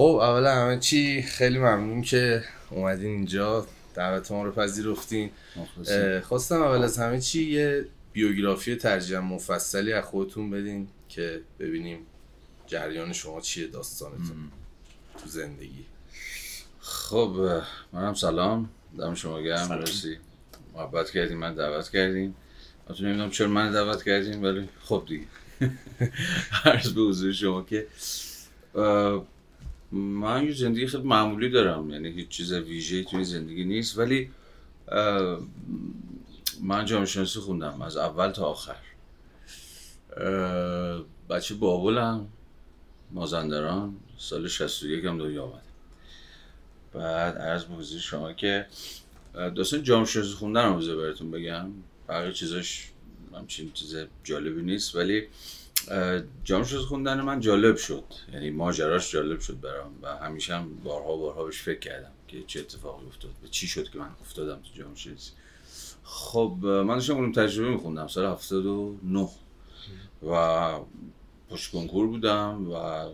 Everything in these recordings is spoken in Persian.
خب اولا همه چی خیلی ممنون که اومدین اینجا دعوت ما رو پذیرفتین. خواستم اول از همه چی یه بیوگرافی ترجمه مفصلی از خودتون بدین که ببینیم جریان شما چیه داستانتون تو زندگی. خب منم سلام. دم شما گرم. مرسی. محبت کردیم من دعوت کردیم تو نمی‌دونم چرا من دعوت کردیم ولی خب دیگه. عرض به حضور شما که من یه زندگی خیلی معمولی دارم یعنی هیچ چیز ویژه توی زندگی نیست. ولی من جامعه شناسی خوندم از اول تا آخر. بچه بابلم مازندران سال 61 هم دنیا آمد بعد عرض به شما که داستان جامعه شناسی خوندن رو براتون بگم. بقیه چیزاش همچین چیز جالبی نیست. ولی جامعه شناسی خوندن من جالب شد. یعنی ماجراش جالب شد برام و همیشه هم بارها بارها بهش فکر کردم که چه اتفاقی افتاد و چی شد که من افتادم تو شناسی خب من داشتم علوم تجربه میخوندم سال 79 و پشت کنکور بودم و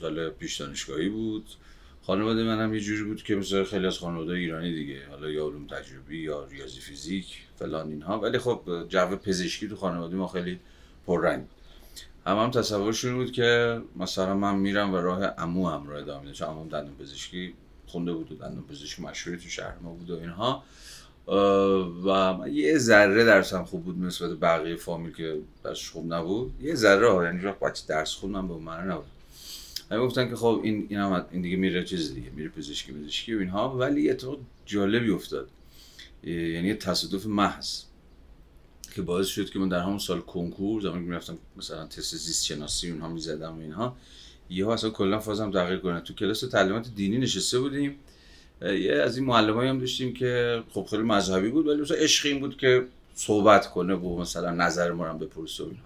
سال پیش دانشگاهی بود. خانواده منم یه جوری بود که مثل خیلی از خانواده ایرانی دیگه حالا یا علوم تجربی یا ریاضی فیزیک فلان اینها. ولی خب جو پزشکی تو خانواده ما خیلی پررنگ هم هم تصورشون بود که مثلا من میرم و راه امو هم راه ادامه میدم. چون امو دندون پزشکی خونده بود و دندون پزشکی مشهوری تو شهر ما بود و اینها. و من یه ذره درسم خوب بود نسبت بقیه فامیل که درسش خوب نبود. یه ذره یعنی وقت بچه درس خود من به من نبود. همه گفتن که خب این این هم این دیگه میره چیز دیگه میره پزشکی پزشکی و اینها. ولی اتفاق جالبی افتاد. یعنی تصادف محض. که باعث شد که من در همون سال کنکور زمانی که می‌رفتم مثلا تست زیست شناسی اونها می‌زدم و اینها یهو اصلا کلا فازم تغییر کنه. تو کلاس تعلیمات دینی نشسته بودیم. یه از این معلمایی هم داشتیم که خب خیلی مذهبی بود ولی مثلا عشق این بود که صحبت کنه و مثلا نظر ما رو بپرسه و اینها.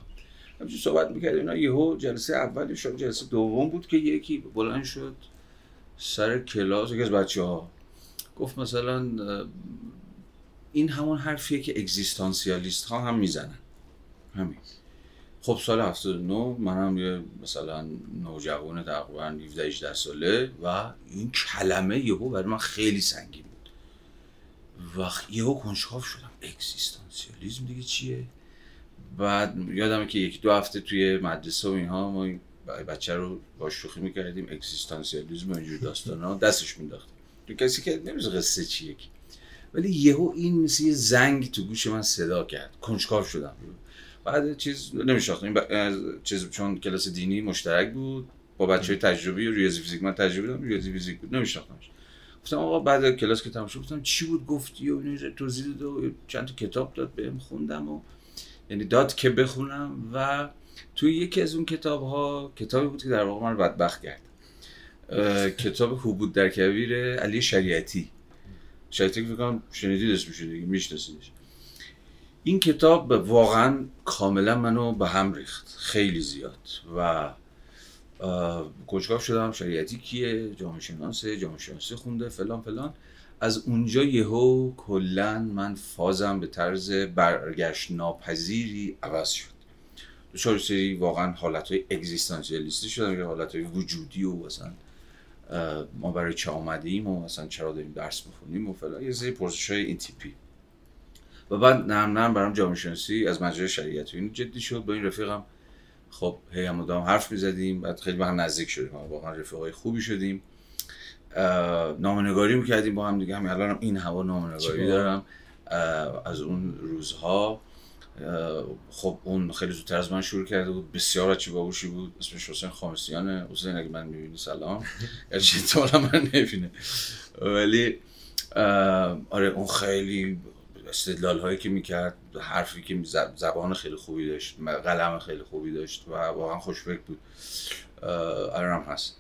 همچین صحبت می‌کرد. اینا یهو جلسه اول شد جلسه دوم بود که یکی بلند شد سر کلاس یکی از بچه ها گفت مثلا این همون حرفیه که اگزیستانسیالیست ها هم می‌زنن. همین. خب سال 79 منم یه مثلا نوجوان تقریبا 17 18 ساله و این کلمه یهو برای من خیلی سنگین بود. و یهو کنجکاو شدم. اگزیستانسیالیسم دیگه چیه؟ بعد یادمه که یکی دو هفته توی مدرسه و اینها ما بچه رو با شوخی می‌کردیم. اگزیستانسیالیسم و اینجور داستان ها دستش مینداختیم تو کسی که نمیشه قصه چیه ولی یهو این مثل یه زنگ تو گوش من صدا کرد. کنجکاو شدم. بعد چیز نمیشناختم. این چیز چون کلاس دینی مشترک بود. با بچه های تجربی و ریاضی فیزیک من تجربی دارم ریاضی فیزیک بود. نمیشناختمش. گفتم آقا بعد کلاس که تمام شد گفتم چی بود گفتی و اینو توضیح داد چند تا کتاب داد بهم خوندم و یعنی داد که بخونم و توی یکی از اون کتاب ها کتابی بود که در واقع من بدبخت کرد کتاب حبود در کویر علی شریعتی. که فکر شنیدید اسمش دیگه میشناسیدش. این کتاب واقعا کاملا منو به هم ریخت خیلی زیاد. و کنجکاو شدم شریعتی کیه جامعه شناسه جامعه شناسی خونده فلان فلان. از اونجا یهو کلا من فازم به طرز برگشت ناپذیری عوض شد. دچار سری واقعا حالت های اگزیستانسیالیستی شدم که حالت های وجودی و مثلا ما برای چه آمدیم و مثلا چرا داریم درس بخونیم و فلان. یه سری پرسش های این تیپی و بعد نرم نرم برام جامعه شناسی از مجرای شریعت این جدی شد. با این رفیقم خب هی هم مدام حرف می‌زدیم. بعد خیلی با هم نزدیک شدیم. واقعا رفیقای خوبی شدیم. نامنگاری می‌کردیم با هم دیگه. همین الان هم این هوا نامنگاری دارم. از اون روزها. خب اون خیلی زودتر از من شروع کرده بود. بسیار بچه باهوشی بود. اسمش حسین خامسیانه حسین اگه من می‌بینی سلام. گرچه من نبینه ولی آره اون خیلی استدلال هایی که می‌کرد حرفی که زبان خیلی خوبی داشت قلم خیلی خوبی داشت و واقعا خوشفکر بود. الان هست.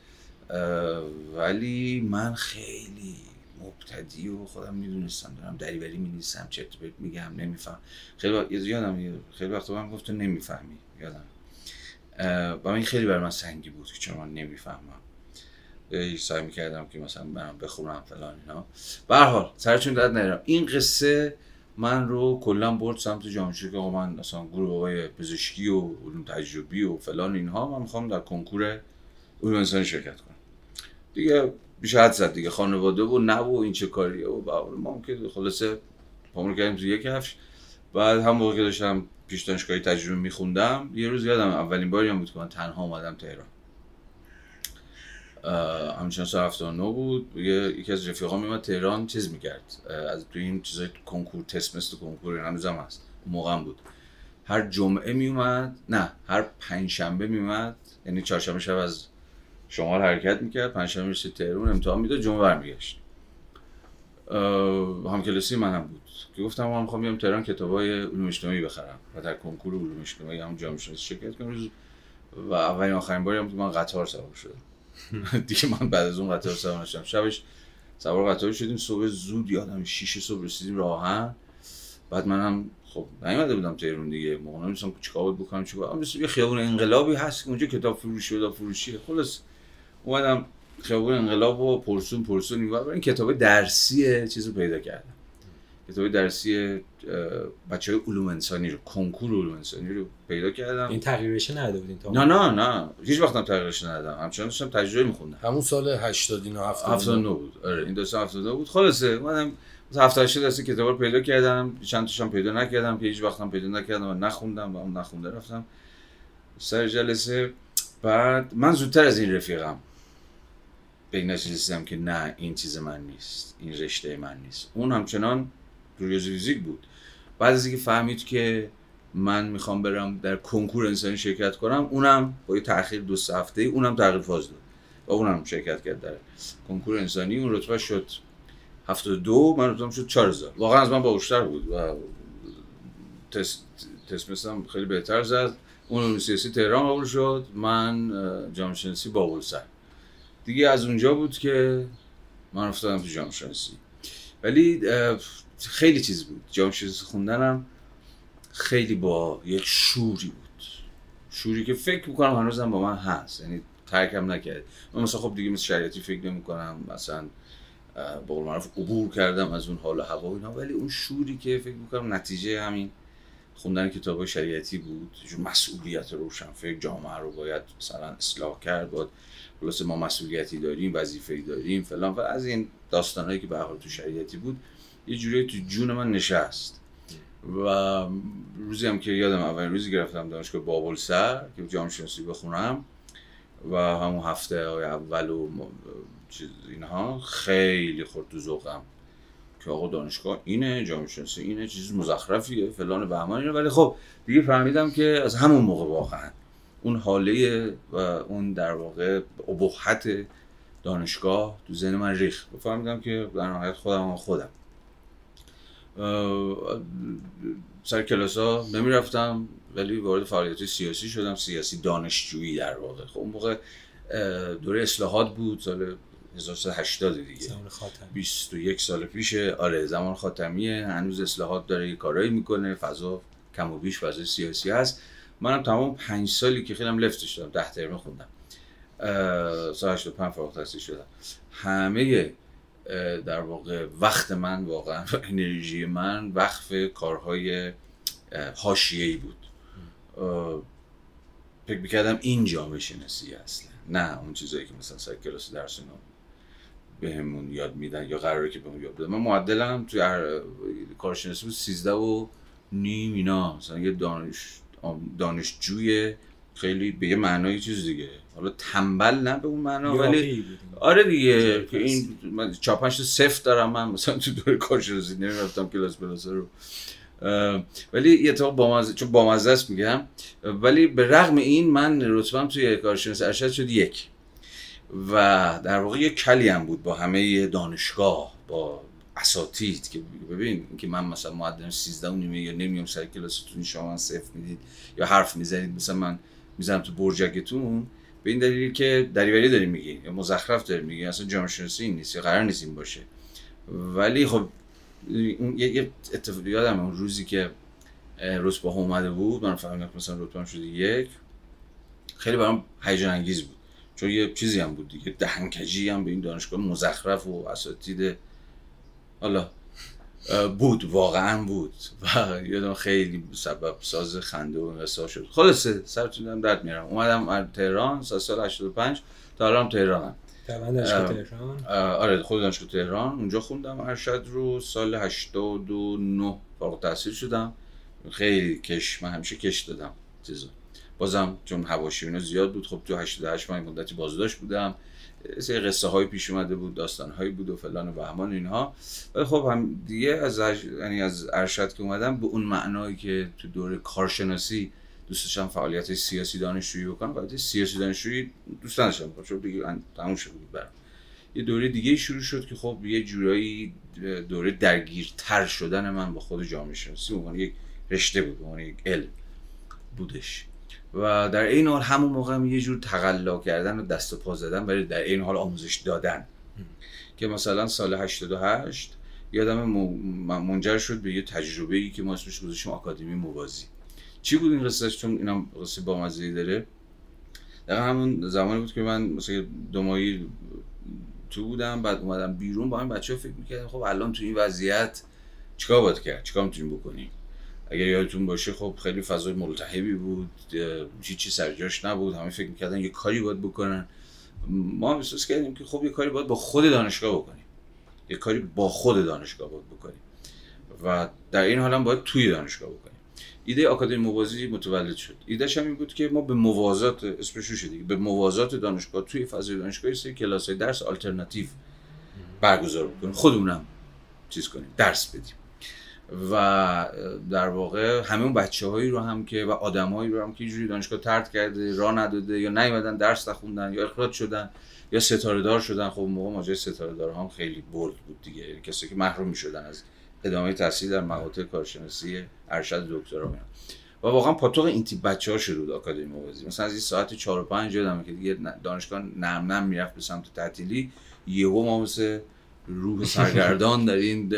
ولی من خیلی مبتدی و خودم می‌دونستم دارم دریوری می نیستم چرت میگم نمیفهم. خیلی وقت یادم خیلی وقت من گفت تو نمی‌فهمی یادم. و این خیلی بر من سنگی بود که چون من نمی‌فهمم. سعی می‌کردم که مثلا برم بخونم فلان اینا. به هر سرچون درد نرم این قصه من رو کلا برد سمت جامعه که آقا من مثلا گروه های پزشکی و علوم تجربی و فلان اینها من می‌خوام در کنکور علوم انسانی شرکت کنم. دیگه بیش حد زد دیگه. خانواده و نه و این چه کاریه و ما هم که خلاصه پامون کردیم تو یک هفش بعد هم موقع که داشتم پیش دانشگاهی تجربه میخوندم یه روز یادم اولین باری هم بود که من تنها اومدم تهران. همچنان سال 79 بود. یکی از رفیقان میومد تهران چیز می‌کرد. از تو این چیزای کنکور تست مثل کنکور هنوزم هست. موقع بود. هر جمعه میومد نه هر پنجشنبه میومد یعنی چهارشنبه شب از شمال حرکت می‌کرد پنجشنبه رسید تهران امتحان می‌داد جمعه برمیگشت. هم کلاسی منم بود. که گفتم من می‌خوام بیام تهران کتابای علوم اجتماعی بخرم و در کنکور علوم اجتماعی هم جامعه شناسی شرکت کنم. و اولین آخرین باری هم که من قطار سوار شدم. دیگه من بعد از اون قطار سوار نشدم. شبش سوار قطار شدیم صبح زود یادم 6 صبح رسیدیم راهن. بعد منم خب نیومده بودم تهران دیگه. موقع نمیستم چیکار بکنم چیکار؟ یه خیابون انقلابی هست که اونجا کتاب فروشی و فروشیه. خلاص. اومدم خیابون انقلاب و پرسون پرسون این این کتاب درسی چیز رو پیدا کردم. کتاب درسی بچه های علوم انسانی رو کنکور علوم انسانی رو پیدا کردم. این تغییرش نداده بودین تا نه نه نه. هیچ وقت هم تغییرش ندادم. همچنان داشتم تجربه میخوندم. همون سال 89 79 بود. آره این داستان 79 بود. خلاصه اومدم هفته 80 دستی کتاب رو پیدا کردم. چند تاشم پیدا نکردم که هیچ وقت هم پیدا نکردم و نخوندم و اون نخونده رفتم. سر جلسه بعد من زودتر از این رفیقم. به این رسیدم که نه این چیز من نیست این رشته من نیست. اون همچنان ریاضی بود. بعد از اینکه فهمید که من می‌خوام برم در کنکور انسانی شرکت کنم اونم با یه تاخیر دو هفته اونم تغییر فاز داد و اونم شرکت کرد در کنکور انسانی. اون رتبه شد 72 من رتبه شد 4000 واقعا از من باوشتر بود و تست تست خیلی بهتر زد. اون سیاسی تهران قبول شد. من جامعه شناسی بابل دیگه از اونجا بود که من افتادم تو جامعه شناسی. ولی خیلی چیز بود. جامعه شناسی خوندنم خیلی با یک شوری بود. شوری که فکر می‌کنم هنوزم با من هست. یعنی ترکم نکرد. من مثلا خب دیگه مثل شریعتی فکر نمی کنم مثلا با قول معروف عبور کردم از اون حال و هوا اینا. ولی اون شوری که فکر می‌کنم نتیجه همین خوندن کتاب شریعتی بود. مسئولیت روشن فکر جامعه رو باید مثلا اصلاح کرد باید خلاص ما مسئولیتی داریم وظیفه داریم فلان و از این داستانهایی که به حال تو شریعتی بود یه جوری تو جون من نشست. و روزی هم که یادم اولین روزی گرفتم دانشگاه بابل سر که جامعه شناسی بخونم و همون هفته اول و چیز اینها خیلی خورد تو ذوقم که آقا دانشگاه اینه جامعه شناسی اینه چیز مزخرفیه فلان بهمان اینه. ولی خب دیگه فهمیدم که از همون موقع واقعا. اون حاله و اون در واقع ابهت دانشگاه تو ذهن من ریخ فهمیدم که در نهایت خودم خودم. سر کلاس ها نمی رفتم ولی وارد فعالیت سیاسی شدم سیاسی دانشجویی در واقع. خب اون موقع دوره اصلاحات بود سال 1380 دیگه. زمان خاتمی. 21 سال پیشه. آره زمان خاتمیه. هنوز اصلاحات داره یه کارایی می‌کنه. فضا کم و بیش فضا سیاسی هست. منم تمام پنج سالی که خیلی هم لفتش دادم ده ترمه خوندم. سال 85 فارغ التحصیل شدم. همه در واقع وقت من واقعا انرژی من وقف کارهای حاشیه‌ای بود. فکر می‌کردم این جامعه شناسی اصلا. نه اون چیزایی که مثلا سر کلاس درس اینا بهمون یاد میدن یا قراره که بهمون یاد بدن. من معدلم توی کارشناسی بود 13 و نیم اینا. مثلا یه دانش دانشجوی خیلی به یه معنای چیز دیگه. حالا تنبل نه به اون معنا ولی آره دیگه که این من چاپنش سفت دارم من مثلا تو دور کارشناسی نمی‌رفتم کلاس بلاسه رو. ولی یه تا بامزه چون بامزه است میگم ولی به رغم این من رتبم توی کارشناسی ارشد شد یک. و در واقع یه کلی هم بود با همه دانشگاه با اساتید که ببین که من مثلا معدل 13 و نیمه یا نمیام سر کلاستون شما صفر می‌دید یا حرف می‌زنید مثلا من می‌زنم تو برجکتون به این دلیل که دریوری داری میگی یا مزخرف داری میگی اصلا جامعه شناسی این نیست یا قرار نیست این باشه. ولی خب اون یه اتفاقی یادم اون روزی که رتبه اومده بود من فهمیدم که مثلا رتبه شده یک خیلی برام هیجان انگیز بود. چون یه چیزی هم بود دیگه دهنکجی هم به این دانشگاه مزخرف و اساتید حالا بود واقعا بود. و یادم خیلی سبب ساز خنده و قصه شد. خلاصه سرتونم درد میرم اومدم تهران سال 85 تا الان تهرانم. تهران؟ آره خود دانشگاه تهران. اونجا خوندم ارشد رو سال 89 فارغ تحصیل شدم. خیلی کش من همیشه کش دادم چیزا. بازم چون حواشی اینا زیاد بود خب تو 88 من مدتی بازداشت بودم. سه قصه های پیش اومده بود داستان هایی بود و فلان و بهمان اینها. ولی خب هم دیگه از یعنی از ارشد که اومدم به اون معنایی که تو دوره کارشناسی دوست داشتم فعالیت سیاسی دانشجویی بکنم فعالیت سیاسی دانشجویی دوست داشتم چون دیگه تموم شد بود برام. یه دوره دیگه شروع شد که خب یه جورایی دوره درگیرتر شدن من با خود جامعه شناسی یک رشته بود یک علم بودش. و در این حال همون موقع هم یه جور تقلا کردن و دست و پا زدن برای در این حال آموزش دادن. که مثلا سال 88 یادم منجر شد به یه تجربه ای که ما اسمش گذاشتیم آکادمی موازی. چی بود این قصه چون اینم قصه با داره. در همون زمانی بود که من مثلا دو ماهی تو بودم بعد اومدم بیرون با این بچه ها فکر می‌کردم خب الان تو این وضعیت چیکار باید کرد؟ چیکار می‌تونیم بکنیم؟ اگر یادتون باشه خب خیلی فضای ملتهبی بود چی چی سرجاش نبود همه فکر می‌کردن یه کاری باید بکنن. ما هم احساس کردیم که خب یه کاری باید با خود دانشگاه بکنیم. یه کاری با خود دانشگاه باید بکنیم. و در این حال هم باید توی دانشگاه بکنیم. ایده آکادمی موازی متولد شد. ایدهش هم این بود که ما به موازات اسمش رو دیگه به موازات دانشگاه توی فضای دانشگاه سری کلاس درس آلترناتیو برگزار بکنیم. خودمونم چیز کنیم درس بدیم. و در واقع همه اون بچه هایی رو هم که و آدمایی رو هم که جوری دانشگاه ترد کرده راه نداده یا نیومدن درس نخوندن یا اخراج شدن یا ستاره دار شدن. خب موقع ماجرای ستاره دار هم خیلی برد بود دیگه. یعنی کسی که محروم می‌شدن از ادامه تحصیل در مقاطع کارشناسی ارشد دکترا میان و واقعا پاتوق این تیپ بچه ها شروع آکادمی موازی مثلا از این ساعت 4 و 5 یادمه که دیگه دانشگاه نرم نرم می‌رفت به سمت تعطیلی یهو ما مثل روح سرگردان در این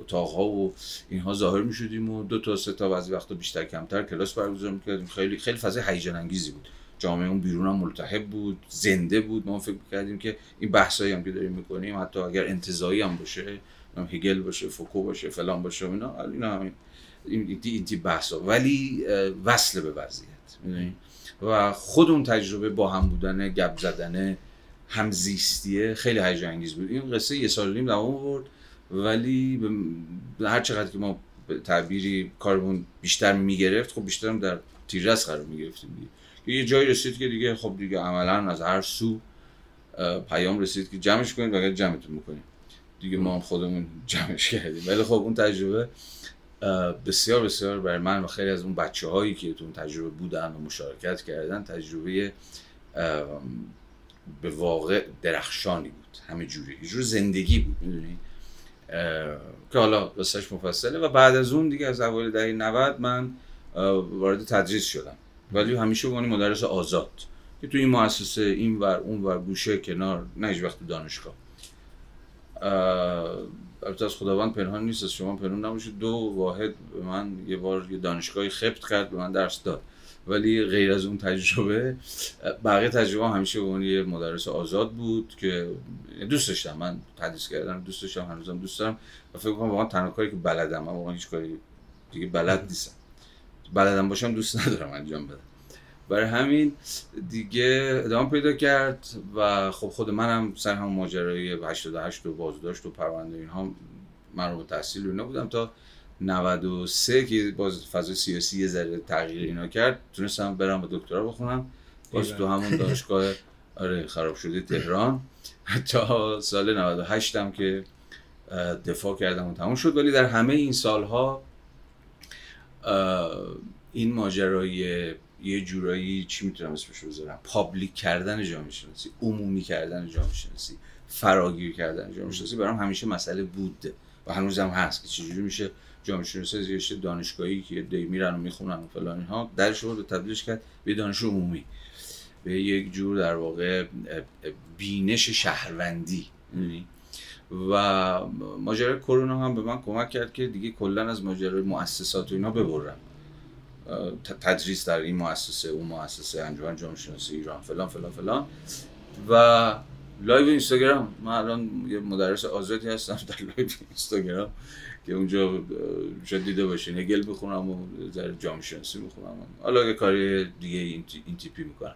اتاقها و اینها ظاهر می شدیم و دو تا سه تا بعضی وقتا بیشتر کمتر کلاس برگزار می‌کردیم. خیلی خیلی فضای هیجان انگیزی بود. جامعه اون بیرون هم ملتهب بود زنده بود. ما فکر کردیم که این بحثایی هم که داریم می‌کنیم حتی اگر انتزاعی هم باشه هگل باشه فوکو باشه فلان باشه اینا اینا همین این این بحثا ولی وصل به وضعیت و خود اون تجربه با هم بودن گپ زدن همزیستیه خیلی هیجان انگیز بود. این قصه یه سال نیم دوام آورد. ولی هر چقدر که ما تعبیری کارمون بیشتر می‌گرفت خب بیشتر هم در تیررس قرار می‌گرفتیم دیگه. یه جایی رسید که دیگه خب دیگه عملا از هر سو پیام رسید که جمعش کنید و جمعتون می‌کنیم دیگه ما خودمون جمعش کردیم. ولی خب اون تجربه بسیار بسیار برای من و خیلی از اون بچه هایی که تو اون تجربه بودن و مشارکت کردن تجربه به واقع درخشانی بود همه جوری. یه جور زندگی بود می‌دونی؟ که حالا قصهش مفصله و بعد از اون دیگه از اوایل دهه 90 من وارد تدریس شدم. ولی همیشه به مدرس آزاد. که تو این مؤسسه این ور اون ور گوشه کنار نه هیچ وقت دانشگاه. البته از خداوند پنهان نیست از شما پنهان نباشید دو واحد به من یه بار یه دانشگاهی خبت کرد به من درس داد. ولی غیر از اون تجربه بقیه تجربه همیشه به یه مدرس آزاد بود که دوست داشتم. من تدریس کردم دوست داشتم هنوزم دوست دارم. و فکر کنم واقعا تنها کاری که بلدم واقعا هیچ کاری دیگه بلد نیستم. بلدم باشم دوست ندارم انجام بدم. برای همین دیگه ادامه پیدا کرد و خب خود منم سر هم ماجرای 88 و بازداشت و پرونده اینها من رو تحصیل اینا بودم تا 93 که باز فضای سیاسی یه ذره تغییر اینا کرد تونستم برم با دکترا بخونم. باز تو همون دانشگاه آره خراب شده تهران. تا سال 98 هم که دفاع کردم و تموم شد. ولی در همه این سالها این ماجرای یه جورایی چی می‌تونم اسمش بذارم؟ پابلیک کردن جامعه شناسی عمومی کردن جامعه شناسی فراگیر کردن جامعه شناسی برام همیشه مسئله بوده و هنوزم هست که چجوری میشه جامعه شناسی رشته دانشگاهی که دی میرن و می‌خونن و فلان اینها درش رو تبدیلش کرد به دانش عمومی. به یک جور در واقع بینش شهروندی. و ماجرای کرونا هم به من کمک کرد که دیگه کلا از ماجرای مؤسسات و اینا ببرم. تدریس در این مؤسسه اون مؤسسه انجمن جامعه شناسی ایران فلان فلان فلان. و لایو اینستاگرام. من الان یه مدرس آزادی هستم در لایو اینستاگرام. که اونجا شاید دیده هگل بخونم و در جامعه شناسی بخونم. حالا یه کاری دیگه این تیپی می‌کنم.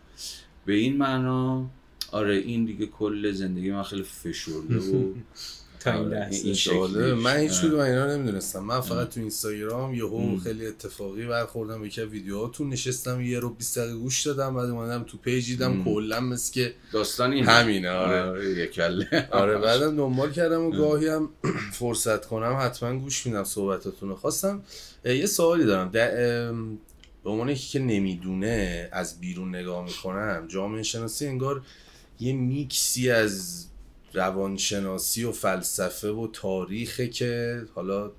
به این معنا آره این دیگه کل زندگی من خیلی فشرده و تا این آره، لحظه این شکلیش. من هیچ آره. کدوم اینا نمی‌دونستم. من فقط تو اینستاگرام یهو خیلی اتفاقی برخوردم یکی از ویدیوهاتون نشستم یه رو 20 دقیقه گوش دادم بعد اومدم تو پیج دیدم کلا مثل که داستان این همینه، آره. یک کله. آره بعدم دنبال کردم و گاهی هم فرصت کنم حتما گوش میدم صحبتاتون رو خواستم یه سوالی دارم. به عنوان یکی که نمی‌دونه از بیرون نگاه می‌کنم جامعه شناسی انگار یه میکسی از روانشناسی و فلسفه و تاریخه که حالا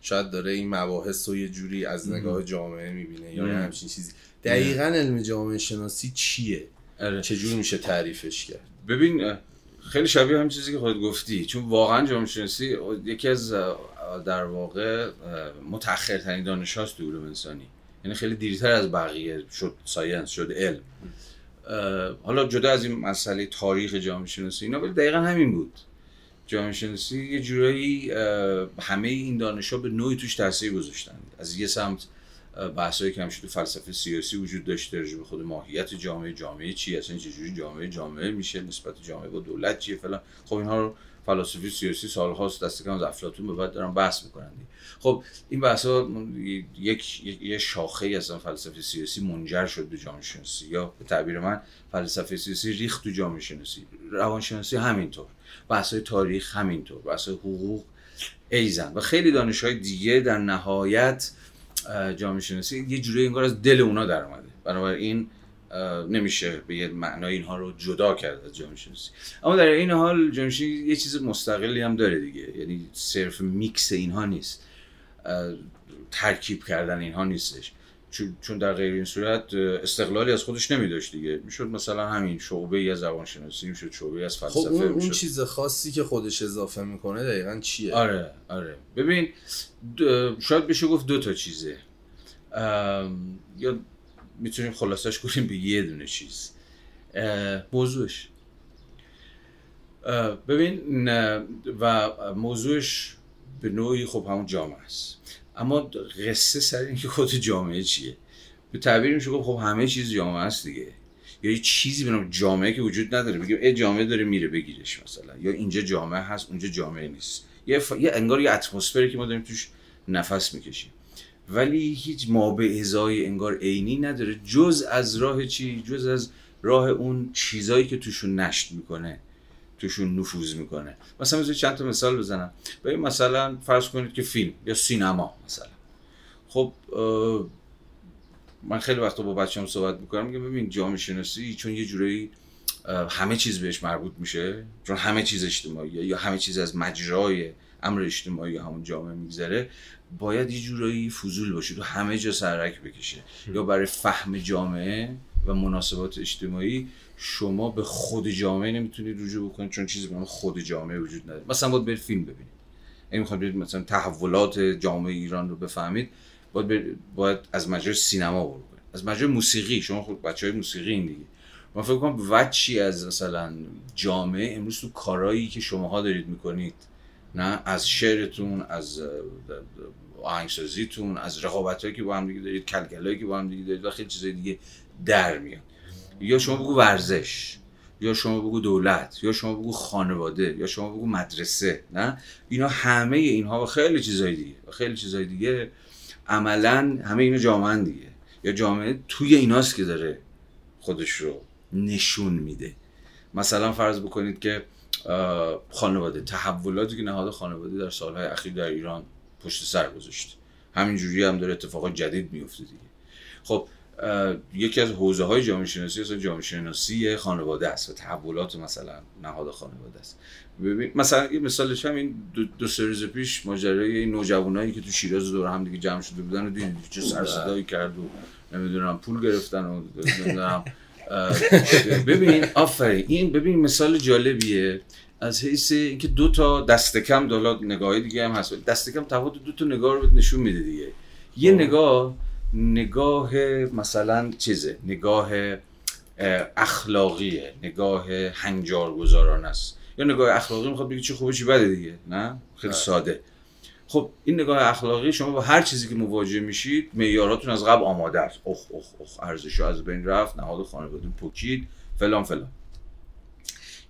شاید داره این مباحث رو یه جوری از نگاه جامعه می‌بینه یا. همچین چیزی. دقیقا علم جامعه شناسی چیه؟ آره. چجور میشه تعریفش کرد؟ ببین خیلی شبیه همین چیزی که خودت گفتی چون واقعا جامعه شناسی یکی از در واقع متأخرترین دانش هاست تو علوم انسانی. یعنی خیلی دیرتر از بقیه شد ساینس شد علم. حالا جدا از این مسئله تاریخ جامعه شناسی اینا ولی دقیقا همین بود. جامعه شناسی یه جورایی همه این دانش ها به نوعی توش تاثیر گذاشتن از یه سمت بحثایی که همیشه تو فلسفه سیاسی وجود داشته راجع به خود ماهیت جامعه جامعه چی اصلا چجوری جامعه جامعه میشه نسبت جامعه با دولت چیه فلان. خب اینها رو فلاسفی سیاسی سالهاست دست کم از افلاطون به بعد دارن بحث می‌کنن. خب این بحث ها یک یه شاخه ای از فلسفه سیاسی منجر شد به جامعه شناسی یا به تعبیر من فلسفه سیاسی ریخت تو جامعه شناسی روانشناسی همینطور. بحث های تاریخ همینطور. بحث حقوق ایزن. و خیلی دانش های دیگه در نهایت جامعه شناسی یه جوری انگار از دل اونا در اومده بنابراین نمیشه به یه معنای اینها رو جدا کرد از جامعه شناسی اما در این حال جامعه شناسی یه چیز مستقلی هم داره دیگه. یعنی صرف میکس اینها نیست. ترکیب کردن اینها نیستش. چون- در غیر این صورت استقلالی از خودش نمی داشت دیگه. می‌شد مثلا همین شعبه ای از زبانشناسی می‌شد شعبه ای از خب فلسفه اون, اون می‌شد چیز خاصی که خودش اضافه می‌کنه دقیقا چیه؟ آره آره. ببین شاید بشه گفت دو تا چیزه. یا می‌تونیم خلاصش کنیم به یه دونه چیز. موضوعش. ببین و موضوعش به نوعی خب همون جامعه است. اما قصه سر اینکه خود جامعه چیه؟ به تعبیر میشه خب همه چیز جامعه است دیگه. یا یه چیزی به جامعه که وجود نداره. بگیم ای جامعه داره میره بگیرش مثلا. یا اینجا جامعه هست اونجا جامعه نیست. یه, ف... یه انگار یه اتمسفری که ما داریم توش نفس می‌کشیم. ولی هیچ ما به ازای انگار عینی نداره. جز از راه چی؟ جز از راه اون چیزایی که توشون نشت می‌کنه توشون نفوذ می‌کنه. مثلا بذارید چند تا مثال بزنم. ببین مثلا فرض کنید که فیلم یا سینما مثلا. خب من خیلی وقتا با بچه‌ام صحبت می‌کنم میگم ببین جامعه شناسی چون یه جورایی اه، همه چیز بهش مربوط میشه چون همه چیز اجتماعیه یا همه چیز از مجرای امر اجتماعی همون جامعه میگذره. باید یه جورایی فضول باشه تو همه جا سرک بکشه. یا برای فهم جامعه و مناسبات اجتماعی شما به خود جامعه نمی‌تونید رجوع بکنید چون چیزی به خود جامعه وجود نداره. مثلا باید برید فیلم ببینید. اگه می‌خواید برید مثلا تحولات جامعه ایران رو بفهمید باید, برید- باید از مجرای سینما برو کنید. از مجرای موسیقی شما خود بچه های موسیقی این دیگه. من فکر کنم وچی از مثلا جامعه امروز تو کارایی که شماها دارید می‌کنید نه؟ از شعرتون از آهنگسازیتون از رقابتایی که با هم دیگه دارید کلکلایی که با هم دیگه دارید و خیلی چیزای دیگه در میاد. یا شما بگو ورزش یا شما بگو دولت یا شما بگو خانواده یا شما بگو مدرسه نه؟ اینا همه اینها و خیلی چیزای دیگه و خیلی چیزای دیگه عملا همه اینا جامعه دیگه. یا جامعه توی ایناست که داره خودش رو نشون میده. مثلا فرض بکنید که خانواده تحولاتی که نهاد خانواده در سالهای اخیر در ایران پشت سر گذاشته همینجوری هم داره اتفاقات جدید میفته دیگه. خب یکی از حوزه های جامعه شناسی اصلا جامعه شناسی خانواده است و تحولات مثلا نهاد خانواده است. ببین مثلا یه مثالش همین دو, دو سه روز پیش ماجرای این نوجوانایی که تو شیراز دور هم دیگه جمع شده بودن و دیدید چه سر صدایی کرد و نمی‌دونم پول گرفتن و نمی‌دونم ببین آفرین این ببین مثال جالبیه. از حیث اینکه دو تا دست کم دالا نگاه دیگه هم هست. دست کم تفاوت دو تا نگاه رو نشون میده دیگه. یه خب. نگاه نگاه مثلا چیزه؟ نگاه اه، اخلاقیه. نگاه هنجارگذاران است. یا نگاه اخلاقی می‌خواد بگه چه خوبه چی بده دیگه نه؟ خیلی بله. ساده. خب این نگاه اخلاقی شما با هر چیزی که مواجه میشید معیاراتون از قبل آماده است. اخ اخ اخ ارزش از بین رفت. نهاد خانواده پوکید. فلان فلان.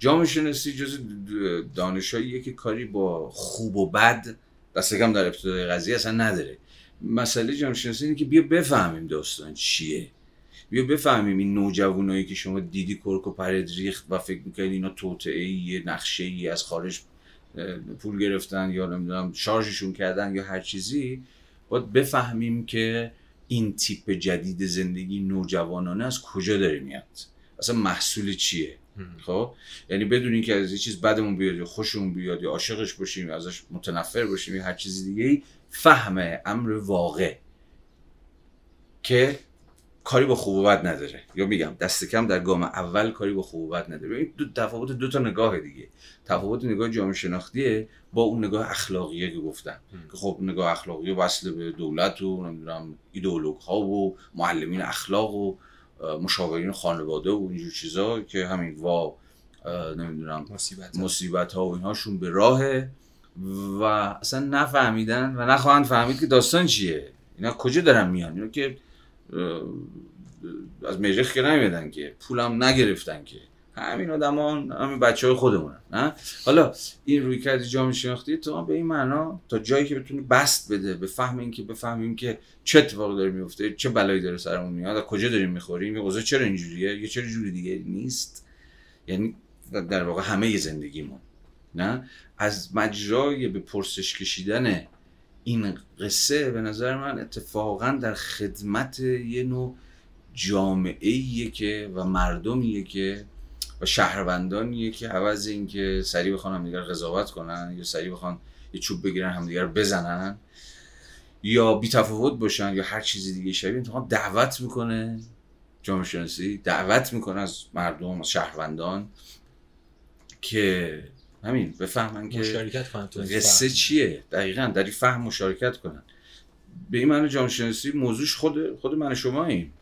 جامعه شناسی جز دانشاییه که کاری با خوب و بد دست کم در ابتدای قضیه اصلا نداره. مسئله جامعه شناسی اینه که بیا بفهمیم داستان چیه. بیا بفهمیم این نوجوانایی که شما دیدی کرک و پرد ریخت و فکر می‌کنید اینا توطعه ای نقشه ای از خارج پول گرفتن یا نمی‌دونم شارژشون کردن یا هر چیزی باید بفهمیم که این تیپ جدید زندگی نوجوانانه از کجا داره میاد. اصلا محصول چیه؟ خب؟ یعنی بدون اینکه از یه چیز بدمون بیاد یا خوشمون بیاد یا عاشقش باشیم یا ازش متنفر باشیم یا هر چیز دیگه فهم امر واقع که کاری با خوب و بد نداره. یا میگم دست کم در گام اول کاری با خوب و بد نداره. این دو تفاوت دو تا نگاه دیگه. تفاوت نگاه جامعه شناختیه با اون نگاه اخلاقیه که گفتم. که خب نگاه اخلاقی وصل به دولت و نمی‌دونم ایدئولوگ ها و معلمین اخلاق و مشاورین خانواده و اینجور چیزا که همین وا نمی‌دونم مصیبت, مصیبت ها و اینهاشون به راهه و اصلا نفهمیدن و نخواهند فهمید که داستان چیه. اینا کجا دارن میان؟ اینا که از مریخ که نمیدن که پولم نگرفتن که. همین آدمان همین بچه های خودمونن نه؟ حالا این روی کردی جامعه شناختی تو به این معنا تا جایی که بتونی بست بده به فهم این که بفهمیم که چه اتفاقی داره میفته چه بلایی داره سرمون میاد از کجا داریم می‌خوریم یه چرا اینجوریه؟ یه چرا جوری دیگه نیست؟ یعنی در واقع همه زندگیمون نه؟ از مجرای به پرسش کشیدن این قصه به نظر من اتفاقا در خدمت یه نوع جامعه که و مردمیه که و شهروندانیه که عوض اینکه سریع بخوان هم دیگر قضاوت کنن یا سریع بخوان یه چوب بگیرن هم دیگر بزنن. یا بی تفاوت باشن یا هر چیزی دیگه شبیه. انتخاب دعوت می‌کنه جامعه شناسی دعوت می‌کنه از مردم از شهروندان که همین بفهمن که مشارکت قصه چیه؟ دقیقا در این فهم مشارکت کنن. به این معنی جامعه شناسی موضوعش خود خود من شما این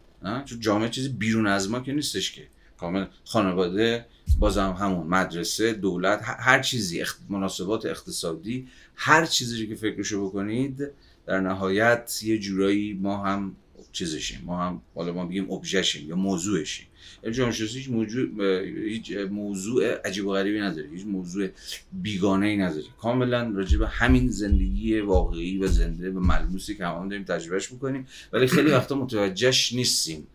چون جامعه چیزی بیرون از ما که نیستش که. کامل خانواده بازم همون مدرسه دولت هر چیزی مناسبات اقتصادی هر چیزی که فکرشو بکنید در نهایت یه جورایی ما هم چیزشیم ما هم حالا ما بگیم ابژهشیم یا موضوعشیم. جامعه شناسی هیچ موضوع هیچ موضوع عجیب و غریبی نداره هیچ موضوع بیگانه ای نداره. کاملا راجع به همین زندگی واقعی و زنده و ملموسی که همون داریم تجربهش می‌کنیم ولی خیلی وقتا متوجهش نیستیم.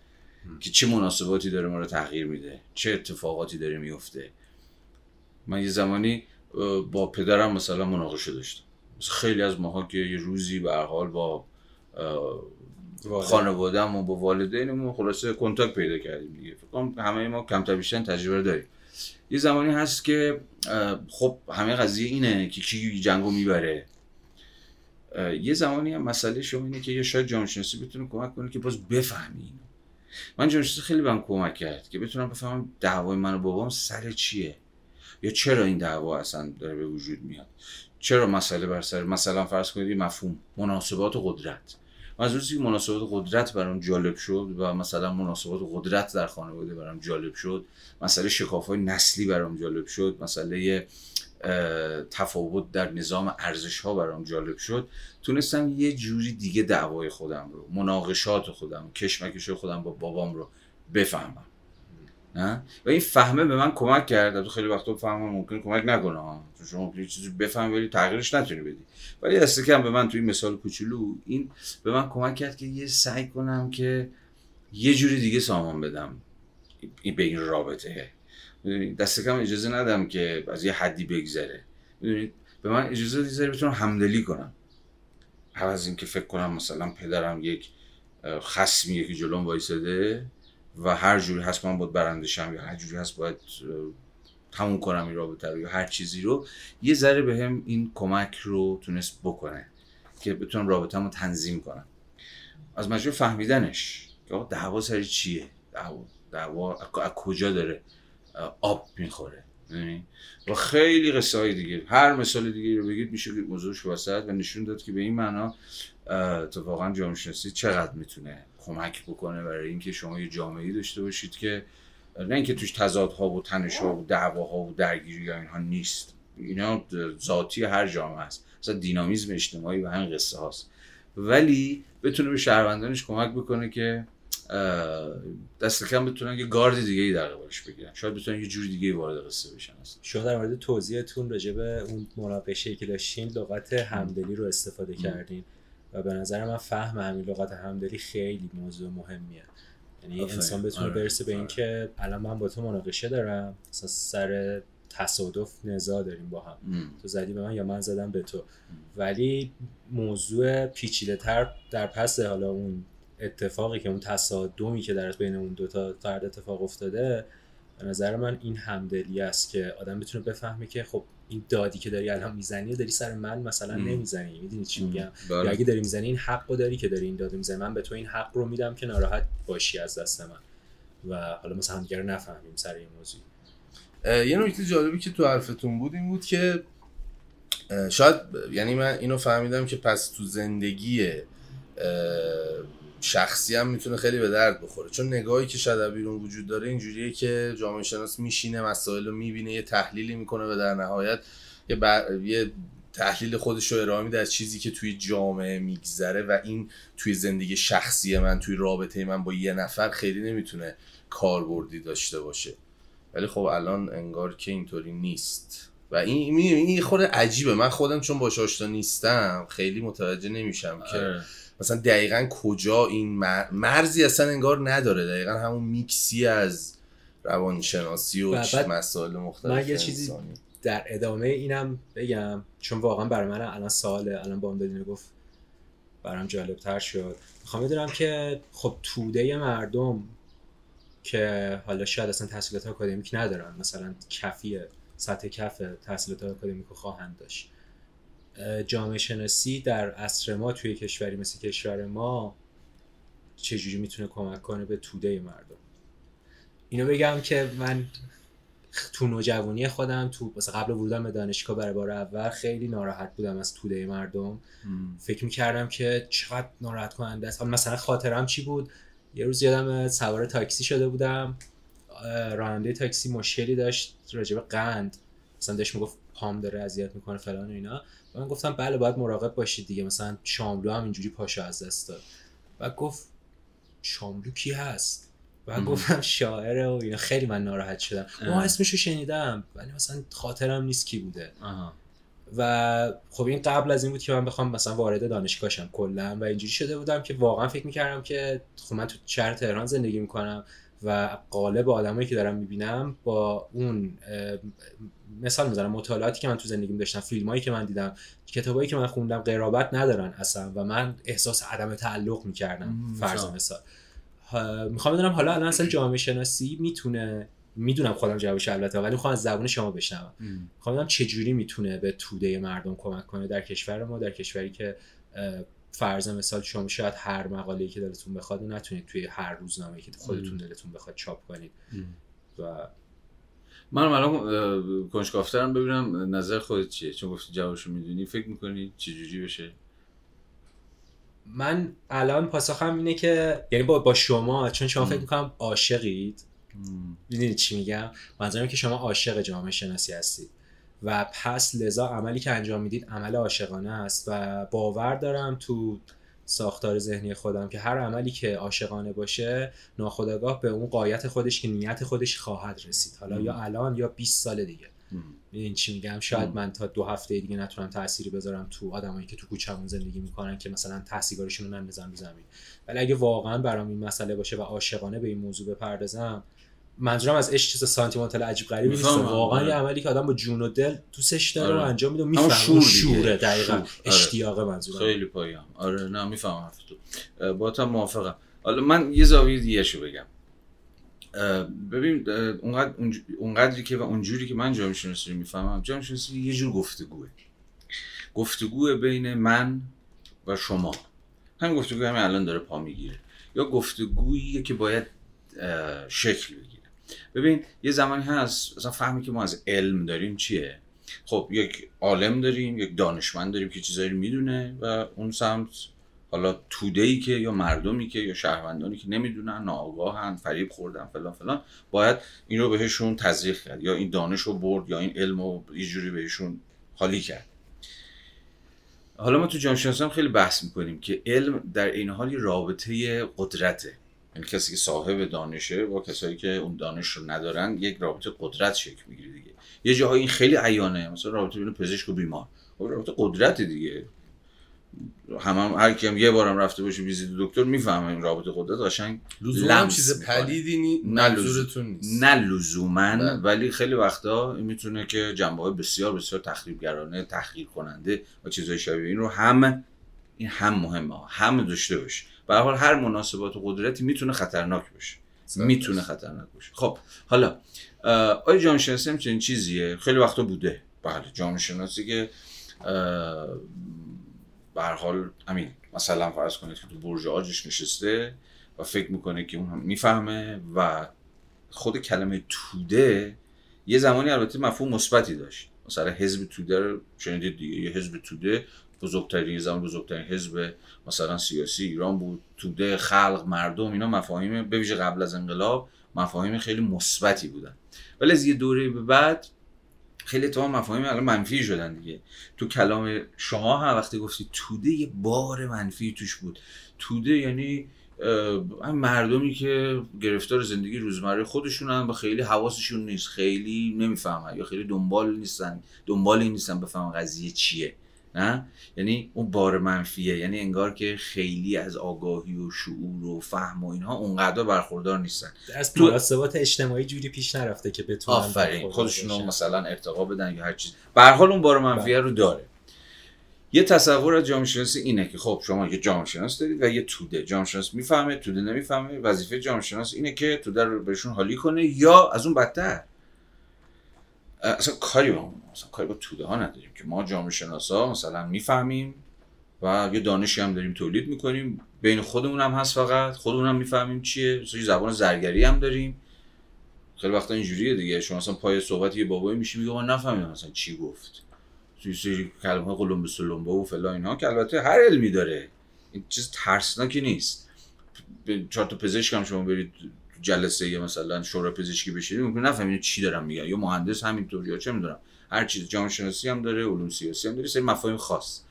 که چه مناسباتی داره ما رو تغییر میده چه اتفاقاتی داره میفته. من یه زمانی با پدرم مثلا مناقشه داشتم. خیلی از ماها که یه روزی به حال با خانواده‌مون و با والدینمون خلاصه کنتاکت پیدا کردیم دیگه. فکر همه ما کمتر بیشتر تجربه داریم. یه زمانی هست که خب همه قضیه اینه که کی جنگو می‌بره. یه زمانی هم مسئله شما اینه که یه شاید جامعه شناسی بتونه کمک کنه که باز بفهمی من شناسی خیلی بهم کمک کرد که بتونم بفهمم دعوای من و بابام سر چیه. یا چرا این دعوا اصلا داره به وجود میاد؟ چرا مسئله بر سر مثلا فرض کنید مفهوم مناسبات قدرت. از که مناسبات قدرت برام جالب شد و مثلا مناسبات قدرت در خانواده برام جالب شد مسئله شکاف های نسلی برام جالب شد مسئله تفاوت در نظام ارزش ها برام جالب شد. تونستم یه جوری دیگه دعوای خودم رو مناقشات خودم کشمکش خودم با بابام رو بفهمم. نه و این فهمه به من کمک کرد تو خیلی وقتا فهمم ممکن کمک نکنه. چون شما یه چیزی بفهم ولی تغییرش نتونی بدی. ولی دست کم به من توی مثال کوچولو این به من کمک کرد که یه سعی کنم که یه جوری دیگه سامان بدم. این به این رابطه. دست کم اجازه ندم که از یه حدی بگذره. می‌دونید به من اجازه دیگه بتونم همدلی کنم. از اینکه فکر کنم مثلا پدرم یک خصمیه که جلوم وایساده و هر جوری هست من باید برندشم یا هر جوری هست باید تموم کنم این رابطه رو یا هر چیزی رو یه ذره به هم این کمک رو تونست بکنه که بتونم رابطه رو تنظیم کنم. از مجرد فهمیدنش که دعوا سر چیه؟ دعوا دعوا از کجا داره؟ آب می‌خوره و خیلی قصه های دیگه هر مثال دیگه رو بگید میشه موضوعش وسط و نشون داد که به این معنا اتفاقا جامعه شناسی چقدر می‌تونه کمک بکنه برای اینکه شما یه جامعه داشته باشید که نه اینکه توش تضادها و تنشها و دعواها و درگیری یا اینها نیست. اینا ذاتی هر جامعه است. مثلا دینامیزم اجتماعی و همین قصه هاست. ولی بتونه به شهروندانش کمک بکنه که دست کم بتونن یه گارد دیگه ای در قبالش بگیرن. شاید بتونن یه جور دیگه وارد قصه بشن اصلا. شما در مورد توضیحتون راجع به اون مناقشه که داشتین لغت همدلی رو استفاده کردین و به نظر من فهم همین لغت همدلی خیلی موضوع مهمیه. یعنی انسان بتونه آره. برسه به آره. اینکه الان من با تو مناقشه دارم مثلا سر تصادف نزاع داریم با هم. تو زدی به من یا من زدم به تو. ولی موضوع پیچیده تر در پس حالا اون اتفاقی که اون تصادمی که در بین اون دوتا فرد اتفاق افتاده به نظر من این همدلی است که آدم بتونه بفهمه که خب این دادی که داری الان می‌زنی داری سر من مثلا نمی‌زنی. می‌دونی چی میگم؟ بله. یا اگه داری می‌زنی این حق رو داری که داری این دادو می‌زنی. من به تو این حق رو میدم که ناراحت باشی از دست من. و حالا مثلا دیگه نفهمیم سر این موضوع. یه نکته جالبی که تو حرفتون بود این بود که شاید یعنی من اینو فهمیدم که پس تو زندگی شخصی هم می‌تونه خیلی به درد بخوره. چون نگاهی که شاید بیرون وجود داره اینجوریه که جامعه شناس میشینه مسائل رو می‌بینه یه تحلیلی می‌کنه و در نهایت یه, یه تحلیل خودش رو ارائه میده از چیزی که توی جامعه میگذره و این توی زندگی شخصی من توی رابطه من با یه نفر خیلی نمی‌تونه کاربردی داشته باشه. ولی خب الان انگار که اینطوری نیست. و این این خود عجیبه. من خودم چون باش آشنا نیستم خیلی متوجه نمیشم که آره. مثلا دقیقا کجا این مرزی اصلا انگار نداره. دقیقا همون میکسی از روانشناسی و مسائل مختلف من یه چیزی در ادامه اینم بگم چون واقعا برای من الان سواله الان با اون گفت برام جالب تر شد. می‌خوام بدونم که خب توده مردم که حالا شاید اصلا تحصیلات آکادمیک ندارن مثلا کفی سطح کف تحصیلات آکادمیک رو خواهند داشت. جامعه شناسی در عصر ما توی کشوری مثل کشور ما چجوری می‌تونه کمک کنه به توده مردم؟ اینو بگم که من تو نوجوانی خودم تو مثلا قبل ورودم به دانشگاه برای بار اول خیلی ناراحت بودم از توده مردم. فکر می‌کردم که چقدر ناراحت کننده است. مثلا خاطرم چی بود؟ یه روز یادم سوار تاکسی شده بودم. راننده تاکسی مشکلی داشت راجب قند. مثلا داشت می‌گفت پام داره اذیت می‌کنه فلان و اینا. من گفتم بله باید مراقب باشید دیگه. مثلا شاملو هم اینجوری پاشو از دست داد. و گفت شاملو کی هست؟ و گفتم شاعره و اینا. خیلی من ناراحت شدم. ما اسمشو شنیدم ولی مثلا خاطرم نیست کی بوده. و خب این قبل از این بود که من بخوام مثلا وارد دانشگاهشم کلا و اینجوری شده بودم که واقعا فکر می‌کردم که خب من تو شهر تهران زندگی می‌کنم و قالب آدمایی که دارم می‌بینم با اون مثال می‌زنم مطالعاتی که من تو زندگیم داشتم فیلمایی که من دیدم کتابایی که من خوندم قرابت ندارن اصلا و من احساس عدم تعلق می‌کردم فرض مثال. می‌خوام بدونم حالا الان اصلا جامعه شناسی می‌تونه می‌دونم خودم جوابش البته ولی می‌خوام از زبون شما بشنوم. می‌خوام بدونم چه جوری می‌تونه به توده مردم کمک کنه در کشور ما در کشوری که فرض مثال شما شاید هر مقاله‌ای که دلتون بخواد نتونید توی هر روزنامه‌ای که خودتون دلتون بخواد چاپ کنید. و من الان کنجکافترم ببینم نظر خودت چیه؟ چون گفتی جوابشو می‌دونی فکر می‌کنی چجوری بشه؟ من الان پاسخم اینه که یعنی با, با شما چون شما فکر می‌کنم عاشقید. می‌دونید چی میگم؟ منظورم که شما عاشق جامعه شناسی هستید. و پس لذا عملی که انجام می‌دید عمل عاشقانه است و باور دارم تو ساختار ذهنی خودم که هر عملی که عاشقانه باشه ناخودآگاه به اون قایت خودش که نیت خودش خواهد رسید. حالا یا الان یا 20 سال دیگه. این چی میگم؟ شاید من تا دو هفته دیگه نتونم تأثیری بذارم تو آدمایی که تو کوچه‌مون زندگی می‌کنن که مثلا تحصیلگاریشون رو نندازن رو زمین. ولی اگه واقعا برام این مسئله باشه و عاشقانه به این موضوع بپردازم منظورم از عشق چیز سانتیمانتال عجیب غریبی نیست. واقعا یه عملی که آدم با جون و دل دوستش داره آره. و انجام میده می‌فهمه. شور شوره دقیقاً. آره. اشتیاق منظورم. خیلی پایام آره نه می‌فهمم حرف تو با تا موافقم. حالا من یه زاویه دیگه شو بگم. ببین اونقدر اونقدری که و اونجوری که من جامعه شناسی رو می‌فهمم جامعه شناسی یه جور گفتگوه. گفتگوه بین من و شما. همین گفتگو همین الان داره پا می‌گیره. یا گفتگویی که باید شکل بگیره. ببین یه زمانی هست مثلا فهمی که ما از علم داریم چیه؟ خب یک عالم داریم یک دانشمند داریم که چیزایی می‌دونه و اون سمت حالا توده ای که یا مردمی که یا شهروندانی که نمی‌دونن ناآگاهن فریب خوردن فلان فلان باید این رو بهشون تزریق کرد. یا این دانش رو برد یا این علم رو یه جوری بهشون خالی کرد. حالا ما تو جامعه خیلی بحث می‌کنیم که علم در این حال رابطه قدرته. یعنی کسی که صاحب دانشه با کسایی که اون دانش رو ندارن یک رابطه قدرت شکل می‌گیره دیگه. یه جاهایی این خیلی عیانه مثلا رابطه بین پزشک و بیمار. خب رابطه قدرت دیگه. هم, هم هر کی هم یه بارم رفته باشه ویزیت دکتر می‌فهمه این رابطه قدرت قشنگ لزوما لمس چیز. پلیدی نی نه منظورتون نیست. نه لزوما بله. ولی خیلی وقتا این می‌تونه که جنبه های بسیار بسیار تخریبگرانه تحقیر کننده و چیزهای شبیه این رو هم این هم مهمه هم داشته باشه. به هر حال هر مناسبات و قدرتی می‌تونه خطرناک باشه. می‌تونه خطرناک باشه. خب حالا آیا جامعه شناسی هم چنین چیزیه؟ خیلی وقتا بوده. بله جامعه شناسی که به هر حال همین مثلا فرض کنید که تو برج آجش نشسته و فکر می‌کنه که اون هم می‌فهمه و خود کلمه توده یه زمانی البته مفهوم مثبتی داشت. مثلا حزب توده رو شنیدید دیگه یه حزب توده بزرگترین زمان بزرگترین حزب مثلا سیاسی ایران بود توده خلق مردم اینا مفاهیم به قبل از انقلاب مفاهیم خیلی مثبتی بودن. ولی از یه دوره به بعد خیلی اتفاقا مفاهیم الان منفی شدن دیگه. تو کلام شما هم وقتی گفتی توده یه بار منفی توش بود. توده یعنی هم مردمی که گرفتار زندگی روزمره خودشونن و خیلی حواسشون نیست. خیلی نمی‌فهمن یا خیلی دنبال نیستن. دنبالی نیستن بفهمن قضیه چیه. نه؟ یعنی اون بار منفیه. یعنی انگار که خیلی از آگاهی و شعور و فهم و اینها اونقدر برخوردار نیستن. از تو- مناسبات اجتماعی جوری پیش نرفته که بتونن آفرین. خودشون. مثلا ارتقا بدن یا هر چیز. به حال اون بار منفیه رو داره. یه تصور از جامعه شناسی اینه که خب شما یه جامعه شناس دارید و یه توده. جامعه شناس می‌فهمه توده نمی‌فهمه. وظیفه جامعه شناس اینه که توده رو بهشون حالی کنه یا از اون بدتر. اصلا کاری با مثلا کاری با توده ها نداریم که ما جامعه شناسا مثلا می‌فهمیم و یه دانشی هم داریم تولید می‌کنیم. بین خودمون هم هست فقط. خودمون هم می‌فهمیم چیه. مثلا زبان زرگری هم داریم. خیلی وقتا اینجوریه دیگه. شما مثلا پای صحبت یه بابایی میشی میگه من نفهمیدم مثلا چی گفت. توی سری کلمه قلمبه سلمبه و فلان اینها که البته هر علمی داره. این چیز ترسناکی نیست. چهار تا پزشک هم شما برید جلسه مثلا شورا پزشکی بشید ممکن نفهمید چی دارم میگن. یا مهندس همینطور یا چه می‌دونم. هر چیز جامعه شناسی هم داره علوم سیاسی هم داره سری مفاهیم خاص.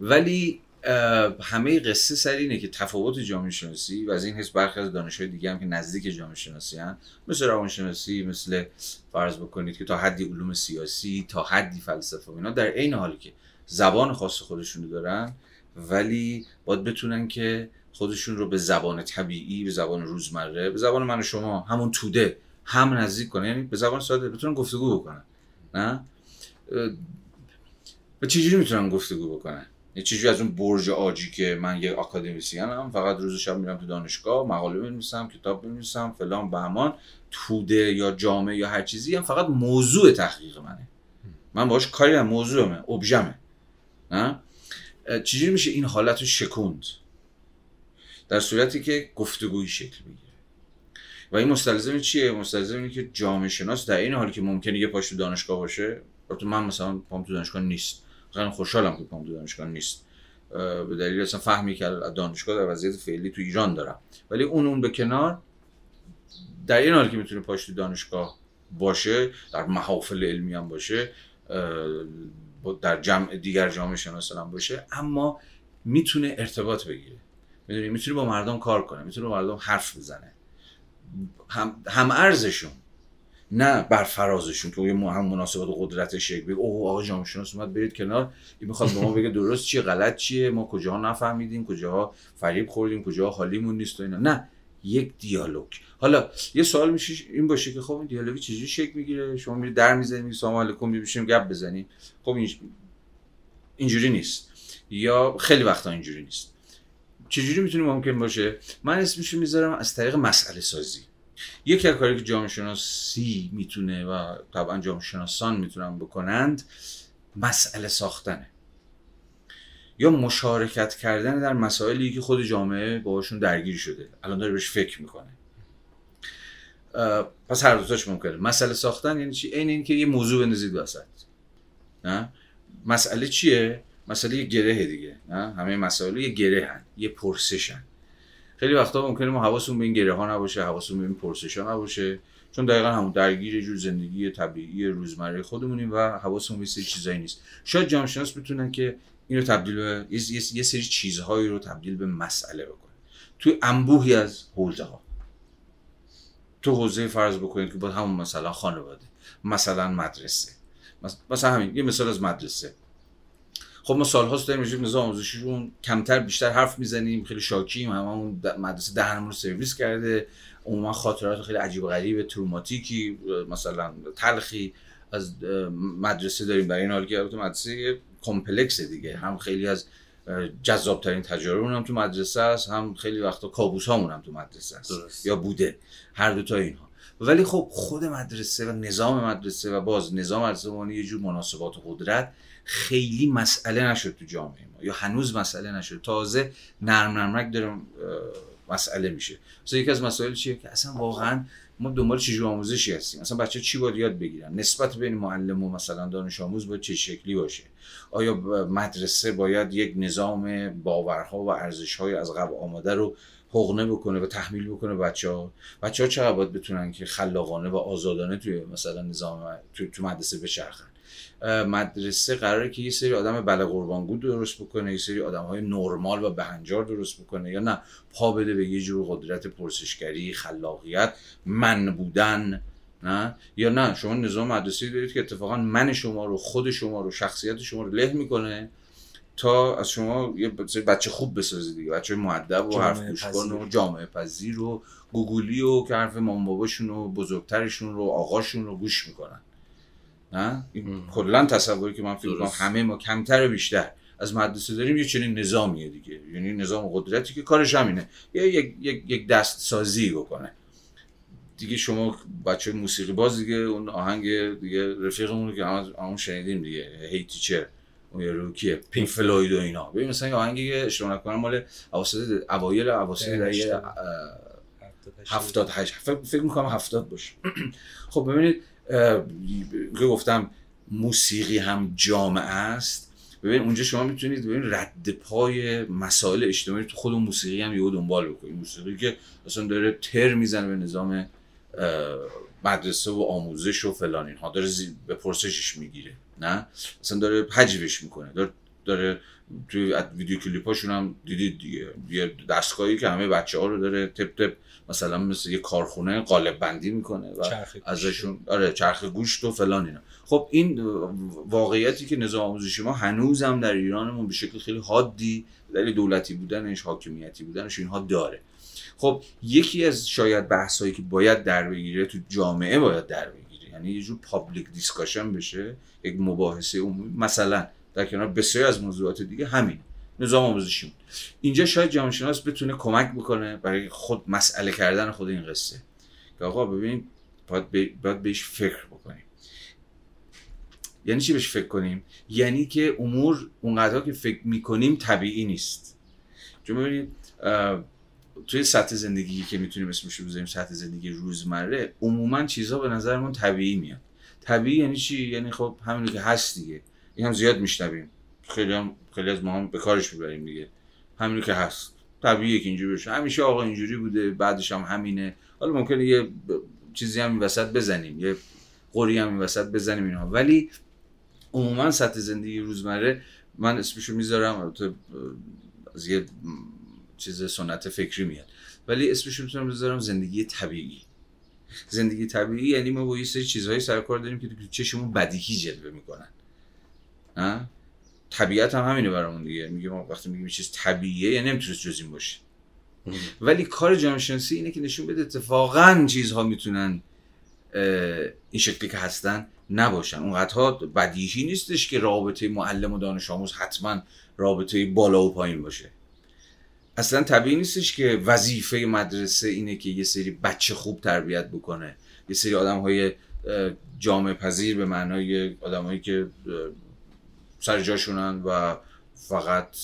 ولی همه قصه سر اینه که تفاوت جامعه شناسی و از این حس برخی از دانشهای دیگه هم که نزدیک جامعه شناسی هن مثل روانشناسی مثل فرض بکنید که تا حدی علوم سیاسی تا حدی فلسفه و اینا در عین حالی که زبان خاص خودشونو دارن ولی باید بتونن که خودشون رو به زبان طبیعی به زبان روزمره به زبان من و شما همون توده هم نزدیک کنن یعنی به زبان ساده بتونن گفتگو بکنن. نه؟ و چجوری می‌تونن گفتگو بکنن؟ یه چیزی از اون برج آجی که من یه آکادمیسیانم فقط روز شب میرم تو دانشگاه مقاله بنویسم کتاب بنویسم فلان بهمان توده یا جامعه یا هر چیزی هم فقط موضوع تحقیق منه. من باش کاری هم موضوعمه ابژمه. نه؟ اه، چجوری میشه این حالت رو شکوند؟ در صورتی که گفتگویی شکل بگیره و این مستلزم چیه؟ مستلزم اینه که جامعه شناس در این حالی که ممکنه یه پاش تو دانشگاه باشه البته من مثلا پام تو دانشگاه نیست. خیلی خوشحالم که پام تو دانشگاه نیست. به دلیل اصلا فهمی که دانشگاه در وضعیت فعلی تو ایران دارم. ولی اون اون به کنار در این حالی که می‌تونه پاش تو دانشگاه باشه در محافل علمی هم باشه در جمع دیگر جامعه شناسان هم باشه اما می‌تونه ارتباط بگیره. می‌دونی؟ می‌تونه با مردم کار کنه می‌تونه با مردم حرف بزنه. هم, هم ارزشون نه بر فرازشون که یه هم مناسبات قدرت شکل بگه اوه آقا جامعه شناس اومد برید کنار. این می‌خواد به ما بگه درست چیه غلط چیه ما کجاها نفهمیدیم کجاها فریب خوردیم کجاها حالیمون نیست و اینا. نه یک دیالوگ. حالا یه سوال میشه این باشه که خب این دیالوگی چجوری شکل می‌گیره؟ شما میری در می‌زنید میگی سلام علیکم میبشیم گپ بزنیم خب این اینجوری نیست. یا خیلی وقتا اینجوری نیست. چجوری می‌تونه ممکن باشه؟ من اسمشو می‌ذارم از طریق مسئله سازی. یکی از کاری که جامعه شناسی می‌تونه و طبعا جامعه شناسان می‌تونن بکنند مسئله ساختنه. یا مشارکت کردن در مسائلی که خود جامعه باهاشون درگیر شده الان داره بهش فکر می‌کنه. پس هر دوتاش ممکنه. مسئله ساختن یعنی چی؟ این که یه موضوع بندازید وسط. نه؟ مسئله چیه؟ مسئله یه گره دیگه نه؟ همه مسائل یه گره هن. یه پرسشن. خیلی وقتا ممکنه ما حواسمون به این گره ها نباشه حواسمون به این پرسش ها نباشه چون دقیقا همون درگیر جور زندگی طبیعی روزمره خودمونیم و حواسمون به سری چیزایی نیست. شاید جامعه شناس بتونن که این رو تبدیل به یه, سری چیزهایی رو تبدیل به مسئله بکنه توی انبوهی از حوزه ها تو حوزه فرض بکنید که با همون مثلا خانواده مثلا مدرسه. مثلا همین یه مثال از مدرسه. خب ما سالهاست داریم راجع نظام آموزشیشون کمتر بیشتر حرف می‌زنیم خیلی شاکیم همون مدرسه دهنمون رو سرویس کرده. عموما خاطرات خیلی عجیب و غریب تروماتیکی مثلا تلخی از مدرسه داریم. برای این حال که مدرسه کمپلکس دیگه. هم خیلی از جذاب ترین تجارب هم تو مدرسه است هم خیلی وقتا کابوس هم تو مدرسه است یا بوده. هر دو تا اینها. ولی خب خود مدرسه و نظام مدرسه و باز نظام مدرسه یه جور مناسبات و قدرت خیلی مسئله نشد تو جامعه ما. یا هنوز مسئله نشد. تازه نرم نرمک داره مسئله میشه. مثلا یکی از مسائل چیه؟ که اصلا واقعا ما دنبال چه آموزشی هستیم. مثلا بچه چی باید یاد بگیرن؟ نسبت بین معلم و مثلا دانش آموز باید چه شکلی باشه؟ آیا مدرسه باید یک نظام باورها و ارزش‌های از قبل آماده رو حقنه بکنه و تحمیل بکنه بچه ها بچه ها چقدر باید بتونن که خلاقانه و آزادانه توی مثلا نظام تو, تو مدرسه بچرخن؟ مدرسه قراره که یه سری آدم بله قربانگو درست بکنه یه سری آدم های نرمال و بهنجار درست بکنه یا نه؟ پا بده به یه جور قدرت پرسشگری خلاقیت من بودن نه؟ یا نه؟ شما نظام مدرسه دارید که اتفاقا من شما رو خود شما رو شخصیت شما رو له می‌کنه تا از شما یه بچه خوب بسازید دیگه. بچه معدب و حرف گوش و جامعه پذیر و گوگلی و که حرف مام باباشون و بزرگترشون رو آقاشون رو گوش می‌کنن. نه؟ کلا تصوری که من فکر کنم همه ما کمتر و بیشتر از مدرسه داریم یه چنین نظامیه دیگه. یعنی نظام قدرتی که کارش همینه. یه یک یک یک دست سازی بکنه. دیگه شما بچه موسیقی باز دیگه اون آهنگ دیگه رفیقمون که همون شنیدیم دیگه. هی تیچر اون یارو کیه پینک فلوید و اینا. ببین مثلا یه آهنگی اشتباه نکنم مال اواسط اوایل اواسط دهه 78 فکر می‌کنم 70 باشه. خب ببینید که گفتم موسیقی هم جامعه است. ببین اونجا شما می‌تونید ببین رد پای مسائل اجتماعی تو خود موسیقی هم یهو دنبال بکنید. موسیقی که اصلا داره تر می‌زنه به نظام مدرسه و آموزش و فلان اینها. داره به پرسشش می‌گیره نه؟ اصلا داره حجبش می‌کنه. داره داره توی ویدیو کلیپاشون هم دیدید دیگه. یه دستگاهی که همه بچه ها رو داره تپ تپ مثلا مثل یه کارخونه قالب بندی می‌کنه و ازشون آره چرخ گوشت و فلان اینا. خب این واقعیتی که نظام آموزشی ما هنوزم در ایرانمون به شکل خیلی حادی دلیل دولتی بودنش حاکمیتی بودنش اینها داره. خب یکی از شاید بحثایی که باید در بگیره تو جامعه باید در بگیره یعنی یه جور public discussion بشه یک مباحثه عمومی. مثلا در کنار بسیاری از موضوعات دیگه همین نظام آموزشی اینجا شاید جامعه شناس بتونه کمک بکنه برای خود مسئله کردن خود این قصه. که آقا ببین باید, باید بهش فکر بکنیم. یعنی چی بهش فکر کنیم؟ یعنی که امور اونقدر که فکر می‌کنیم طبیعی نیست. چون ببینید توی سطح زندگی که می‌تونیم اسمش رو بذاریم سطح زندگی روزمره عموما چیزها به نظرمون طبیعی میاد. طبیعی یعنی چی؟ یعنی خب همینی که هست دیگه. این هم زیاد میشنویم. خیلی هم خیلی از ما هم به کارش می‌بریم دیگه. همینی که هست. طبیعیه که اینجوری بشه. همیشه آقا اینجوری بوده بعدش هم همینه. حالا ممکنه یه چیزی هم وسط بزنیم. یه قوری هم وسط بزنیم اینها. ولی عموما سطح زندگی روزمره من اسمشو می‌ذارم. از یه چیز سنت فکری میاد. ولی اسمشو می‌تونم بذارم زندگی طبیعی. زندگی طبیعی یعنی ما با یه سری چیزهایی سر کار داریم که تو چشمون بدیهی جلوه می‌کنن. نه؟ طبیعت هم همینه برامون دیگه. میگه ما وقتی میگیم چیز طبیعیه یعنی نمی‌تونه جز این باشه. ولی کار جامعه شناسی اینه که نشون بده اتفاقا چیزها می‌تونن این شکلی که هستن نباشن. اونقدرها بدیهی نیستش که رابطه معلم و دانش آموز حتما رابطه بالا و پایین باشه. اصلا طبیعی نیستش که وظیفه مدرسه اینه که یه سری بچه خوب تربیت بکنه. یه سری آدم های جامعه پذیر به معنای آدمایی که سر جاشونن و فقط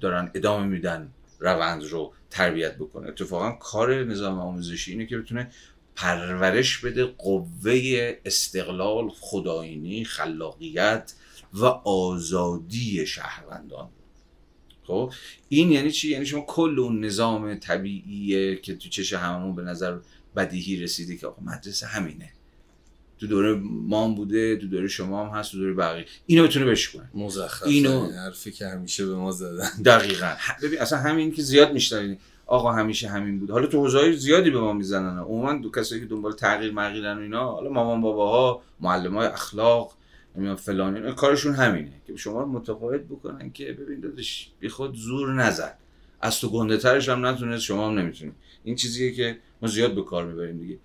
دارن ادامه میدن روند رو تربیت بکنه. اتفاقا کار نظام آموزشی اینه که بتونه پرورش بده قوه استقلال خداینی خلاقیت و آزادی شهروندان. خب؟ این یعنی چی؟ یعنی شما کل اون نظام طبیعیه که تو چش هممون به نظر بدیهی رسیده که آقا مدرسه همینه. تو دوره ما هم بوده تو دوره شما هم هست تو دوره بقیه. اینو بتونه بشکنه مزخرف اینو. حرفی که همیشه به ما زدن. دقیقا. ببین اصلا همین که زیاد میشنوید آقا همیشه همین بود حالا تو حوزه‌های زیادی به ما می‌زنن. عموما دو کسایی که دنبال تغییر مغیرن و اینا حالا مامان باباها معلمای اخلاق نمی‌دونم فلان اینا کارشون همینه که شما رو متقاعد بکنن که ببین داداش بی خود زور نزن. از تو گنده ترش هم نتونست شما هم نمی‌تونید این چیزیه که ما زیاد به کار می‌بریم دیگه.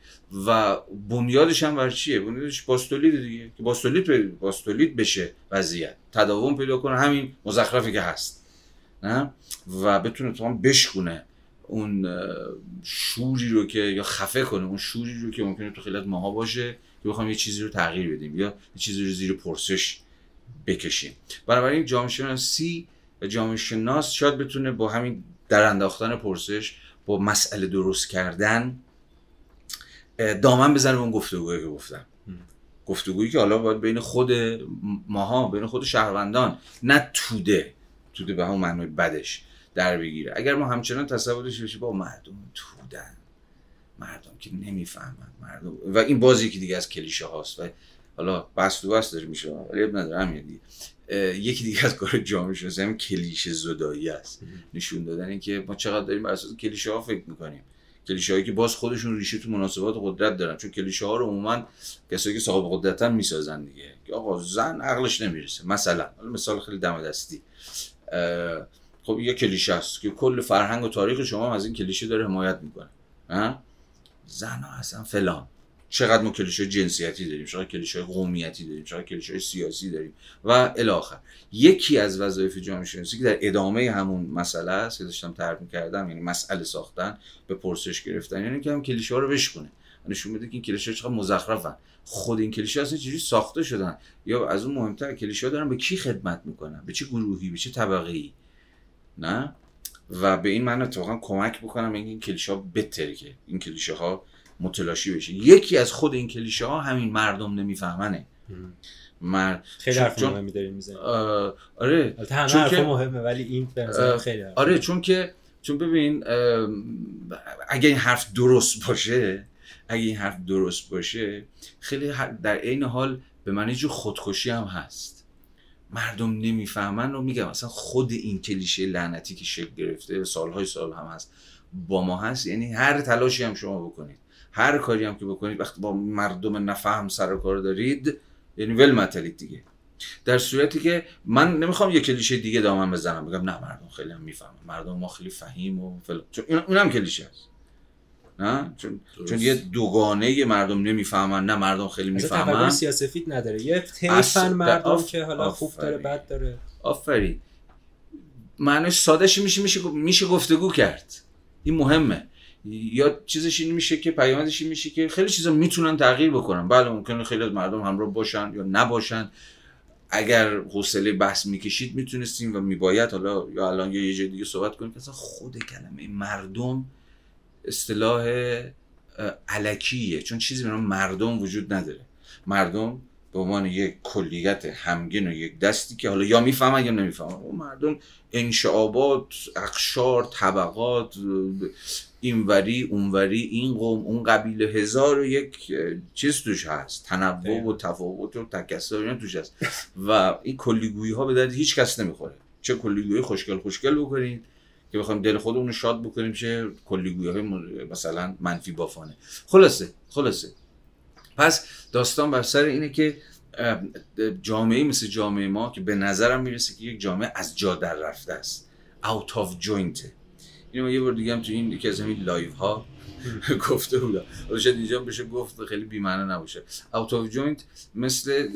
و بنیادش هم بر چیه؟ بنیادش باستولید دیگه. که باستولید باستولید بشه وضعیت. تداوم پیدا کنه. همین مزخرفی که هست. نه؟ و بتونه تو بشکونه اون شوری رو که یا خفه کنه اون شوری رو که ممکنه تو خیلیت ماها باشه که بخوام یه چیزی رو تغییر بدیم یا یه چیزی رو زیر پرسش بکشیم. بنابراین جامعه شناسی و جامعه شناس شاید بتونه با همین در انداختن پرسش با مسئله درست کردن دامن بزنه به اون گفتگویی که گفتم. گفتگویی که حالا باید بین خود ماها بین خود شهروندان نه توده توده به همون معنای بدش در بگیره. اگر ما همچنان تصورش بشه با مردم تودن. مردم که نمی‌فهمن. مردم و این بازی که دیگه از کلیشه هاست و حالا بس تو بس داره میشه. ولی نداره همین دیگه. یکی دیگه از کار جامعه شناسی هم کلیشه زدایی است. نشون دادن اینکه ما چقدر داریم بر اساس کلیشه ها فکر می‌کنیم. کلیشه هایی که باز خودشون ریشه تو مناسبات قدرت دارن چون کلیشه ها رو عموما کسایی که صاحب قدرتن می‌سازن دیگه. که آقا زن عقلش نمی‌رسه. مثلا مثال خیلی دم دستی. خب یه کلیشه است که کل فرهنگ و تاریخ شما از این کلیشه داره حمایت می‌کنه. زن ها اصلا فلان. چقدر ما کلیشه جنسیتی داریم چقدر کلیشه قومیتی داریم چقدر کلیشه سیاسی داریم و الاخر یکی از وظایف جامعه شناسی که در ادامه همون مسئله است که داشتم تعریف کردم یعنی مسئله ساختن به پرسش گرفتن یعنی که هم کلیشه ها رو بشکنه نشون بده که این کلیشه چقدر مزخرفن. خود این کلیشه اصلا چجوری ساخته شدن؟ یا از اون مهمتر کلیشه ها دارن به کی خدمت می‌کنن؟ به چه گروهی؟ به چه طبقه ای نه؟ و به این معنی اتفاقا کمک بکنم این, کلیشه ها بهتره که این کلیشه ها متلاشی بشه یکی از خود این کلیشه ها همین مردم نمیفهمنه. مرد خیلی حرف مهمی داریم می‌زنیم آره چون حرف مهمه ولی این به خیلی حرف آره چون که چون ببین اگه این حرف درست باشه اگه این حرف درست باشه خیلی در عین حال به معنی جو خودکشی هم هست. مردم نمی‌فهمن و میگم اصلا خود این کلیشه لعنتی که شکل گرفته سالهای سال هم هست با ما هست یعنی هر تلاشی هم شما بکنید. هر کاری هم که بکنید وقتی با مردم نفهم سر کار دارید یعنی ول متلید دیگه. در صورتی که من نمی‌خوام یه کلیشه دیگه دامن بزنم بگم نه مردم خیلی هم می‌فهمن. مردم ما خیلی فهیم و فلان. چون اونم کلیشه هست نه؟ چون چون یه دوگانه مردم نمی‌فهمن نه مردم خیلی می‌فهمن. سیاسفید نداره. یه طیفن مردم آف... که حالا خوب داره بد داره. آفرین. معنیش سادهش میشه میشه میشه گفتگو کرد. این مهمه. یا چیزش این میشه که پیامدش این میشه که خیلی چیزا می‌تونن تغییر بکنن. بله ممکنه خیلی از مردم همراه باشن یا نباشن. اگر حوصله بحث می‌کشید می‌تونستیم و میباید. حالا یا الان یا یه جای دیگه صحبت کنیم که اصلا خود کلمه مردم اصطلاح علکیه. چون چیزی به مردم وجود نداره. مردم به عنوان یک کلیت همگن و یک دستی که حالا یا می‌فهمن یا نمی‌فهمن. اون مردم انشعابات اقشار طبقات اینوری اونوری این قوم اون قبیله هزار و یک چیز توش هست. تنوع و تفاوت و تکثر توش هست. و این کلیگویی ها به درد هیچ کس نمی‌خوره. چه کلیگویی خوشگل خوشگل بکنید که بخوایم دل خودمون رو شاد بکنیم چه کلیگویی های مثلا منفی بافانه. خلاصه خلاصه. پس داستان بر سر اینه که جامعه مثل جامعه ما که به نظرم می‌رسه که یک جامعه از جا در رفته است. Out of joint. اینو یه بار دیگه هم تو این یکی از همین لایو ها گفته بودم. حالا شاید اینجا بشه گفت خیلی بی‌معنی نباشه. out of joint مثل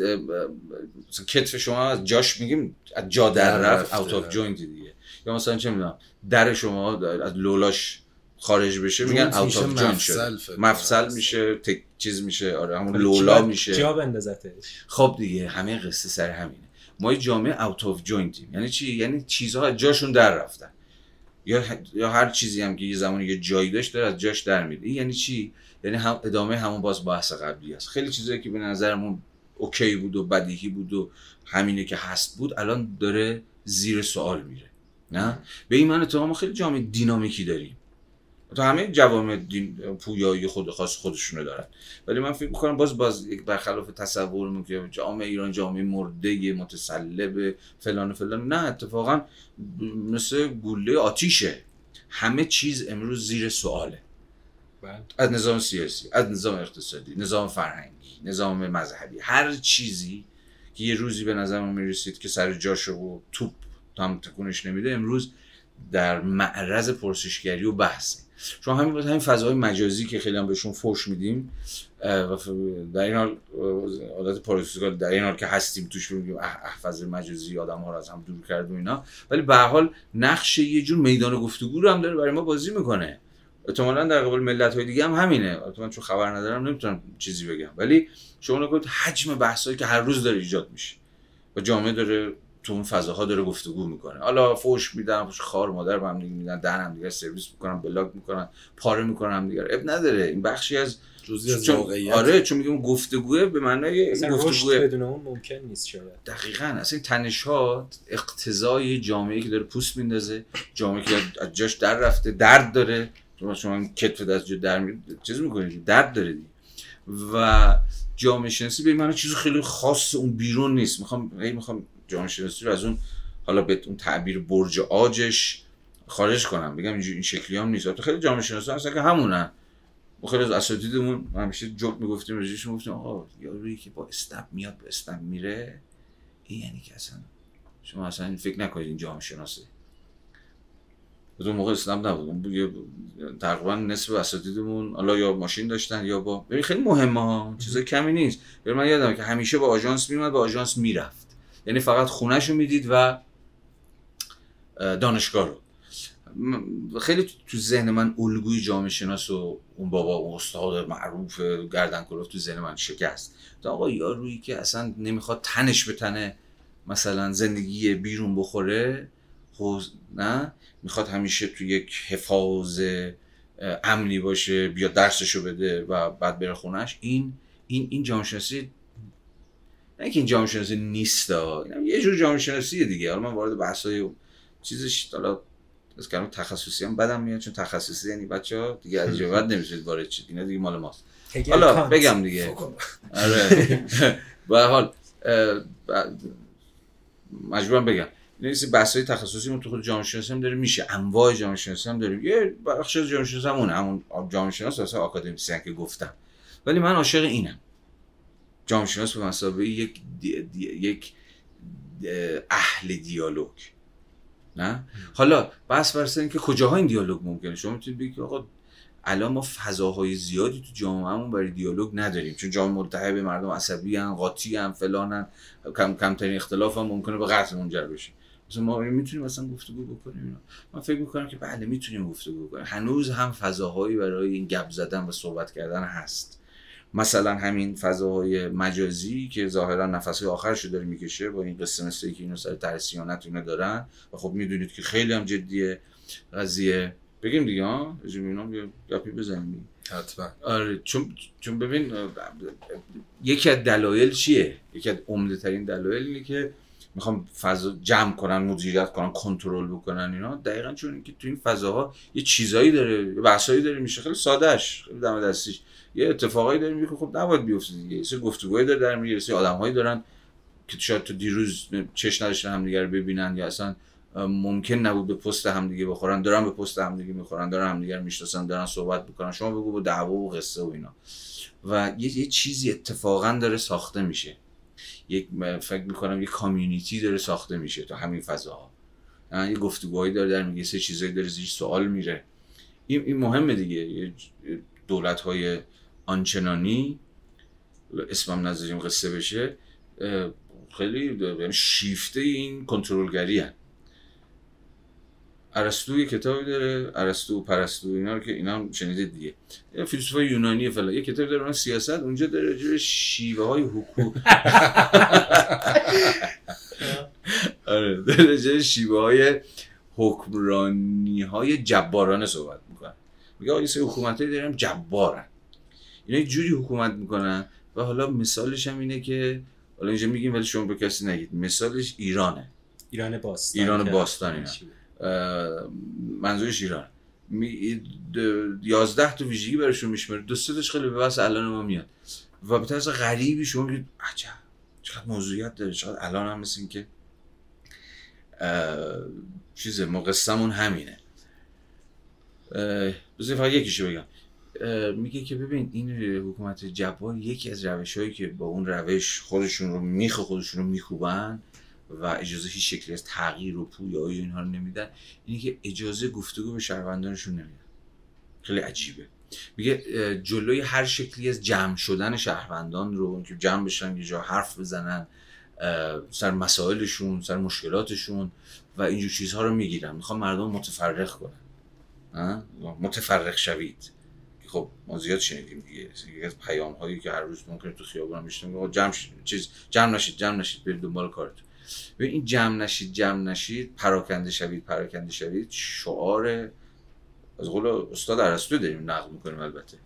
کتف شما از جاش میگیم از جا در رفت out of joint دیگه. یا مثلا چه می‌دونم در شما از لولاش خارج بشه میگن out of joint شده. مفصل میشه تک چیز میشه آره همون لولا میشه. جا بندازتش. خب دیگه همه قصه سر همینه. ما جامعه out of joint یم یعنی چی؟ یعنی چیزها از جاشون در رفتن. یا یا هر چیزی هم که یه زمانی یه جایی داشت داره از جاش در میره یعنی چی؟ یعنی هم ادامه همون باز بحث قبلی است. خیلی چیزایی که به نظرمون اوکی بود و بدیهی بود و همینه که هست بود الان داره زیر سوال میره. نه؟ به این معنی تو ما خیلی جامعه دینامیکی داریم. تو همه جوامع دین پویایی خود خاص خودشونو دارن. ولی من فکر می‌کنم باز باز یک برخلاف تصورمون که جامعه ایران جامعه مرده متسلب فلان و فلان. نه اتفاقا مثل گوله آتیشه. همه چیز امروز زیر سواله. بله. از نظام سیاسی از نظام اقتصادی نظام فرهنگی نظام مذهبی هر چیزی که یه روزی به نظر می‌رسید که سر جاش و توپ هم تکونش نمیده امروز در معرض پرسشگری و بحثه. چون همین همین فضاهای مجازی که خیلی هم بهشون فوش میدیم و در این حال عادت پاراکسیکال در این حال که هستیم توش میگیم فضای مجازی آدم ها رو از هم دور کرد و اینا. ولی به حال نقش یه جور میدان گفتگو رو هم داره برای ما بازی می‌کنه. احتمالا در قبال ملت های دیگه هم همینه. من چون خبر ندارم نمی‌تونم چیزی بگم. ولی شما نگید حجم بحثایی که هر روز داره ایجاد میشه. و جامعه داره تو اون فضاها داره گفتگو می‌کنه. حالا فوش میدن فوش خار مادر به هم دیگه میدن دهن هم دیگه سرویس می‌کنن بلاک می‌کنن پاره می‌کنن هم دیگه. اب نداره. این بخشی از جزئی از چون- واقعیت. آره چون میگم گفتگوه به معنای گفتگوه. بدون اون ممکن نیست شاید. دقیقا. اصلا این تنش ها اقتضای جامعه که داره پوست میندازه جامعه که از جاش در رفته درد داره. شما شما کتف از جا در می... چیز می‌کنید؟ درد داره دیگه. و جامعه شناسی به معنی چیز خیلی خاص اون بیرون نیست. می‌خوام هی می‌خوام جامعه شناسی رو از اون حالا به اون تعبیر برج آجش خارج کنم. بگم اینجوری این شکلی هم نیست. خیلی جامعه شناسا هستن که همونن. ما خیلی از اساتیدمون همیشه جوک می‌گفتیم رجیش می‌گفتیم آقا یارویی که با استپ میاد به استپ میره. این یعنی که اصلا شما اصلا این فکر نکنید این جامعه شناسه از اون موقع اسلام نبود. تقریبا نصف اساتیدمون حالا یا ماشین داشتن یا با ببین خیلی مهمه ها. چیز کمی نیست. من یادمه که همیشه با آژانس میومد با آژانس می‌رفت. یعنی فقط خونهش رو می‌دید و اه، دانشگاه رو. خیلی تو ذهن من الگوی جامعه شناس و اون بابا اون استاد معروف گردن کلوف تو ذهن من شکست. تا آقا یارویی که اصلا نمی‌خواد تنش به تنه مثلا زندگی بیرون بخوره حوز نه؟ می‌خواد همیشه تو یک حفاظ امنی باشه بیا درسشو بده و بعد بره خونش این این این جامعه شناسی نه که این جامعه شناسی نیست یه جور جامعه شناسیه دیگه. حالا من وارد بحثای چیزش حالا از کلمه تخصصی هم بدم میاد چون تخصصی یعنی بچه ها دیگه از اینجا بعد نمی‌تونید وارد شید. اینا دیگه مال ماست. حالا. بگم دیگه. آره. به هر حال مجبورم بگم. نیست بحث های تخصصی اون تو خود جامعه شناسی هم داره میشه انواع جامعه شناسی هم داریم. یه بخش از جامعه شناسی همونه همون جامعه شناس اصلا آکادمیسیان که گفتم. ولی من عاشق اینم. جامعه شناس به مسابقه یک یک اه، اهل دیالوگ. نه؟ حالا بحث بر سر اینکه کجاها این دیالوگ ممکنه؟ شما می‌تونید بگید که آقا الان ما فضاهای زیادی تو جامعهمون برای دیالوگ نداریم. چون جامعه ملتهب مردم عصبی هم قاطی هم فلانن کم کمترین اختلاف هم ممکنه به قتل منجر بشه. مثلا ما می‌تونیم مثلا گفتگو بکنیم اینا. من فکر می‌کنم که بله می‌تونیم گفتگو بکنیم. هنوز هم فضاهایی برای این گپ زدن و صحبت کردن هست. مثلا همین فضاهای مجازی که ظاهرا نفسهای آخرش رو داره می‌کشه با این قصه مثل که اینو سر ترسیانت اینا دارن. و خب می‌دونید که خیلی هم جدیه قضیه. بگیم دیگه ها اینا یه گپی بزنیم. حتما. آره چون چون ببین یکی از دلایل چیه؟ یکی از عمده ترین دلایل اینه که می‌خوام فضا جمع کنن مدیریت کنن کنترل بکنن اینا. دقیقا چون اینکه تو این فضاها یه چیزایی داره یه بحثایی داره میشه. خیلی سادهش خیلی دم دستیش. یه اتفاقایی داره میفته خب نباید بیفته دیگه. یه سری گفتگوهایی داره در میگه سری آدمهایی دارن که شاید تو دیروز چش نداشتن همدیگه رو ببینن یا اصلا ممکن نبود به پست همدیگه بخورن. دارن به پست همدیگه می‌خورن دارن همدیگه رو می‌شناسن دارن صحبت می‌کنن. شما بگو با دعوا و قصه و اینا. و یه, یه چیزی اتفاقا داره ساخته میشه. یک فکر می‌کنم یه کامیونیتی داره ساخته میشه تو همین فضاها. اه، یه گفتگوهایی داره در میگه سه چیزایی داره زیر سوال میره. این, این مهمه دیگه. دولت های آنچنانی اسمم نذاریم قصه بشه خیلی یعنی شیفته این کنترلگری هن. ارسطو یه کتابی داره ارسطو پرستو اینا رو که اینا هم شنیده دیگه. یه فیلسوفای یونانی فلان یه کتابی داره اون سیاست اونجا داره راجع شیوه های حقوق. آره داره شیوه های حکمرانی های جبارانه صحبت می‌کنن میگه آقا یه سری حکومتایی داریم جبارن. اینا یه جوری حکومت می‌کنن و حالا مثالش هم اینه که حالا اینجا میگیم ولی شما به کسی نگید مثالش ایرانه. ایران باستان ایران باستان اینا. اه، منظورش ایران. یازده تا ویژگی براشون میشمره دو سه خیلی به بحث الان ما میاد. و به طرز غریبی شما میگید عجب. چقدر موضوعیت داره. چقدر الان هم مثل که اه، چیزه ما همینه. بذار فقط یکیشو بگم. میگه که ببین این حکومت جبار یکی از روش هایی که با اون روش خودشون رو میخ خودشون رو میکوبن و اجازه هیچ شکلی از تغییر و پویایی اینها رو نمیدن اینه که اجازه گفتگو به شهروندانشون نمیدن. خیلی عجیبه. میگه جلوی هر شکلی از جمع شدن شهروندان رو که جمع بشن یه جا حرف بزنن سر مسائلشون سر مشکلاتشون و اینجور چیزها رو می‌گیرن. می‌خوام مردم متفرق کنن. متفرق شوید. خب ما زیاد شنیدیم دیگه. یکی از پیام هایی که هر روز ممکنه تو خیابون میشتیم جمع چیز جمع نشید جمع نشید برید دنبال کارتون. ببین این جمع نشید جمع نشید پراکنده شوید پراکنده شوید شعار از قول استاد ارسطو داریم نقل می‌کنیم البته.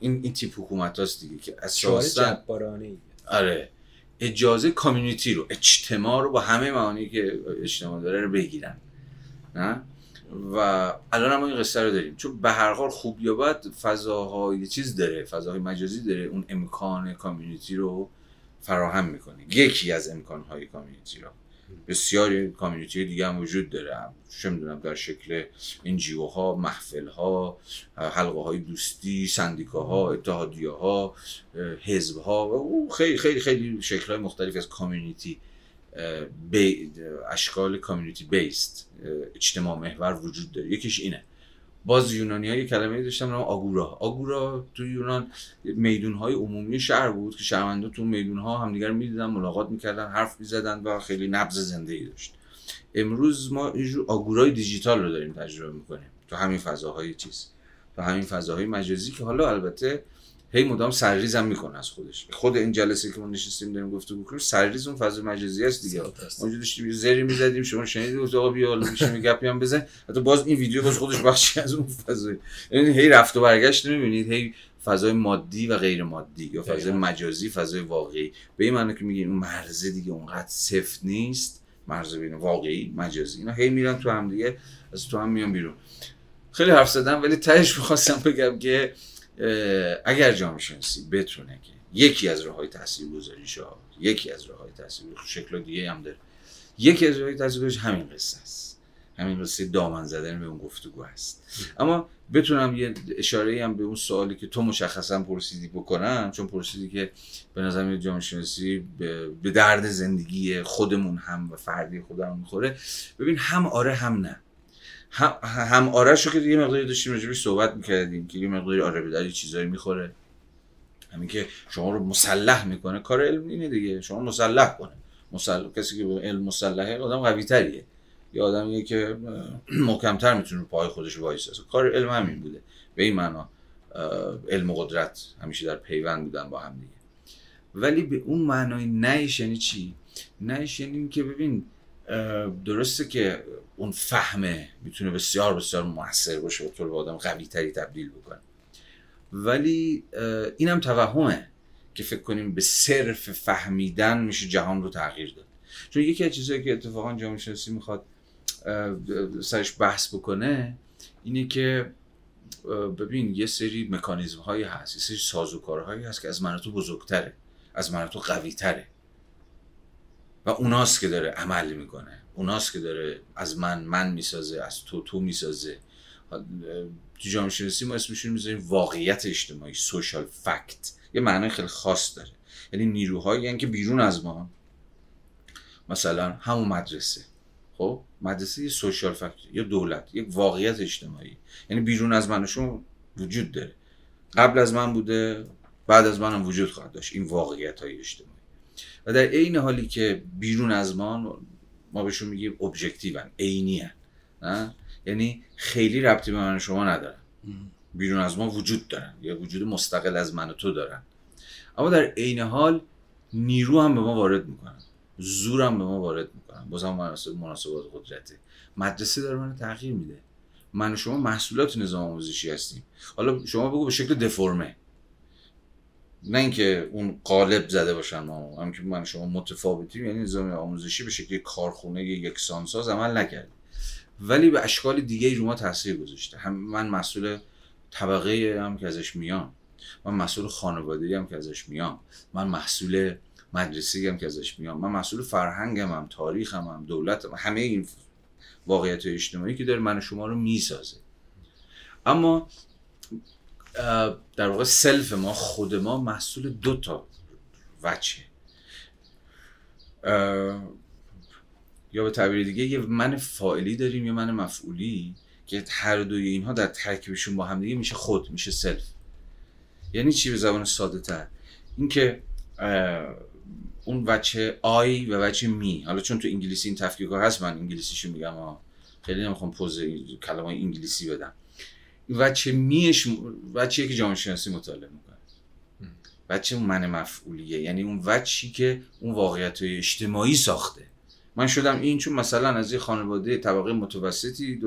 این این تیپ حکومت هاست دیگه که اساسا آره. اجازه کامیونیتی رو اجتماع رو با همه معانی که اجتماع داره رو بگیرن. نه؟ و الان هم این قصه رو داریم. چون به هر حال خوب یا بد فضاهای چیز داره فضاهای مجازی داره. اون امکان کامیونیتی رو فراهم می‌کنه یکی از امکانهای کامیونیتی رو. بسیاری کامیونیتی دیگه هم وجود داره. چه می‌دونم در شکل انجیو ها محفل ها حلقه های دوستی سندیکاها اتحادیه ها حزب ها و خیلی خیلی خیلی شکل های مختلف از کامیونیتی اشکال کامیونیتی بیست اجتماع محور وجود داره. یکیش اینه. باز یونانی های کلمه داشتم نام آگورا. آگورا تو یونان میدون های عمومی شهر بود که شهروندا تو میدون ها همدیگر می‌دیدن ملاقات می‌کردن حرف می‌زدن و خیلی نبض زنده ای داشت. امروز ما اینجور آگورای دیجیتال رو داریم تجربه می‌کنیم تو همین فضاهای چیز تو همین فضاهای مجازی که حالا البته هی مدام سرریز هم می‌کنه از خودش. خود این جلسه که ما نشستیم داریم گفتگو کنیم سرریز اون فضا مجازی است دیگه. اونجا داشتیم زری می‌زدیم شما شنیدید گفت آقا بیا حالا میشیم گپی هم بزن حتی باز این ویدیو باز خودش بخشی از اون فضا یعنی هی رفت و برگشت نمی‌بینید هی فضای مادی و غیر مادی یا فضای مجازی فضای واقعی. به این معنی که میگیم اون مرزه دیگه اونقدر سفت نیست مرز بین واقعی مجازی. اینا هی میرن تو هم دیگه از تو هم میان بیرون. خیلی حرف زدم ولی تهش می‌خواستم بگم که اگر جامعه شناسی بتونه که یکی از راه های تاثیر ها یکی از راه های تاثیر شکل دیگه هم داره. یکی از راه های تاثیر همین قصه است. همین قصه دامن زدن به اون گفتگو هست اما بتونم یه اشاره هم به اون سوالی که تو مشخصا پرسیدی بکنم چون پرسیدی که به نظر جامعه شناسی به درد زندگی خودمون هم و فردی خودمون می‌خوره. ببین هم آره هم نه. هم, هم آرش که یه مقداری داشتیم راجبش صحبت می‌کردیم که یه مقداری آره به داری چیزایی می‌خوره. همین که شما رو مسلح می‌کنه. کار علم اینه دیگه. شما مسلح کنه. مسلح کسی که علم مسلحه آدم قوی تریه یا آدمیه که محکمتر می‌تونه پای خودش وایسه. کار علم همین بوده. به این معنا علم و قدرت همیشه در پیوند بودن با هم دیگه. ولی به اون معنای نیش یعنی چی؟ نیش یعنی که ببین درسته که اون فهمه می‌تونه بسیار بسیار موثر باشه و تو رو به آدم قوی تری تبدیل بکنه. ولی اینم توهمه که فکر کنیم به صرف فهمیدن میشه جهان رو تغییر داد. چون یکی از چیزهایی که اتفاقا جامعه شناسی می‌خواد سرش بحث بکنه اینه که ببین یه سری مکانیزم هایی هست یه سری سازوکارهایی هست که از من بزرگتره از من تو قوی تره و اوناست که داره عمل می‌کنه. اوناست که داره از من من می‌سازه از تو تو می‌سازه. تو جامعه شناسی ما اسمشون می‌ذاریم واقعیت اجتماعی سوشال فکت یه معنای خیلی خاص داره. یعنی نیروهایی یعنی که بیرون از ما. مثلا همون مدرسه. خب؟ مدرسه یه سوشال فکت یا دولت یک واقعیت اجتماعی. یعنی بیرون از من شما وجود داره. قبل از من بوده بعد از منم وجود خواهد داشت. این واقعیت های اجتماعی. و در عین حالی که بیرون از ما ما بهشون میگیم ابجکتیون عینی یعنی خیلی ربطی به من شما ندارن. بیرون از ما وجود دارن. یا وجود مستقل از من و تو دارن. اما در عین حال نیرو هم به ما وارد می‌کنن. زور هم به ما وارد می‌کنن. بازم مناسب مناسبات قدرته مدرسه داره من تغییر میده. من و شما محصولات نظام آموزشی هستیم. حالا شما بگو به شکل دفرمه نه اینکه اون قالب زده باشن ما هم که من شما متفاوتیم یعنی نظام آموزشی به شکل کارخونه یکسانساز عمل نکرد ولی به اشکال دیگه رو ما تاثیر گذاشته. هم من مسئول طبقه هم که ازش میام. من مسئول خانواده هم که ازش میام. من مسئول مدرسه هم که ازش میام. من مسئول فرهنگم هم تاریخم هم دولتم همه این واقعیت اجتماعی که داره من شما رو می‌سازه. اما در واقع سلف ما خود ما محصول دو تا وچه یا به تعبیر دیگه یه من فاعلی داریم یا من مفعولی که هر دوی اینها در ترکیبشون با هم دیگه میشه خود میشه self. یعنی چی؟ به زبان ساده تر. اینکه اون وجه I و وجه me. حالا چون تو انگلیسی این تفکیک هست من انگلیسیشو میگم ها خیلی نمی‌خوام پوز کلمه انگلیسی بدم. وجه me ش وجهیه که جامعه شناسی مطالعه می‌کنه. وجه اون من مفعولیه. یعنی اون وجهی که اون واقعیت اجتماعی ساخته. من شدم این چون مثلا از یه خانواده طبقه متوسطی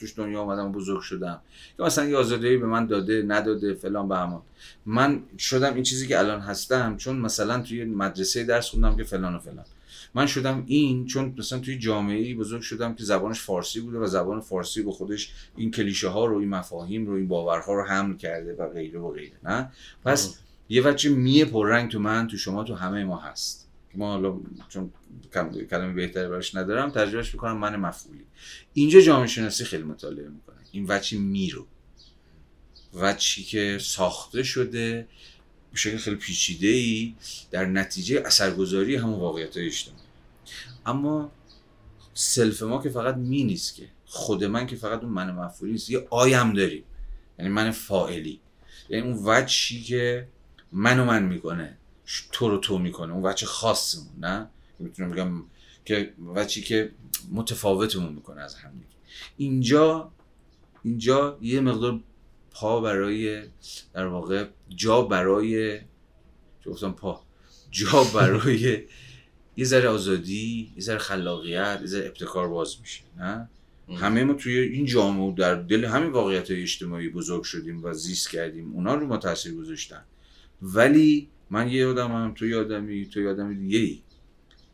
توش دنیا آمدم بزرگ شدم. که مثلا یه آزادی به من داده نداده فلان به همان. من شدم این چیزی که الان هستم چون مثلا توی مدرسه درس خوندم که فلان و فلان. من شدم این چون مثلا توی جامعه بزرگ شدم که زبانش فارسی بوده و زبان فارسی به خودش این کلیشه ها رو این مفاهیم رو این باورها رو حمل کرده و غیره و غیره نه؟ پس یه وجه میه پررنگ تو من تو شما تو همه ما هست. ما حالا چون کلمه بهتری براش ندارم ترجمهش می‌کنم من مفعولی. اینجا جامعه شناسی خیلی مطالعه می‌کنه. این وچی می رو. وچی که ساخته شده به شکل خیلی پیچیده ای در نتیجه اثرگذاری همون واقعیت های اجتماعی. اما سلف ما که فقط می نیست که خود من که فقط اون من مفعولی نیست یه آیم داریم. یعنی من فائلی یعنی اون وچی که منو من می‌کنه تو رو تو می‌کنه اون بچه خاصمون نه؟ می‌تونم بگم که بچی که متفاوتمون می‌کنه از هم اینجا اینجا یه مقدار پا برای در واقع جا برای گفتم پا؟ جا برای یه ذره آزادی یه ذره خلاقیت یه ذره ابتکار باز میشه نه؟ همه ما توی این جامعه در دل همین واقعیت اجتماعی بزرگ شدیم و زیست کردیم. اونا رو ما تاثیر گذاشتن. ولی من یه هم تو یه آدمی تو یه آدم دیگه ای.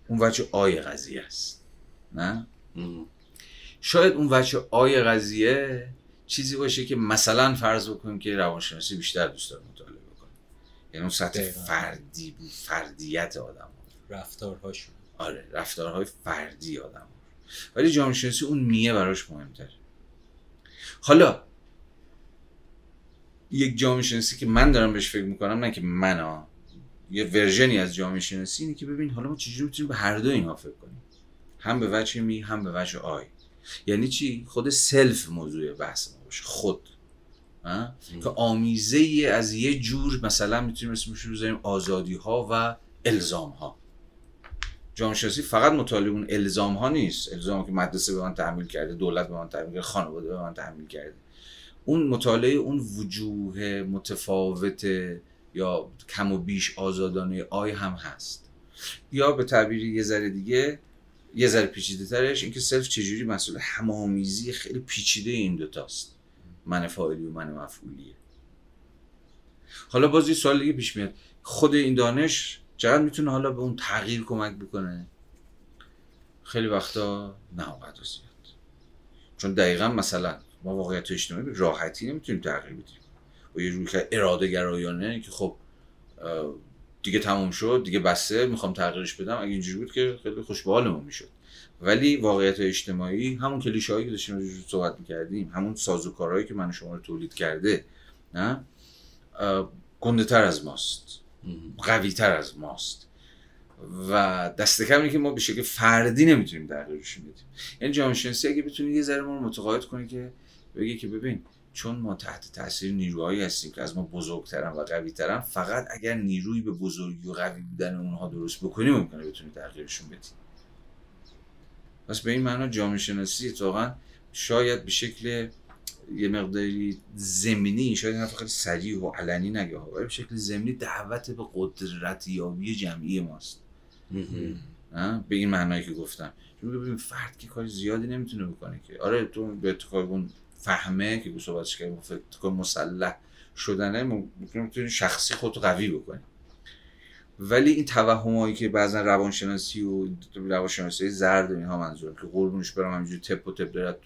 اون وجه I قضیه است. نه؟ شاید اون وجه I قضیه چیزی باشه که مثلا فرض بکنیم که روانشناسی بیشتر دوست داره مطالعه بکنه. یعنی اون سطح فردی بود فردیت آدم. رفتارهاشون. آره رفتارهای فردی آدم. ولی جامعه شناسی اون me ه براش مهمتره حالا یک جامعه شناسی که من دارم بهش فکر می‌کنم نه که من یه ورژنی از جامعه شناسی اینه که ببین حالا ما چجوری می‌تونیم به هر دو اینها فکر کنیم؟ هم به وجه me هم به وجه I. یعنی چی؟ خود self موضوع بحث ما باشه. خود. که آمیزه از یه جور مثلا می‌تونیم اسمش رو بذاریم آزادی ها و الزام ها جامعه شناسی فقط مطالعه اون الزام ها نیست. الزام که مدرسه به من تحمیل کرده دولت به من تحمیل کرده خانواده به من تحمیل کرده. اون مطالعه اون وجوه متفاوت یا کم و بیش آزادانه I هم هست. یا به تعبیری یه ذره دیگه یه ذره پیچیده ترش اینکه self چجوری مسئول هم‌آمیزی خیلی پیچیده این دوتاست من فاعلی و من مفعولیه. حالا باز یه سوال دیگه پیش میاد. خود این دانش چقدر می‌تونه حالا به اون تغییر کمک بکنه. خیلی وقتا نه زیاد. چون دقیقا مثلا ما واقعیت اجتماعی راحتی نمی‌تونیم تغییر بدیم. با یه روی که اراده گرایانه که خب دیگه تموم شد دیگه بسته می‌خوام تغییرش بدم. اگه اینجوری بود که خیلی خوشبالمون می‌شد. ولی واقعیت اجتماعی همون کلیشه هایی که داشتیم صحبت می‌کردیم همون سازوکارهایی که من شما رو تولید کرده نه گنده تر از ماست. قوی تر از ماست. و دست کم که ما به شکل فردی نمی‌تونیم تغییرش بدیم. یعنی جامعه شناسی اگه بتونه یه ذره ما رو متقاعد کنه که بگه که ببین چون ما تحت تاثیر نیروهایی هستیم که از ما بزرگترن و قویترن فقط اگر نیروی به بزرگی و قوی بودن اونها درست بکنیم ممکنه بتونیم تغییرشون بدیم پس به این معنا جامعه شناسی اتفاقا شاید به شکل یه مقداری زمینی شاید نه خیلی سریع و علنی نگه ولی به شکل زمینی دعوت به قدرت یابی جمعی ماست. به این معنایی که گفتم. چون ببین فرد که کاری زیادی نمی‌تونه بکنه که. آره تو به اون فهمه که صحبتش کردیم فکر مسلح شدنه می‌تونی شخصی خود قوی بکنی. ولی این توهمایی که بعضا روانشناسی و روانشناسی زرد و اینها منظور که قربونش برم همینجوری تپ و تپ دارد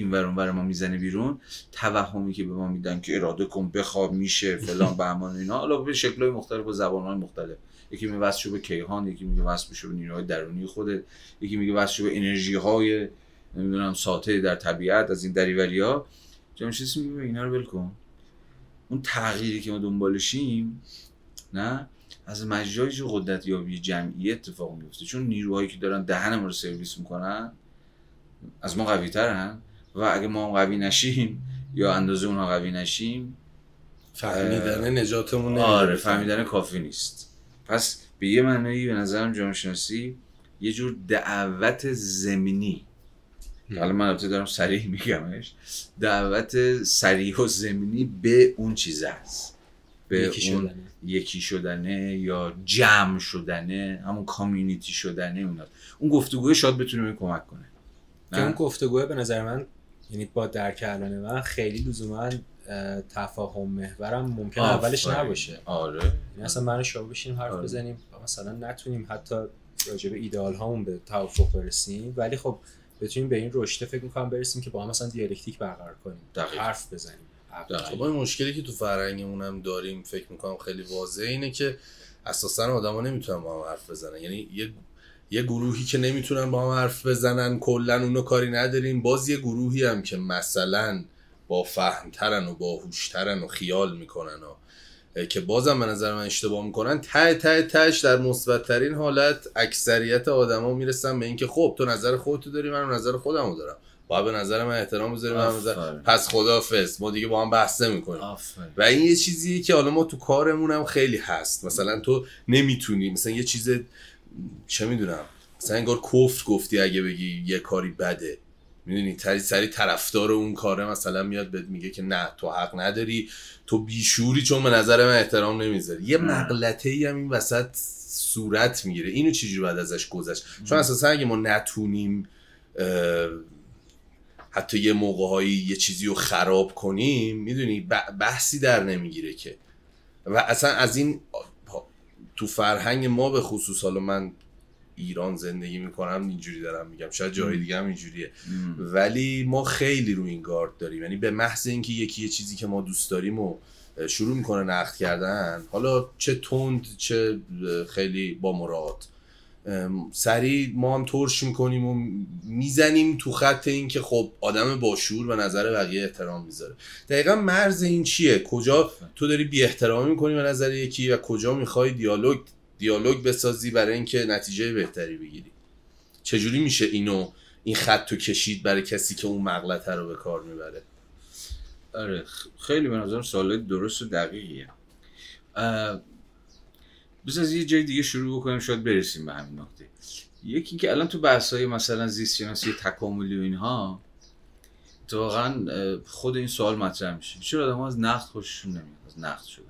این ورون ور ما می‌زنه بیرون توهمی که به ما میدن که اراده کن بخواب میشه فلان بهمان اینا. حالا به شکلهای مختلف و زبانهای مختلف. یکی میگه واسه به کیهان یکی میگه واسه به نیروهای درونی خودت. یکی میگه واسه به انرژی های نمی‌دونم ساته در طبیعت از این دریوری ها. جامعه میگه اینا رو ول کن. اون تغییری که ما دنبالشیم نه؟ از مجرای قدرت یابی جمعی اتفاق میفته چون نیروهایی که دارن دهن ما رو سرویس می‌کنن از ما قوی ترن و اگه ما هم قوی نشیم یا اندازه اونها قوی نشیم فهمیدن نجاتمون آره فهمیدن کافی نیست. پس به یه معنی به نظرم جامعه شناسی یه جور دعوت زمینی. حالا من البته دارم سریع میگمش. دعوت سریع و زمینی به اون چیز هست به یکی اون شدنه. یکی شدنه یا جمع شدنه همون کامیونیتی شدنه اونا اون گفتگوه شاید بتونه به کمک کنه. که اون گفتگوه به نظر من یعنی با درک الان من خیلی لزوما اه، تفاهم محورم ممکن اولش. نباشه آره یعنی اصلا من شما بشینیم حرف آره. بزنیم مثلا نتونیم حتی راجع به ایدئال هامون به توافق برسیم ولی خب بتونیم به این رشته فکر می‌کنم برسیم که با هم مثلا دیالکتیک برقرار کنیم دقیقاً. حرف بزنیم. خب این مشکلی که تو فرهنگمون هم داریم فکر می‌کنم خیلی واضحه اینه که اساسا آدما نمی‌تونن با هم حرف بزنن یعنی یه یه گروهی که نمی‌تونن با هم حرف بزنن کلا اونو کاری نداریم. باز یه گروهی هم که مثلا با فهمترن و باهوشترن و خیال می‌کنن و که بازم به نظر من اشتباه می‌کنن ته ته تهش در مثبت ترین حالت اکثریت آدما می‌رسن به اینکه خب تو نظر خودتو داری من نظر خودمو دارم. باید به نظر من احترام بذاری من نظر. پس خدافظ ما دیگه با هم بحث نمی‌کنیم. و این یه چیزیه که حالا ما تو کارمون هم خیلی هست. مثلا تو نمی‌تونی مثلا یه چیز چه می‌دونم؟ مثلا انگار کفر گفتی اگه بگی یه کاری بده. می‌دونی؟ تری سری طرفدار اون کاره مثلا میاد بهت میگه که نه تو حق نداری. تو بیشوری چون به نظر من احترام نمی‌ذاری. یه مغلطه ای هم این وسط صورت می‌گیره. اینو چجوری باید ازش گذشت؟ چون اساسا اگه ما نتونیم حتی یه موقع یه چیزی رو خراب کنیم می‌دونی؟ بحثی در نمی‌گیره که. و اصلا از این تو فرهنگ ما به خصوص حالا من ایران زندگی می‌کنم اینجوری دارم میگم. شاید جای دیگه هم اینجوریه. ولی ما خیلی رو این گارد داریم. یعنی به محض اینکه یکی یه چیزی که ما دوست داریم و شروع می‌کنه نقد کردن حالا چه تند چه خیلی با مراد. سریع ما هم ترش می‌کنیم و می‌زنیم تو خط این که خب آدم باشور به نظر بقیه احترام می‌ذاره. دقیقا مرز این چیه؟ کجا تو داری بی احترامی می‌کنی به نظر یکی و کجا می‌خوای دیالوگ دیالوگ بسازی برای اینکه نتیجه بهتری بگیری؟ چجوری میشه اینو این خط تو کشید برای کسی که اون مغلطه رو به کار می‌بره؟ آره خیلی به نظرم سوال درست و دقیقیه. بس از یه جای دیگه شروع بکنیم شاید برسیم به همین نقطه یکی که الان تو بحث های مثلا زیست شناسی تکاملی و اینها واقعا خود این سوال مطرح میشه. چرا آدم از نقد خوششون نمیاد از نقد شدن.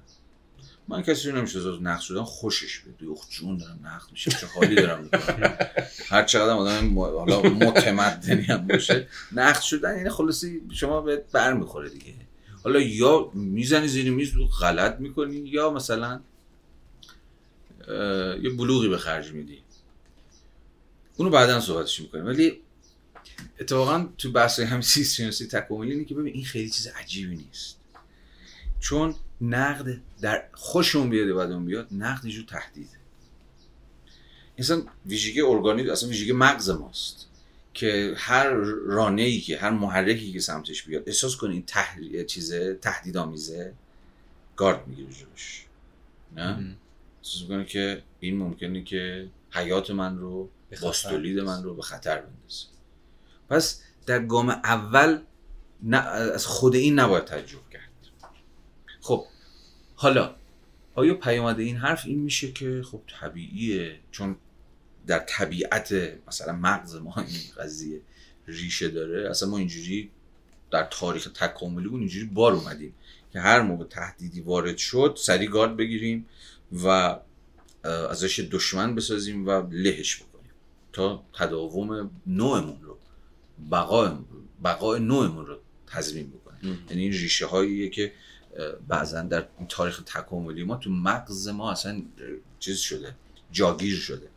من کسی رو نمیشه از نقد شدن خوشش به دوخ جون دارم نقد میشه چه حالی دارم می‌کنم. هر چقدر آدم حالا متمدنی هم باشه نقد شدن یعنی خلاصی شما به بر می‌خوره دیگه. حالا یا می‌زنی زیر میز غلط می‌کنی یا مثلا یه بلوغی به خرج میدی. اونو بعدا صحبتش می‌کنیم. ولی اتفاقا تو بحث هم سیست شناسی تکاملی اینه که ببین این خیلی چیز عجیبی نیست. چون نقد در خوشمون بیاد بعد بیاد نقد جور تهدیده. اصلا ویژگی ارگانیک اصلا ویژگی مغز ماست که هر رانه ای که هر محرکی که سمتش بیاد احساس کنه این تحر... چیزه تهدیدآمیزه گارد می‌گیره جلوش. نه؟ احساس کنه که این ممکنه که حیات من رو باستولید من رو به خطر بندازه. پس در گام اول نه از خود این نباید تعجب کرد. خب حالا آیا پیامد این حرف این میشه که خب طبیعیه؟ چون در طبیعت مثلا مغز ما این قضیه ریشه داره. اصلا ما اینجوری در تاریخ تکاملیمون اینجوری بار اومدیم که هر موقع تهدیدی وارد شد سری گارد بگیریم. و ازش دشمن بسازیم و لهش بکنیم. تا تداوم نوعمون رو بقای بقای نوعمون رو تضمین بکنیم. یعنی این ریشه هاییه که بعضا در تاریخ تکاملی ما تو مغز ما اصلا چیز شده جاگیر شده.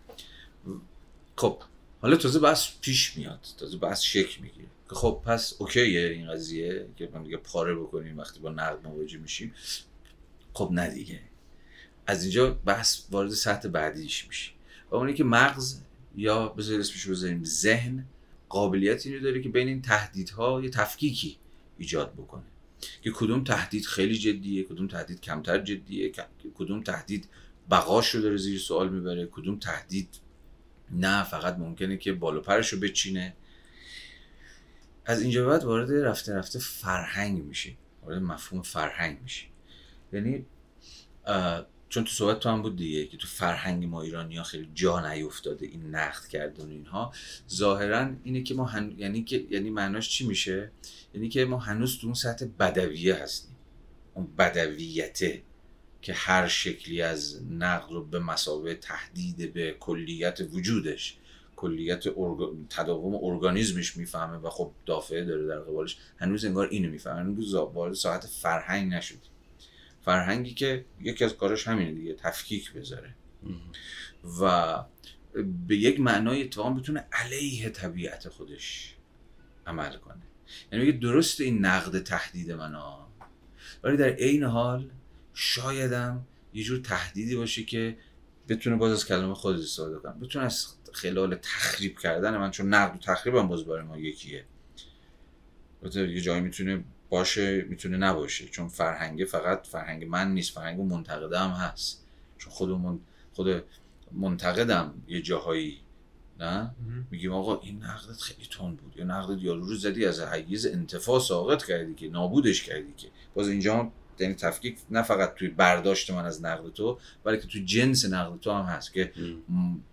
خب حالا تازه بحث پیش میاد تازه بحث شکل می‌گیره. که خب پس اوکیه این قضیه که من دیگه پاره بکنیم وقتی با نقد مواجه میشیم. خب نه دیگه. از اینجا بحث وارد سطح بعدیش میشه. و اونی که مغز یا بذار اسمش بذاریم ذهن قابلیت اینو داره که بین این تهدیدها یه تفکیکی ایجاد بکنه. که کدوم تهدید خیلی جدیه کدوم تهدید کمتر جدیه کدوم تهدید بقاش رو داره زیر سوال می‌بره کدوم تهدید نه فقط ممکنه که بالو پرش رو بچینه. از اینجا بعد وارد رفته رفته فرهنگ میشه وارد مفهوم فرهنگ میشه یعنی چون تو صحبت تو هم بود دیگه که تو فرهنگ ما ایرانی ها خیلی جا نیفتاده این نقد کردن اینها. ظاهرا اینه که ما هن... یعنی که یعنی معناش چی میشه؟ یعنی که ما هنوز تو اون سطح بدویه هستیم. اون بدویته که هر شکلی از نقد رو به مسابقه تهدید به کلیت وجودش کلیت تداوم ارگانیزمش می‌فهمه و خب دافعه داره در قبالش. هنوز انگار اینو می‌فهمه. هنوز وارد ساعت فرهنگ نشد فرهنگی که یکی از کارش همینه دیگه تفکیک بذاره. و به یک معنای اتفاقا بتونه علیه طبیعت خودش عمل کنه. یعنی میگه درست این نقد تهدید من ولی در عین حال شایدم یه جور تهدیدی باشه که بتونه باز از کلمه خود استفاده کنه. بتونه از خلال تخریب کردن من چون نقد و تخریب هم باز برای ما یکیه. یه جایی می‌تونه باشه می‌تونه نباشه. چون فرهنگ فقط فرهنگ من نیست فرهنگ منتقده هم هست. چون خودمون خود منتقدم یه جاهایی نه؟ میگیم آقا این نقدت خیلی تون بود. یا نقدت یارو رو زدی از حیز انتفاع ساقط کردی که نابودش کردی که. باز اینجا یعنی تفکیک نه فقط توی برداشت من از نقد تو بلکه توی جنس نقد تو هم هست که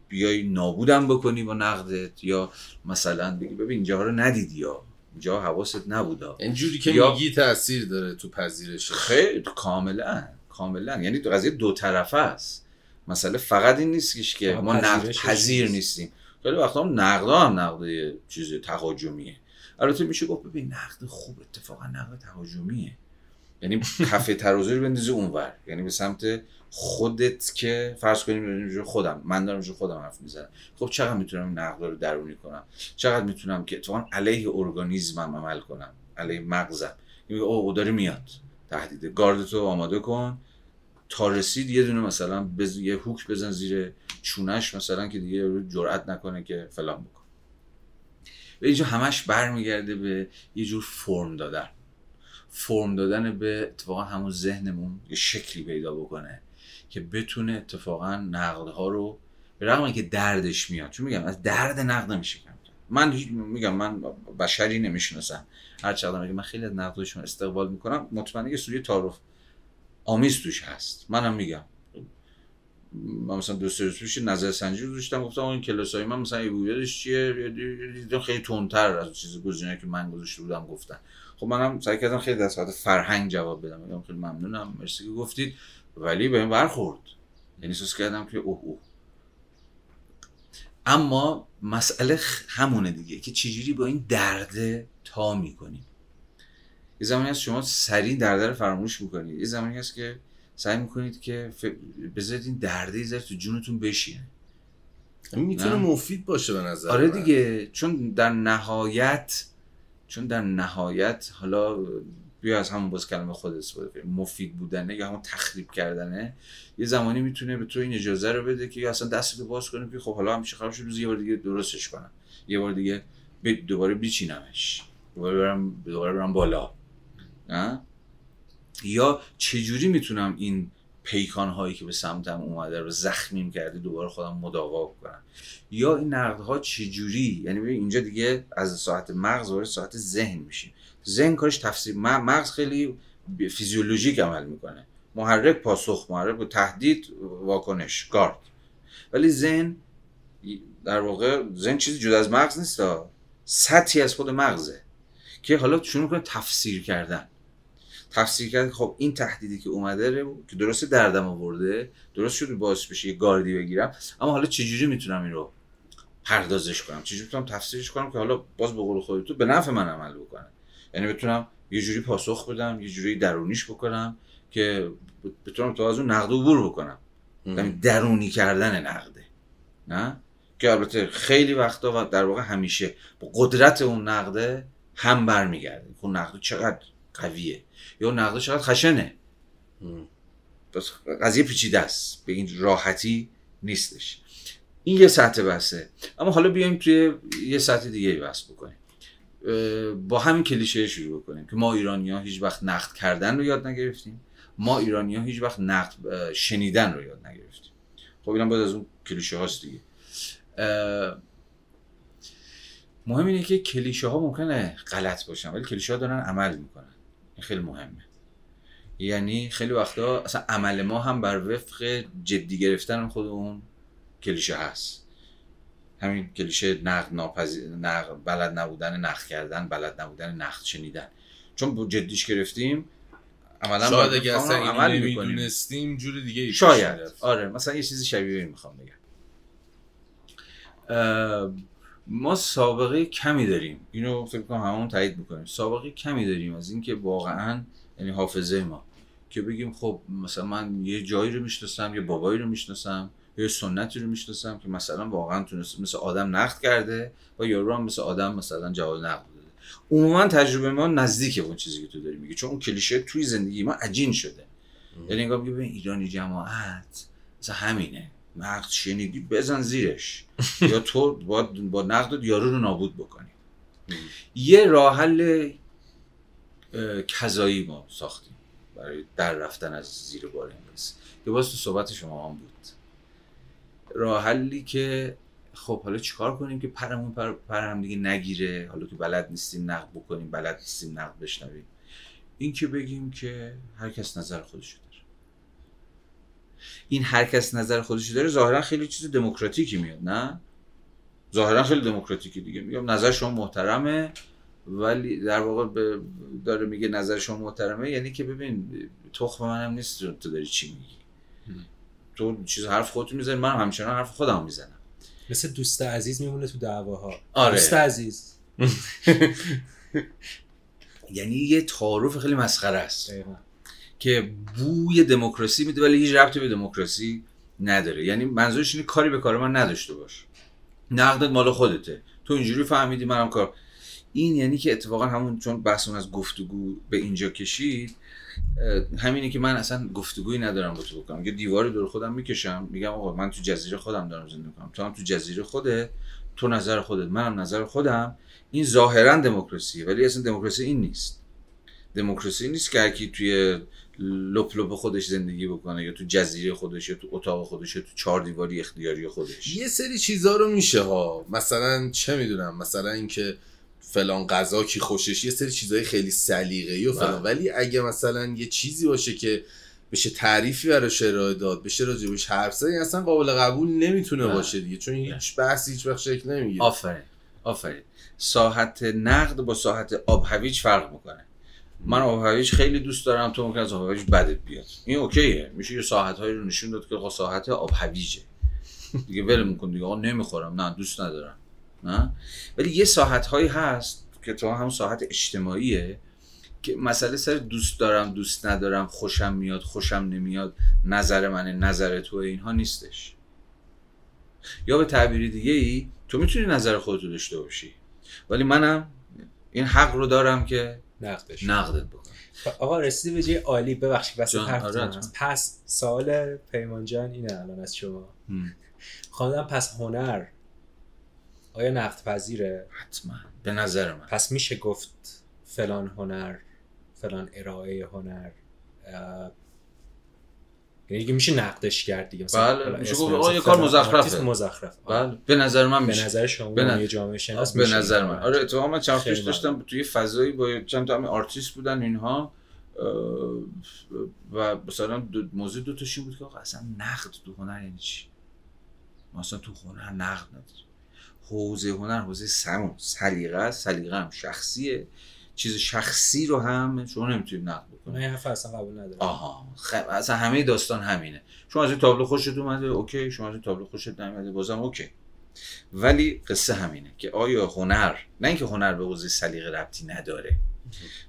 بیای نابودم بکنی با نقدت یا مثلا بگی ببین اینجا رو ندیدی یا اینجا حواست نبودا. اینجوری که یا... میگی تاثیر داره تو پذیرش. خیلی کاملا. کاملا. یعنی قضیه دو طرفه است. مسئله فقط این نیست که ما نقد پذیر نیستیم. خیلی وقتا هم نقد هم نقد چیز تهاجمیه. البته میشه گفت ببین نقد خوب اتفاقا نقد تهاجمیه. یعنی کف ترازو رو بندازی اونور. یعنی به سمت خودت که فرض کنیم خودم من دارم خودم حرف می‌زنم. خب چقدر می‌تونم نقد رو درونی کنم؟ چقدر می‌تونم که اتفاقا علیه ارگانیزمم عمل کنم؟ علیه مغزم. یعنی او داره میاد. تهدید. گاردتو آماده کن. تا رسید یه دونه مثلا بز... یه هوک بزن زیر چونش مثلا که دیگه جرئت نکنه که فلان بکن و اینجا همش برمیگرده به یه جور فرم دادن. فرم دادن به اتفاقا همون ذهنمون یه شکلی پیدا بکنه. که بتونه اتفاقا نقدها رو به رغم که دردش میاد چون میگم از درد نقد نمیشه کم من میگم من بشری نمی‌شناسم. هر چقدر میگم من خیلی از نقدشون استقبال می‌کنم مطمئنه یه سوی تعارف آمیز توش هست. منم میگم. من مثلا دو سه روز پیش نظر سنجی رو داشتم گفتم اون کلاسای من مثلا ایبویدش چیه؟ خیلی تندتر از چیز گزینه که من گذاشته بودم گفتن. خب منم سعی کردم خیلی در فرهنگ جواب بدم. میگم خیلی ممنونم. مرسی که گفتید. ولی به این برخورد. یعنی سوس کردم که اوه اوه. اما مسئله همونه دیگه که چجوری با این درده تا می‌کنیم. یه زمانی هست شما سریع درده رو فراموش می‌کنید یه زمانی هست که سعی می‌کنید که ف... بذارید این درده یه تو جونتون بشینه. می‌تونه مفید باشه به نظر آره دیگه. چون در نهایت چون در نهایت حالا بیا از همون باز کلمه خود استفاده مفید بودنه یا همون تخریب کردنه. یه زمانی می‌تونه به تو این اجازه رو بده که اصلا دستتو باز کنی که خب حالا همیشه خراب شد یه بار دیگه درستش کنم. یه بار دیگه دوباره بیچینمش. دوباره برم دوباره برم بالا. نه یا چجوری می‌تونم این پیکان هایی که به سمتم اومده رو زخمیم کرده دوباره خودم مداوا کنم؟ یا این نقد ها چجوری؟ یعنی اینجا دیگه از ساعت مغز وارد ساعت ذهن میشیم. ذهن کارش تفسیر مغز خیلی فیزیولوژیک عمل می‌کنه. محرک پاسخ محرک تهدید واکنش گارد. ولی ذهن در واقع ذهن چیزی جدا از مغز نیست سطحی از خود مغزه که حالا شروع می‌کنه تفسیر کردن. تفسیر کرد خب این تهدیدی که اومده که درست دردم آورده درست شده باعث بشه یه گاردی بگیرم اما حالا چجوری می‌تونم این رو پردازش کنم؟ چجوری می‌تونم تفسیرش کنم که حالا باز به قول خودت به نفع من عمل بکنه؟ یعنی بتونم یه جوری پاسخ بدم یه جوری درونیش بکنم که بتونم تو از اون نقد عبور بکنم. یعنی درونی کردن نقده. نه؟ که البته خیلی وقتا و در واقع همیشه با قدرت اون نقده هم برمیگرده اون نقده چقدر قویه؟ یا نقده چقدر خشنه؟ بس قضیه پیچیده است. به این راحتی نیستش. این یه سطح بحثه. اما حالا بیایم توی یه سطح دیگه بحث بکنیم. با همین کلیشه شروع بکنیم که ما ایرانی ها هیچ وقت نقد کردن رو یاد نگرفتیم. ما ایرانی ها هیچ وقت نقد شنیدن رو یاد نگرفتیم. خب اینم باید از اون کلیشه هاست دیگه. مهم اینه که کلیشه ها ممکنه غلط باشن ولی کلیشه ها دارن عمل می‌کنن. این خیلی مهمه. یعنی خیلی وقتا اصلا عمل ما هم بر وفق جدی گرفتن خود اون کلیشه هست. همین کلیشه نقد ناپذیر نقد بلد نبودن نقد کردن بلد نبودن نقد شنیدن. چون جدیش گرفتیم عملا شاید اگه اصلا عمل نمی‌دونستیم جور دیگه شاید. آره مثلا یه چیزی شبیه این می‌خوام بگم. ما سابقه کمی داریم. اینو فکر کنم همون تایید می‌کنیم سابقه کمی داریم از اینکه واقعا یعنی حافظه ما که بگیم خب مثلا من یه جایی رو می‌شناسم یه بابایی رو می‌شناسم. یه سنتی رو می‌شناسم که مثلا واقعا تونست مثل آدم نقد کرده و یارو هم مثل آدم مثلا جواب نقد داده عموما تجربه ما نزدیک به اون چیزی که تو داری میگی چون اون کلیشه توی زندگی ما عجین شده. یعنی انگار ببین ایرانی جماعت مثلا همینه. نقد شنیدی بزن زیرش. یا تو با, با نقد یارو رو نابود بکنی. یه راه حل کذایی ما ساختیم برای در رفتن از زیر بار انگلیس. که باز تو صحبت شما هم بود. راه حلی که خب حالا چیکار کنیم که پرمون پر, پر هم دیگه نگیره؟ حالا که بلد نیستیم نقد بکنیم بلد نیستیم نقد بشنویم. این که بگیم که هر کس نظر خودش داره. این هر کس نظر خودش داره ظاهرا خیلی چیز دموکراتیکی میاد نه؟ ظاهرا خیلی دموکراتیکی دیگه. میگم نظر شما محترمه ولی در واقع داره میگه نظر شما محترمه یعنی که ببین تخم منم نیست تو داری چی میگی؟ تو چیز حرف خودت می‌زنی من همچنان حرف خودم می‌زنم. مثل دوست عزیز میمونه تو دعواها. آره. دوست عزیز. یعنی یه تعارف خیلی مسخره است. که بوی دموکراسی میده ولی هیچ ربطی به دموکراسی نداره. یعنی منظورش اینه کاری به کار من نداشته باش. نقدت مال خودته. تو اینجوری فهمیدی منم کار. این یعنی که اتفاقا همون چون بحثون از گفتگو به اینجا کشید همینه که من اصلا گفتگویی ندارم با تو بکنم یه دیوار دور خودم می‌کشم میگم آقا من تو جزیره خودم دارم زندگی می‌کنم. تو هم تو جزیره خودت تو نظر خودت منم نظر خودم. این ظاهرا دموکراسی ولی اصلا دموکراسی این نیست. دموکراسی نیست که هرکی توی لپ لپ خودش زندگی بکنه یا تو جزیره خودش یا تو اتاق خودش یا تو چهار دیواری اختیاری خودش. یه سری چیزا رو میشه ها. مثلا چه می‌دونم؟ مثلا اینکه فلان غذا کی خوشش یه سری چیزای خیلی سلیقه‌ای و فلان. بله. ولی اگه مثلا یه چیزی باشه که بشه تعریفی براش ارائه داد بشه راجبش حرف زد اصلا قابل قبول نمی‌تونه بله. باشه دیگه چون هیچ بحثی هیچ وقت شکل نمی‌گیره. آفرین آفرین. ساحت نقد با ساحت آب هویج فرق می‌کنه. من آب هویج خیلی دوست دارم تو ممکن از آب هویج بدت بیاد. این اوکیه میشه یه ساحت هایی رو نشون داد که ساحت آب هویجه دیگه ول میکن دیگه آقا نمی‌خورم نه دوست ندارم. نه ولی یه ساحت هایی هست که تو هم ساحت اجتماعیه که مسئله سر دوست دارم دوست ندارم خوشم میاد خوشم نمیاد نظر منه نظر تو اینها نیستش. یا به تعبیر دیگه ای تو می‌تونی نظر خودتو داشته باشی. ولی منم این حق رو دارم که نقدش نقدت بکنم. آقا رسیدی به جای عالی. ببخشید بس آره پس سوال پیمان جان اینه الان از شما. خواندم پس هنر. آیا نقد پذیره حتما. به نظر من. پس میشه گفت فلان هنر فلان ارائه هنر یعنی دیگه میشه نقدش کرد دیگه. بله میشه گفت یه کار مزخرفه. مزخرف بله. به نظر من میشه. به نظر شما به نظر... جامعه شناس به نظر من. آره تو من چند پیش داشتم توی فضایی با چند تا آرتیست بودن اینها و مثلا دو موضوع دو تاشین بود که اصلا نقد تو هنر یعنی چی؟ مثلا تو هنر نقد نداری حوزه هنر حوزه سمون سلیقه است سلیقه هم شخصیه. چیز شخصی رو هم شما نمی‌تونید نقد بکنید. من حرف اصلا قبول ندارم. آها. خب اصلا همه داستان همینه. شما از این تابلو خوشت اومده اوکی. شما از این تابلو خوشت نمیاد بازم اوکی. ولی قصه همینه که آیا هنر نه اینکه هنر به حوزه سلیقه ربطی نداره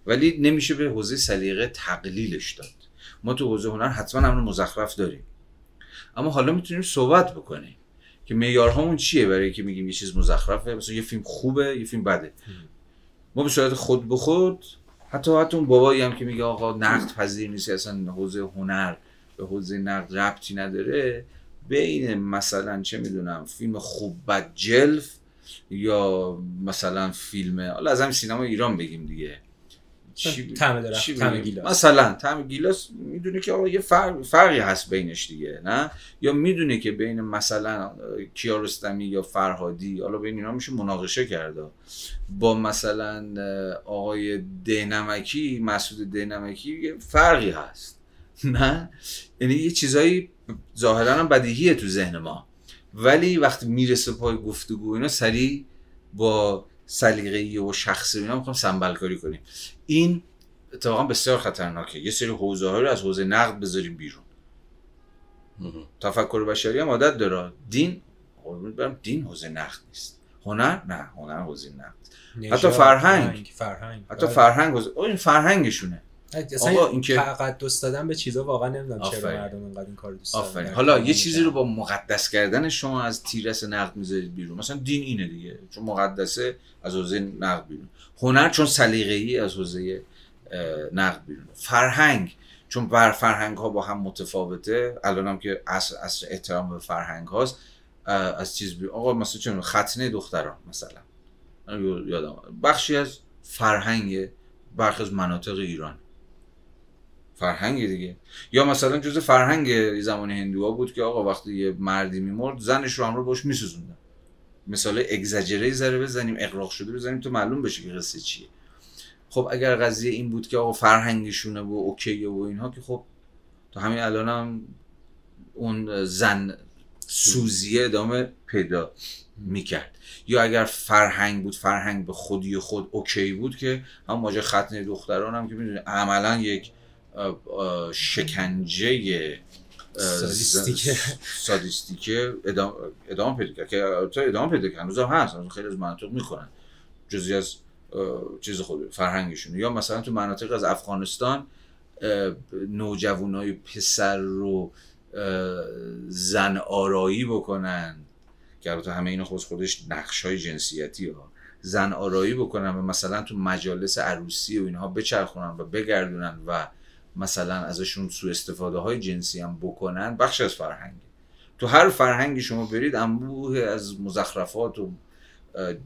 ولی نمیشه به حوزه سلیقه تقلیلش داد. ما تو حوزه هنر حتما امر مزخرف داریم. اما حالا می‌تونیم صحبت بکنیم. که معیارهامون چیه برای که میگیم یه چیز مزخرفه؟ مثلا یه فیلم خوبه یه فیلم بده. ما به صورت خود به خود حتی حتی اون بابایی هم که میگه آقا نقد پذیر نیست اصلا حوزه هنر به حوزه نقد ربطی نداره. بین مثلا چه می‌دونم فیلم خوب بد جلف یا مثلا فیلم حالا از همین سینما ایران بگیم دیگه. چی طعم داره طعم؟ گیلاس. مثلا طعم گیلاس می‌دونه که آقا یه فرق فرقی هست بینش دیگه نه؟ یا می‌دونه که بین مثلا کیارستمی یا فرهادی حالا بین اینا میشه مناقشه کرده. با مثلا آقای دهنمکی مسعود دهنمکی یه فرقی هست نه؟ یعنی یه چیزایی ظاهرا هم بدیهیه تو ذهن ما. ولی وقتی می‌رسه پای گفتگو اینا سریع با سلیقه‌ای و شخصی اینا می‌خوام سنبل کاری کنیم. این اتفاقا بسیار خطرناکه. یه سری حوزه رو از حوزه نقد بذاریم بیرون. تفکر بشری هم عادت داره. دین برم دین حوزه نقد نیست. هنر؟ نه هنر حوزه نقد. حتی فرهنگ. فرهنگ حتی بله. فرهنگ حوزه این فرهنگشونه. آقا، این که- تقدس دادن به چیزا واقعا نمی‌دونم چرا. مردم اینقدر این کارو دوست دارن. حالا یه چیزی رو. با مقدس کردن شما از تیرس نقد می‌ذارید بیرون. مثلا دین اینه دیگه. چون مقدسه از حوزه نقد بیرون. هنر چون سلیقه‌ای از حوزه نقد بیرون. فرهنگ چون بر فرهنگ ها با هم متفاوته. الان هم که اصل, اصل احترام به فرهنگ هاست از چیز بی... آقا مثلا می‌دونم، ختنه دختران مثلا. یادم. بخشی از فرهنگ برخی از مناطق ایران. فرهنگ دیگه. یا مثلا جز فرهنگ زمان هندوها بود که آقا وقتی یه مردی میمرد زنش رو همراه باش میسوزوندن. مثال اگزاجره ذره بزنیم اقراق شده بزنیم تو معلوم بشه که قصه چیه. خب اگر قضیه این بود که آقا فرهنگشونه و اوکیه و اینها که خب تا همین الان هم اون زن سوزیه ادامه پیدا می‌کرد. یا اگر فرهنگ بود فرهنگ به خودی خود اوکی بود که هم ماجرا ختنه دختران هم که می‌دونی عملا یک شکنجه سادیستیکه. ادامه, ادامه پیدا کرد. که البته ادامه پیدا کرد. هنوز هم هست خیلی از مناطق می‌کنن جزی از چیز خود فرهنگشون. یا مثلا تو مناطق از افغانستان نوجوانای پسر رو زن آرایی بکنن. که البته همه اینا خود خودش نقش های جنسیتی ها. زن آرایی بکنن و مثلا تو مجالس عروسی و اینها بچرخونن و بگردونن و مثلا ازشون سوء استفاده های جنسی هم بکنن بخش از فرهنگ تو هر فرهنگی شما برید انبوه از مزخرفات و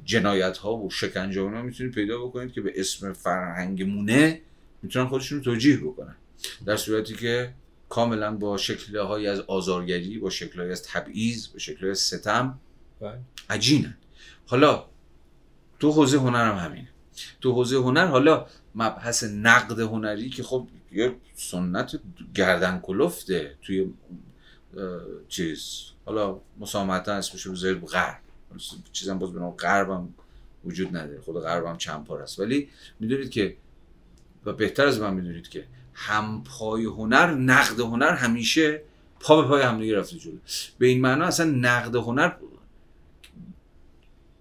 جنایت ها و شکنجه اینا می‌تونید پیدا بکنید که به اسم فرهنگ مونه می‌تونن خودشون رو توجیه بکنن. در صورتی که کاملا با شکل های از آزارگری با شکل از تبعیض با شکل از ستم بله. عجینن. حالا تو حوزه هنر هم همینه. تو حوزه هنر حالا مبحث نقد هنری که خب یه سنت گردن کلفته توی چیز. حالا مسامحتا اسمشو بذارید غرب. چیزم باز به نام غرب هم وجود نداره. خود غرب هم چند پار است. ولی می‌دونید که و بهتر از من می‌دونید که همپای هنر نقد هنر همیشه پا به پای همدیگه رفته جلو. به این معنا اصلا نقد هنر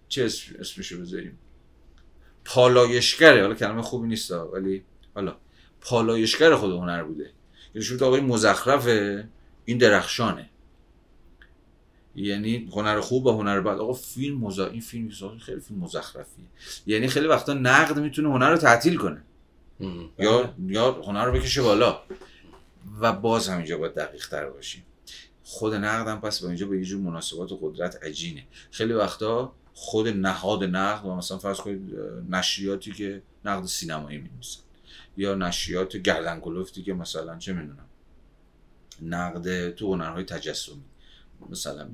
چه اسم- اسمشو بذاریم؟ پالایشگره حالا کلمه خوبی نیست ولی حالا پالایشگر خود هنر بوده. یعنی شما آقای مزخرفه این درخشانه. یعنی هنر خوب و هنر بد. آقا فیلم مزا... این فیلم خیلی فیلم مزخرفیه. یعنی خیلی وقتا نقد می‌تونه هنر رو تعطیل کنه. یا یا هنر رو بکشه بالا. و باز هم اینجا باید دقیق تر باشیم. خود نقد هم پس با اینجا به یه جور مناسبات و قدرت عجینه. خیلی وقتا خود نهاد نقد و مثلا فرض کنید نشریاتی که نقد سینمایی می‌نویسن یا نشریات گردن کلفتی که مثلا چه می‌دونم نقد تو هنرهای تجسمی مثلا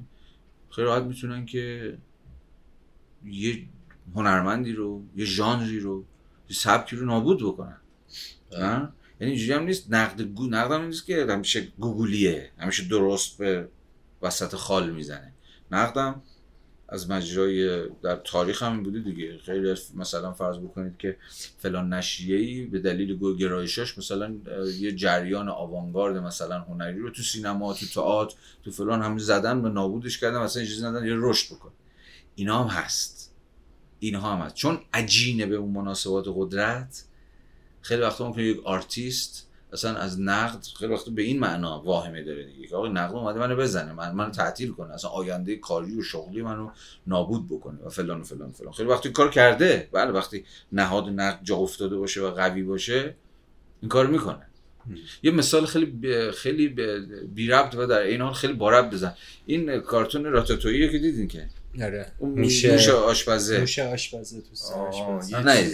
خیلی راحت می‌تونن که یه هنرمندی رو یه ژانری رو یه سبکی رو نابود بکنن. نه یعنی اینجوری هم نیست. نقد گو نقد هم نیست که همیشه گوگلیه همیشه درست به وسط خال می‌زنه. نقدم از مجرای در تاریخ هم بوده دیگه. خیلی مثلا فرض بکنید که فلان نشریه‌ای به دلیل گرایشاش مثلا یه جریان آوانگارد مثلا هنری رو تو سینما تو تئاتر تو فلان هم زدن و نابودش کردن مثلا اجازه ندادن یه رشد بکنه اینا هم هست. اینها هم هست. چون عجینه به اون مناسبات قدرت خیلی وقتا ممکنه یک آرتیست اصلا از نقد خیلی وقتا به این معنا واهمه داره دیگه که آقا نقد اومده منو بزنه من منو تعطیل کنه اصلا آینده کاری و شغلی منو نابود بکنه و فلان و فلان و فلان. خیلی وقتی کار کرده بله وقتی نهاد نقد جا افتاده باشه و قوی باشه این کار می‌کنه. یه مثال خیلی ب- خیلی بی ربط و در این حال خیلی با ربط بزن. این کارتون راتاتویی که دیدین که؟ آره. اون موشه موش آشپزه. موشه آشپزه تو. یه نه.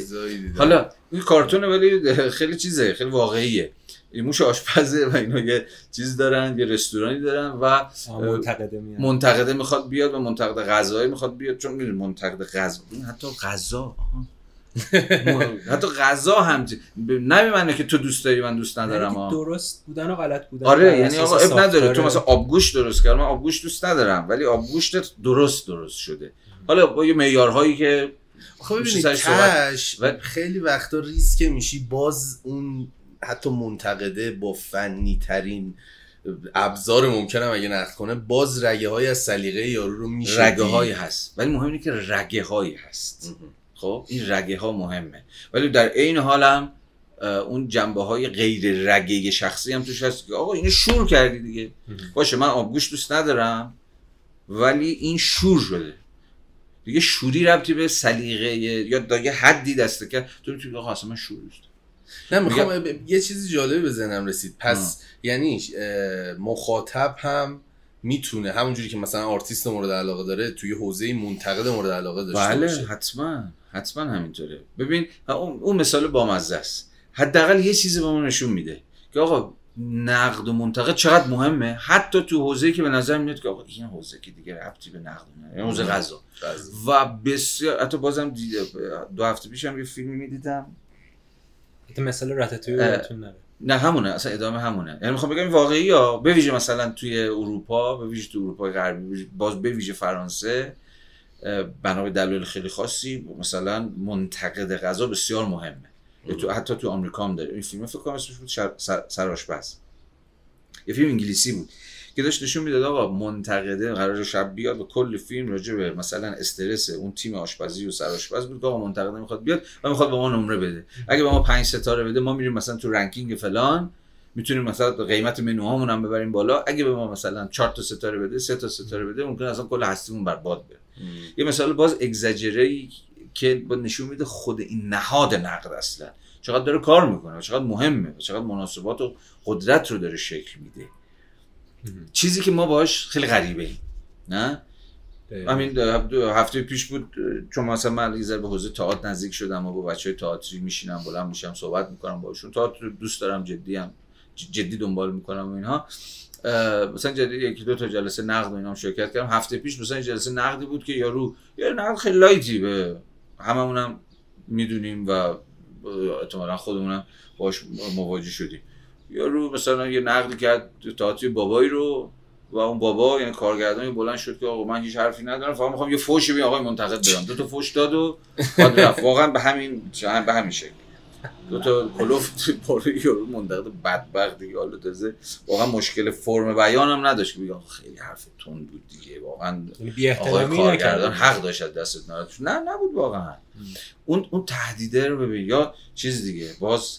حالا این کارتونه ولی خیلی چیزه خیلی واقعیه. این موش آشپزه و اینا یه چیز دارن یه رستورانی دارن و منتقده میاد منتقده می‌خواد بیاد و منتقد غذایی می‌خواد بیاد. چون می‌دونی منتقد غذا این حتی غذا حتی غذا هم نمیمنه که تو دوست داری من دوست ندارم یعنی ها. درست بودن و غلط بودن آره یعنی آقا اب نداره. تو مثلا آبگوشت درست کردم من آبگوشت دوست ندارم ولی آبگوشتت درست درست شده. حالا با یه معیارهایی که خب ببینید و- خیلی وقتا ریسک میشی باز اون حتی منتقده با فنی ترین ابزار ممکنم اگه نقد کنه باز رگه های از سلیقه یارو رو میشه رگه هایی هست. ولی مهم اینه که رگه هایی هست خب این رگه ها مهمه. ولی در عین حالم اون جنبه های غیر رگه شخصی هم توش هست که آقا اینو شور کردی دیگه. باشه من آبگوشت دوست ندارم ولی این شور شده. دیگه شوری ربطی به سلیقه یا دا یه حدی دسته که تو می‌تونی آقا اصلا من شور دوست. نه می‌خوام یه چیزی جالبی به ذهنم رسید. پس یعنی اه، مخاطب هم می‌تونه همونجوری که مثلا آرتیست مورد علاقه داره توی حوزه منتقد مورد علاقه داشته بله باشه. حتما حتما همینطوره. ببین اون مثال بامزه است. حداقل یه چیزی به ما نشون میده که آقا نقد و منتقد چقدر مهمه؟ حتی تو حوزه‌ای که به نظر میاد که آقا این حوزه که دیگه ربطی به نقد نداره این حوزه غذا. و بسیار حتی بازم دو هفته پیشم یه فیلمی می‌دیدم. یادتون نره. نه همونه اصلا ادامه همونه. یعنی می‌خوام بگم واقعی ها به ویژه مثلا توی اروپا به ویژه تو اروپای غربی باز به ویژه فرانسه بنا به دلایل خیلی خاصی مثلا منتقد غذا بسیار مهمه. یا تو حتی تو آمریکا هم داره. این فیلم فکر کنم اسمش بود شر- سر- سرآشپز. یه فیلم انگلیسی بود. که داشت نشون می‌داد آقا منتقده قرار شب بیاد و کل فیلم راجع به مثلا استرس اون تیم آشپزی و سرآشپز بود که آقا منتقده می‌خواد بیاد و می‌خواد به ما نمره بده. اگه به ما پنج ستاره بده ما میریم مثلا تو رنکینگ فلان می‌تونیم مثلا قیمت منوهامون هم ببریم بالا. اگه به ما مثلا 4 تا ستاره بده سه تا ستاره بده ممکن اصلا کل هستیمون برباد بره. یه مثال باز اگزاجری که با نشون میده خود این نهاد نقد اصلا. چقدر داره کار می‌کنه و چقدر مهمه و چقدر مناسبات و قدرت رو داره شکل میده. چیزی که ما باش خیلی غریبه ایم نه همین هفته پیش بود چون مثلا من یه به حوزه تئاتر نزدیک شدم و با بچه های تئاتری میشینم بلند میشم صحبت می‌کنم باشون تئاتر رو دوست دارم جدی هم جدی دنبال می‌کنم و اینها. مثلا جدی یکی دو تا جلسه نقد و اینا هم شرکت کردم. هفته پیش مثلا جلسه نقدی بود که یارو یه نقد خیلی لایتی به هممونم می‌دونیم و احتمالا خودمونم باش مواجه شدیم. یارو مثلا یه نقدی کرد تئاتر بابایی رو و اون بابا یعنی کارگردان بلند شد که آقا من هیچ حرفی ندارم فقط می‌خوام یه فوشی به آقای منتقد بدم. دو تا فوش داد و بعد رفت. واقعا به همین به همین شکل. دو تا کلوف پاره یارو منتقد بدبخت دیگه حالا تازه واقعا مشکل فرم بیان هم نداشت که آقا خیلی حرف تند بود دیگه. واقعا یعنی آقای کارگردان. حق داشت دستت ناراحت. نه نبود واقعا. اون اون تهدیده رو ببین. یا چیز دیگه. باز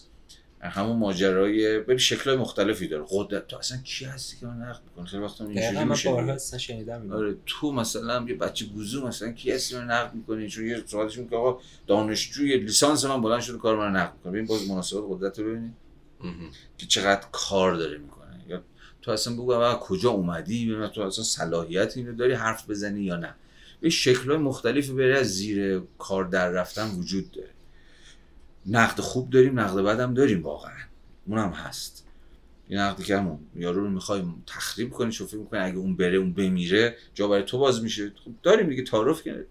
همون ماجرای ببین شکل‌های مختلفی داره. قدرت تو اصلا کی هستی که من نقد می‌کنی خیلی وقتا اینجوری من میشه بارها دیگه. اصلا شنیدم اینو. آره تو مثلا یه بچه گوزو مثلا کی هستی من نقد می‌کنی؟ چون یه سوالش میگه آقا دانشجوی لیسانس من بلند شده کار من نقد می‌کنه. ببین باز مناسبات قدرت رو ببینید که چقدر کار داره می‌کنه. یا تو اصلا بگو اول کجا اومدی؟ ببین تو اصلا صلاحیت اینو داری حرف بزنی یا نه. یه شکل‌های مختلفی برای از زیر کار در رفتن وجود داره. نقد خوب داریم نقد بد هم داریم واقعا. اونم هست. یه نقدی که همون یارو رو می‌خوایم تخریب کنی چون فکر می‌کنی اگه اون بره اون بمیره جا برای تو باز میشه. خب داریم دیگه تعارف که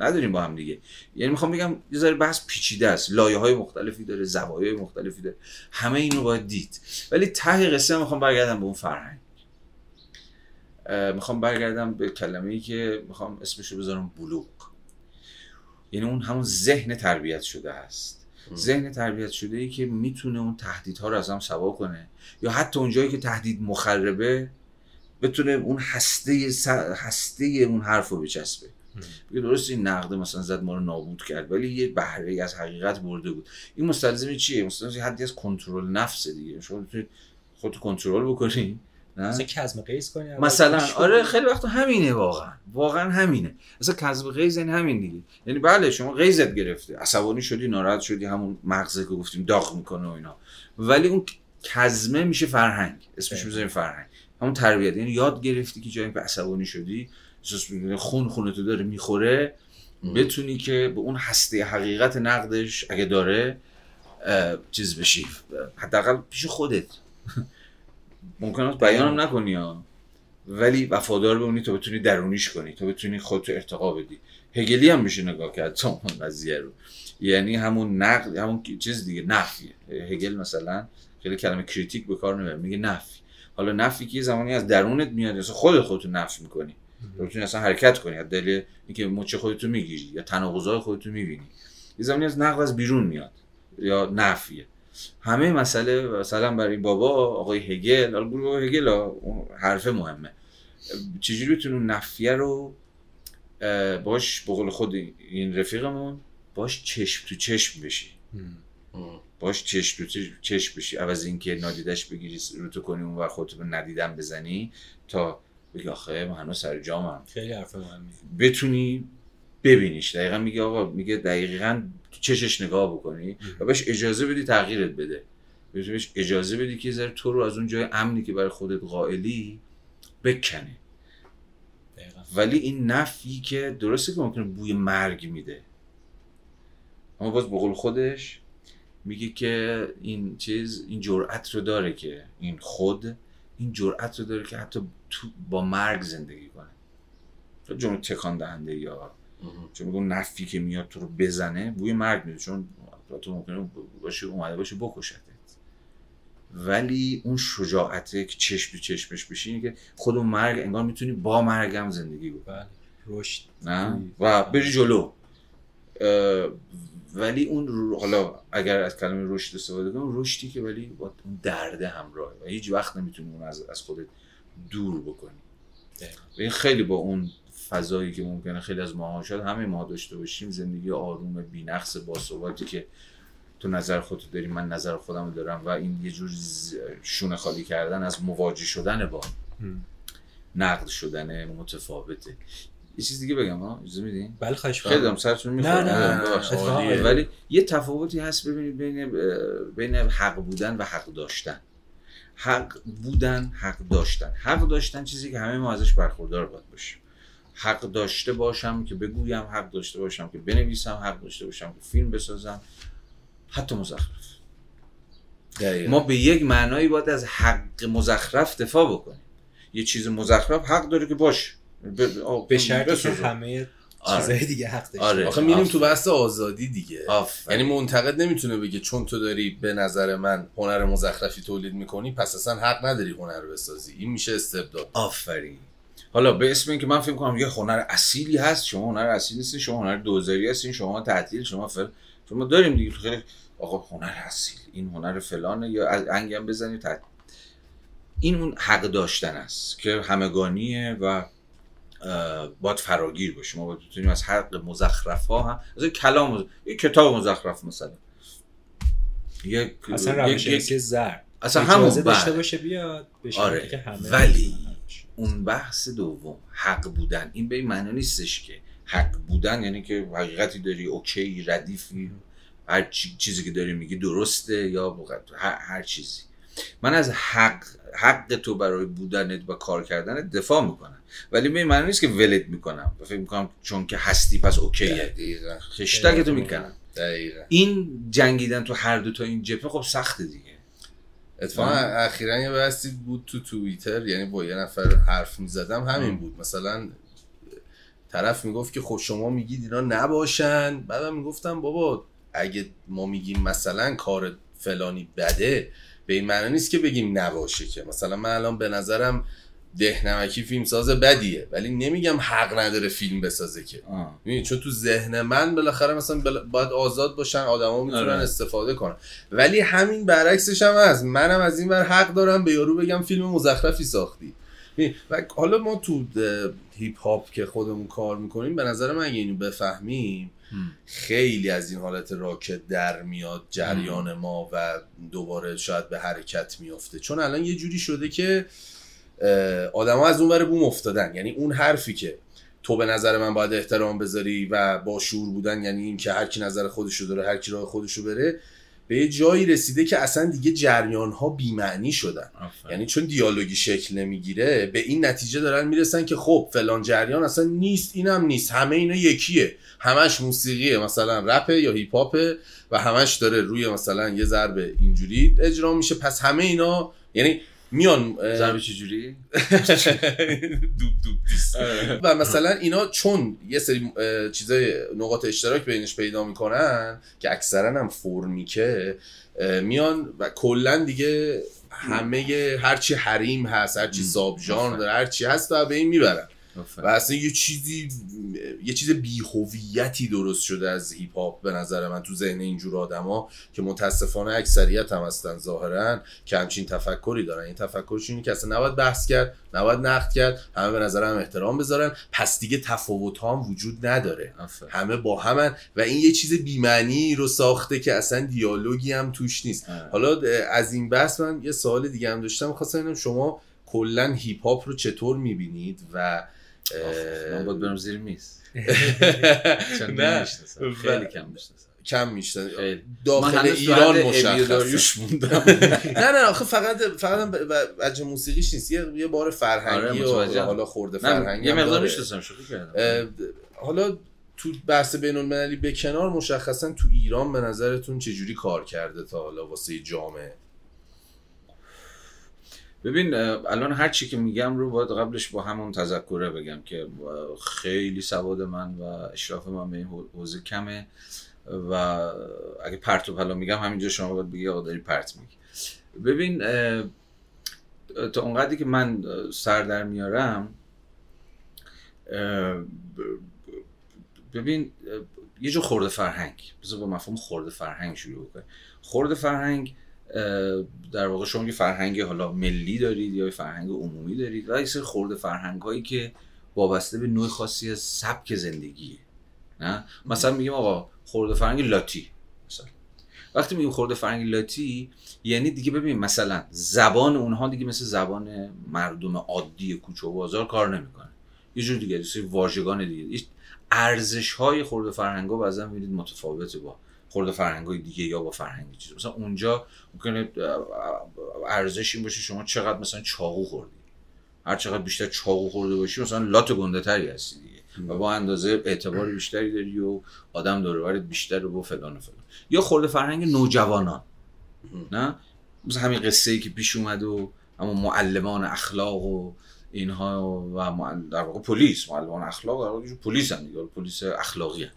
نداریم با هم دیگه. یعنی می‌خوام بگم یه ذره بحث پیچیده است. لایه های مختلفی داره زوایای مختلفی داره. همه اینو باید دید. ولی ته قصه می‌خوام برگردم به اون فرهنگ. می‌خوام برگردم به کلمه ای که می‌خوام اسمش رو بذارم بلوغ. یعنی اون همون ذهن تربیت شده است. ذهن تربیت شده ای که می‌تونه اون تهدیدها رو از هم سوا کنه. یا حتی اون جایی که تهدید مخربه بتونه اون هسته هسته اون حرف رو بچسبه. بگه درست این نقده مثلا زد ما رو نابود کرد ولی یه بهره از حقیقت برده بود. این مستلزم چیه؟ مستلزم حدی از کنترل نفس دیگه. شما می‌تونید خودتو کنترل بکنی. نه مثلا کزم قیس کنی مثلا آره. خیلی وقت همینه واقعا. واقعا همینه. اصلا کذب غیز یعنی همین دیگه. یعنی بله شما غیزت گرفته عصبانی شدی ناراحت شدی همون مغزه که گفتیم داغ می‌کنه و اینا. ولی اون کزمه میشه فرهنگ. اسمش. می‌ذاریم فرهنگ. همون تربیت. یعنی یاد گرفتی که جایی که عصبانی شدی خون خونتو داره می‌خوره بتونی که به اون هسته حقیقت نقدش اگه داره چیز بشی. حداقل پیش خودت. ممکن است بیانم نکنی ها. ولی وفادار بمونی تا بتونی درونیش کنی تا بتونی خودتو ارتقا بدی. هگلی هم میشه نگاه کرد تا اون قضیه رو. یعنی همون نقد همون چیز دیگه نفیه هگل مثلا خیلی کلمه کریتیک به کار نمی‌بره میگه نفی. حالا نفی که زمانی از درونت میاد اصلا خودت خودتو نفی می‌کنی. تو بتونی اصلا حرکت کنی از دلیل اینکه مچ خودتو می‌گیری یا تناقضای خودتو می‌بینی. یه زمانی از نقد از بیرون میاد یا نفیه. همه مسئله مثلا برای بابا آقای هگل حالا بابا هگل حرف مهمه. چجوری بتونی اون نفیه رو باش به قول خود این رفیقمون باش چشم تو چشم بشی. باش چشم تو چشم- بشی. عوض اینکه نادیدش بگیری رو تو کنی اون ور خودتو به ندیدن بزنی تا بگی آخه من هنوز سر جامم. خیلی حرف مهمی بتونی ببینیش. دقیقا میگه آقا میگه دقیقا تو چشش نگاه بکنی و بهش اجازه بدی تغییرت بده. بهش اجازه بدی که ذره تو رو از اون جای امنی که برای خودت قائلی بکنه. دقیقا. ولی این نفی که درسته که ممکنه بوی مرگ میده. اما باز بقول خودش میگه که این چیز این جرأت رو داره که این خود این جرأت رو داره که حتی تو با مرگ زندگی کنه. جمله تکان دهنده یا چون میگه اون نفی که میاد تو رو بزنه بوی مرگ میده. چون تو ممکنه باشه اومده باشه بکشتت. ولی اون شجاعته که چشم تو چشمش بشی اینه که خود اون مرگ انگار می‌تونی با مرگم زندگی بکنی بله. رشد. نه؟ و بری جلو. ولی اون حالا اگر از کلمه رشد استفاده کنم رشدی که ولی با اون درده همراهه و هیچ وقت نمی‌تونی اون از, از خودت دور بکنی. و این خیلی با اون فضایی که ممکنه خیلی از ماها شاید همه ما داشته باشیم زندگی آروم بی‌نقص باثباتی که تو نظر خودت داری من نظر خودم دارم و این یه جور شونه خالی کردن از مواجه شدن با. نقد شدن متفاوته. یه چیز دیگه بگم ها اجازه میدین؟ بله خواهش خیلی. دارم سرتون نه، می‌خوره نه، اتفاقا عالیه. ولی یه تفاوتی هست ببینید بین بین حق بودن و حق داشتن. حق بودن حق داشتن. حق داشتن چیزی که همه ما ازش برخوردار باید باشیم. حق داشته باشم که بگویم حق داشته باشم که بنویسم حق داشته باشم که فیلم بسازم حتی مزخرف دقیقاً. ما به یک معنایی باید از حق مزخرف دفاع بکنیم یه چیز مزخرف حق داره که باش ب- آه، به شرطی که. همه آره. چیزهای دیگه حق داشته آره. آخه میریم. تو بحث آزادی دیگه. یعنی منتقد نمی‌تونه بگه چون تو داری به نظر من هنر مزخرفی تولید می‌کنی پس اصلا حق نداری هنر رو بسازی این میشه استبداد آفرین حالا به اسم اینکه من فکر کنم یه هنر اصیلی هست شما هنر اصیل نیستی شما هنر دوزاری هستین شما تعطیل شما فل شما داریم دیگه. خیلی آقا هنر اصیل این هنر فلانه یا انگم بزنید تعطیل این اون حق داشتن است که همگانیه و باید فراگیر باشه. ما باید بتونیم از حق مزخرف ها هم از کلام مز- یک کتاب مزخرف مثلا. یک اصلا یک- روش یک- زرد. اصلا همون داشته. باشه بیاد شرطی آره. که همه ولی اون بحث دوم حق بودن. این به این معنی نیستش که حق بودن یعنی که حقیقتی داری اوکی ردیفی هر چی- چیزی که داری میگی درسته یا بغ- هر, هر چیزی. من از حق حق تو برای بودنت و کار کردنت دفاع می‌کنم. ولی به معنی نیست که ولت می‌کنم. و فکر می‌کنم چون که هستی پس اوکیه. دقیقا. خشتکتو می‌کنم. دقیقا. این جنگیدن تو هر دو تا این جبهه خب سخته دیگه. اتفاقا. اخیرا یه بحثی بود تو توییتر یعنی با یه نفر حرف می‌زدم همین. بود مثلا طرف می‌گفت که خب شما میگید اینا نباشن بعدم می‌گفتم بابا اگه ما میگیم مثلا کار فلانی بده به این معنی نیست که بگیم نباشه که مثلا من الان به نظرم دهنمکی فیلمساز بدیه ولی نمیگم حق نداره فیلم بسازه که آه. می‌دونی چون تو ذهن من بالاخره مثلا بل- باید آزاد باشن آدما می‌تونن آره. استفاده کنن ولی همین برعکسش هم هست منم از این ور حق دارم به یارو بگم فیلم مزخرفی ساختی؟ و حالا ما تو هیپ هاپ که خودمون کار می‌کنیم به نظر من اگه اینو بفهمیم هم. خیلی از این حالت راکت در میاد جریان ما و دوباره شاید به حرکت میفته چون الان یه جوری شده که آدما از اون ور بوم افتادن. یعنی اون حرفی که تو به نظر من باید احترام بذاری و با شعور بودن یعنی این که هر کی نظر خودشو داره هر کی راه خودشو بره به یه جایی رسیده که اصلا دیگه جریان ها بیمعنی شدن. یعنی چون دیالوگی شکل نمی‌گیره به این نتیجه دارن می‌رسن که خب فلان جریان اصلا نیست اینم نیست. همه اینا یکیه. همش موسیقیه. مثلا رپ یا هیپ هاپه و همش داره روی مثلا یه ضربه اینجوری اجرا میشه. پس همه اینا یعنی میان ضربه چجوری؟ دوب دوب دیست. و مثلا اینا چون یه سری چیزای نقاط اشتراک بینش پیدا می‌کنن که اکثرا هم فرمیکه میان و کلا دیگه همه هرچی حریم هست هرچی ساب ژانر داره هرچی هست و به این می‌برن. و اصلا یه چیزی یه چیز بیهویتی درست شده از هیپ هاپ به نظر من تو ذهن اینجور آدما که متاسفانه اکثریت هم هستن ظاهرا که همچین تفکری دارن. این تفکرشون اینه که اصلا نباید بحث کرد نباید نقد کرد همه به نظر هم احترام بذارن. پس دیگه تفاوت هم وجود نداره. همه با همن و این یه چیز بیمعنی رو ساخته که اصلا دیالوگی هم توش نیست. حالا از این بحث من یه سوال دیگه هم داشتم. خواستم شما کلا هیپ هاپ رو چطور می‌بینید و من باید برم زیر میز. نه. خیلی کم می‌شناسم. کم می‌شناسم. داخل ایران مشخص موندم. نه نه آخه فقط فقط وجه موسیقیش نیست. یه یه بار فرهنگی و حالا خورده فرهنگی یه مقدار می‌شناسم شوخی کردم. حالا تو بحث بین المللی به کنار مشخصا تو ایران به نظرتون چجوری کار کرده تا حالا واسه جامعه؟ ببین الان هر چی که میگم رو باید قبلش با همون تذکره بگم که خیلی سواد من و اشراف من به این حوزه کمه و اگه پرت و پلا میگم همینجا شما باید بگی آقا داری پرت میگی. ببین تا اونقدری که من سر در میارم ببین یه جو خورده فرهنگ. بذار با مفهوم خورده فرهنگ شروع کنیم خورده فرهنگ در واقع شما یه فرهنگ حالا ملی دارید یا فرهنگ عمومی دارید؟ و یه سری خورده فرهنگ هایی که وابسته به نوع خاصی از سبک زندگیه نه؟ مثلا میگیم آقا خورده فرهنگ لاتی مثلا. وقتی میگیم خورده فرهنگ لاتی یعنی دیگه ببین مثلا زبان اونها دیگه مثل زبان مردم عادی کوچه و بازار کار نمی‌کنه. یه جور دیگه یه واژگان دیگه. ارزش های خورده فرهنگ ها بعضا می‌بینید متفاوته با خورده فرهنگ های دیگه یا با فرهنگی چیز. مثلا اونجا ممکنه ارزش این باشه شما چقدر مثلا چاقو خوردی. هر چقدر بیشتر چاقو خورده باشی مثلا لات گنده تری هستی دیگه. و با اندازه اعتبار بیشتری داری و آدم دور بیشتر و فلان و فلان. یا خورده فرهنگ نوجوانان. نه؟ مثلا همین قصه ای که پیش اومد و اما معلمان اخلاق و اینها و در واقع پلیس معلمان اخلاق در واقع پلیس هم دیگه پلیس اخلاقی هم.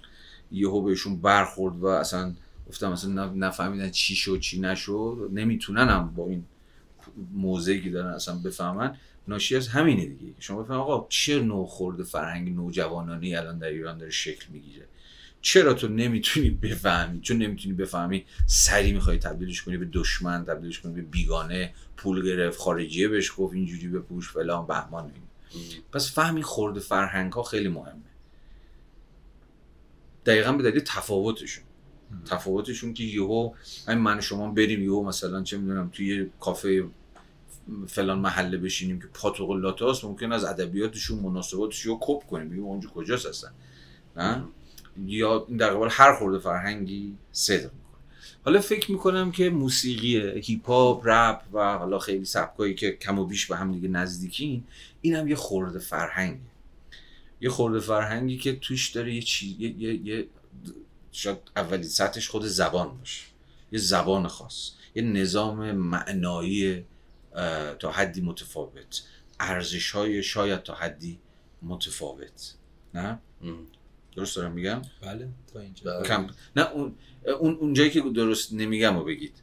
یهو بهشون برخورد و اصلا گفتم مثلا نفهمیدن چی شد چی نشد. نمی‌تونن هم با این موضعی که دارن اصلا بفهمن. ناشی از همینه دیگه. شما بفهم آقا چه نوع خورده فرهنگ نوجوانانی الان در ایران داره شکل می‌گیره. چرا تو نمی‌تونی بفهمی؟ چون نمی‌تونی بفهمی سری می‌خوای تبدیلش کنی به دشمن تبدیلش کنی به بیگانه پول گرفت خارجیه بهش گفت اینجوری به پوش فلان بهمان پس فهمی خورده فرهنگ ها خیلی مهمه. دقیقا به دلیل تفاوتشون. تفاوتشون که یهو همین من شما بریم یهو مثلا چه می‌دونم توی کافه فلان محله بشینیم که پاتوق لاتاست ممکن از ادبیاتشون مناسباتشون رو کپ کنیم. بگیم اونجا کجاست هستن نه؟ یا در قبال هر خورده فرهنگی صدق می‌کنه. حالا فکر می‌کنم که موسیقی هیپ هاپ رپ و حالا خیلی سبکایی که کم و بیش به هم دیگه نزدیکین این هم یه خورده فرهنگه. یه خورده فرهنگی که توش داره یه چیز یه, یه, یه شاید اولین سطحش خود زبان باشه. یه زبان خاص. یه نظام معنایی تا حدی متفاوت. ارزش های شاید تا حدی متفاوت. نه؟ درست دارم میگم؟ بله تا اینجا. کم نه اون اون اونجایی که درست نمیگم و بگید.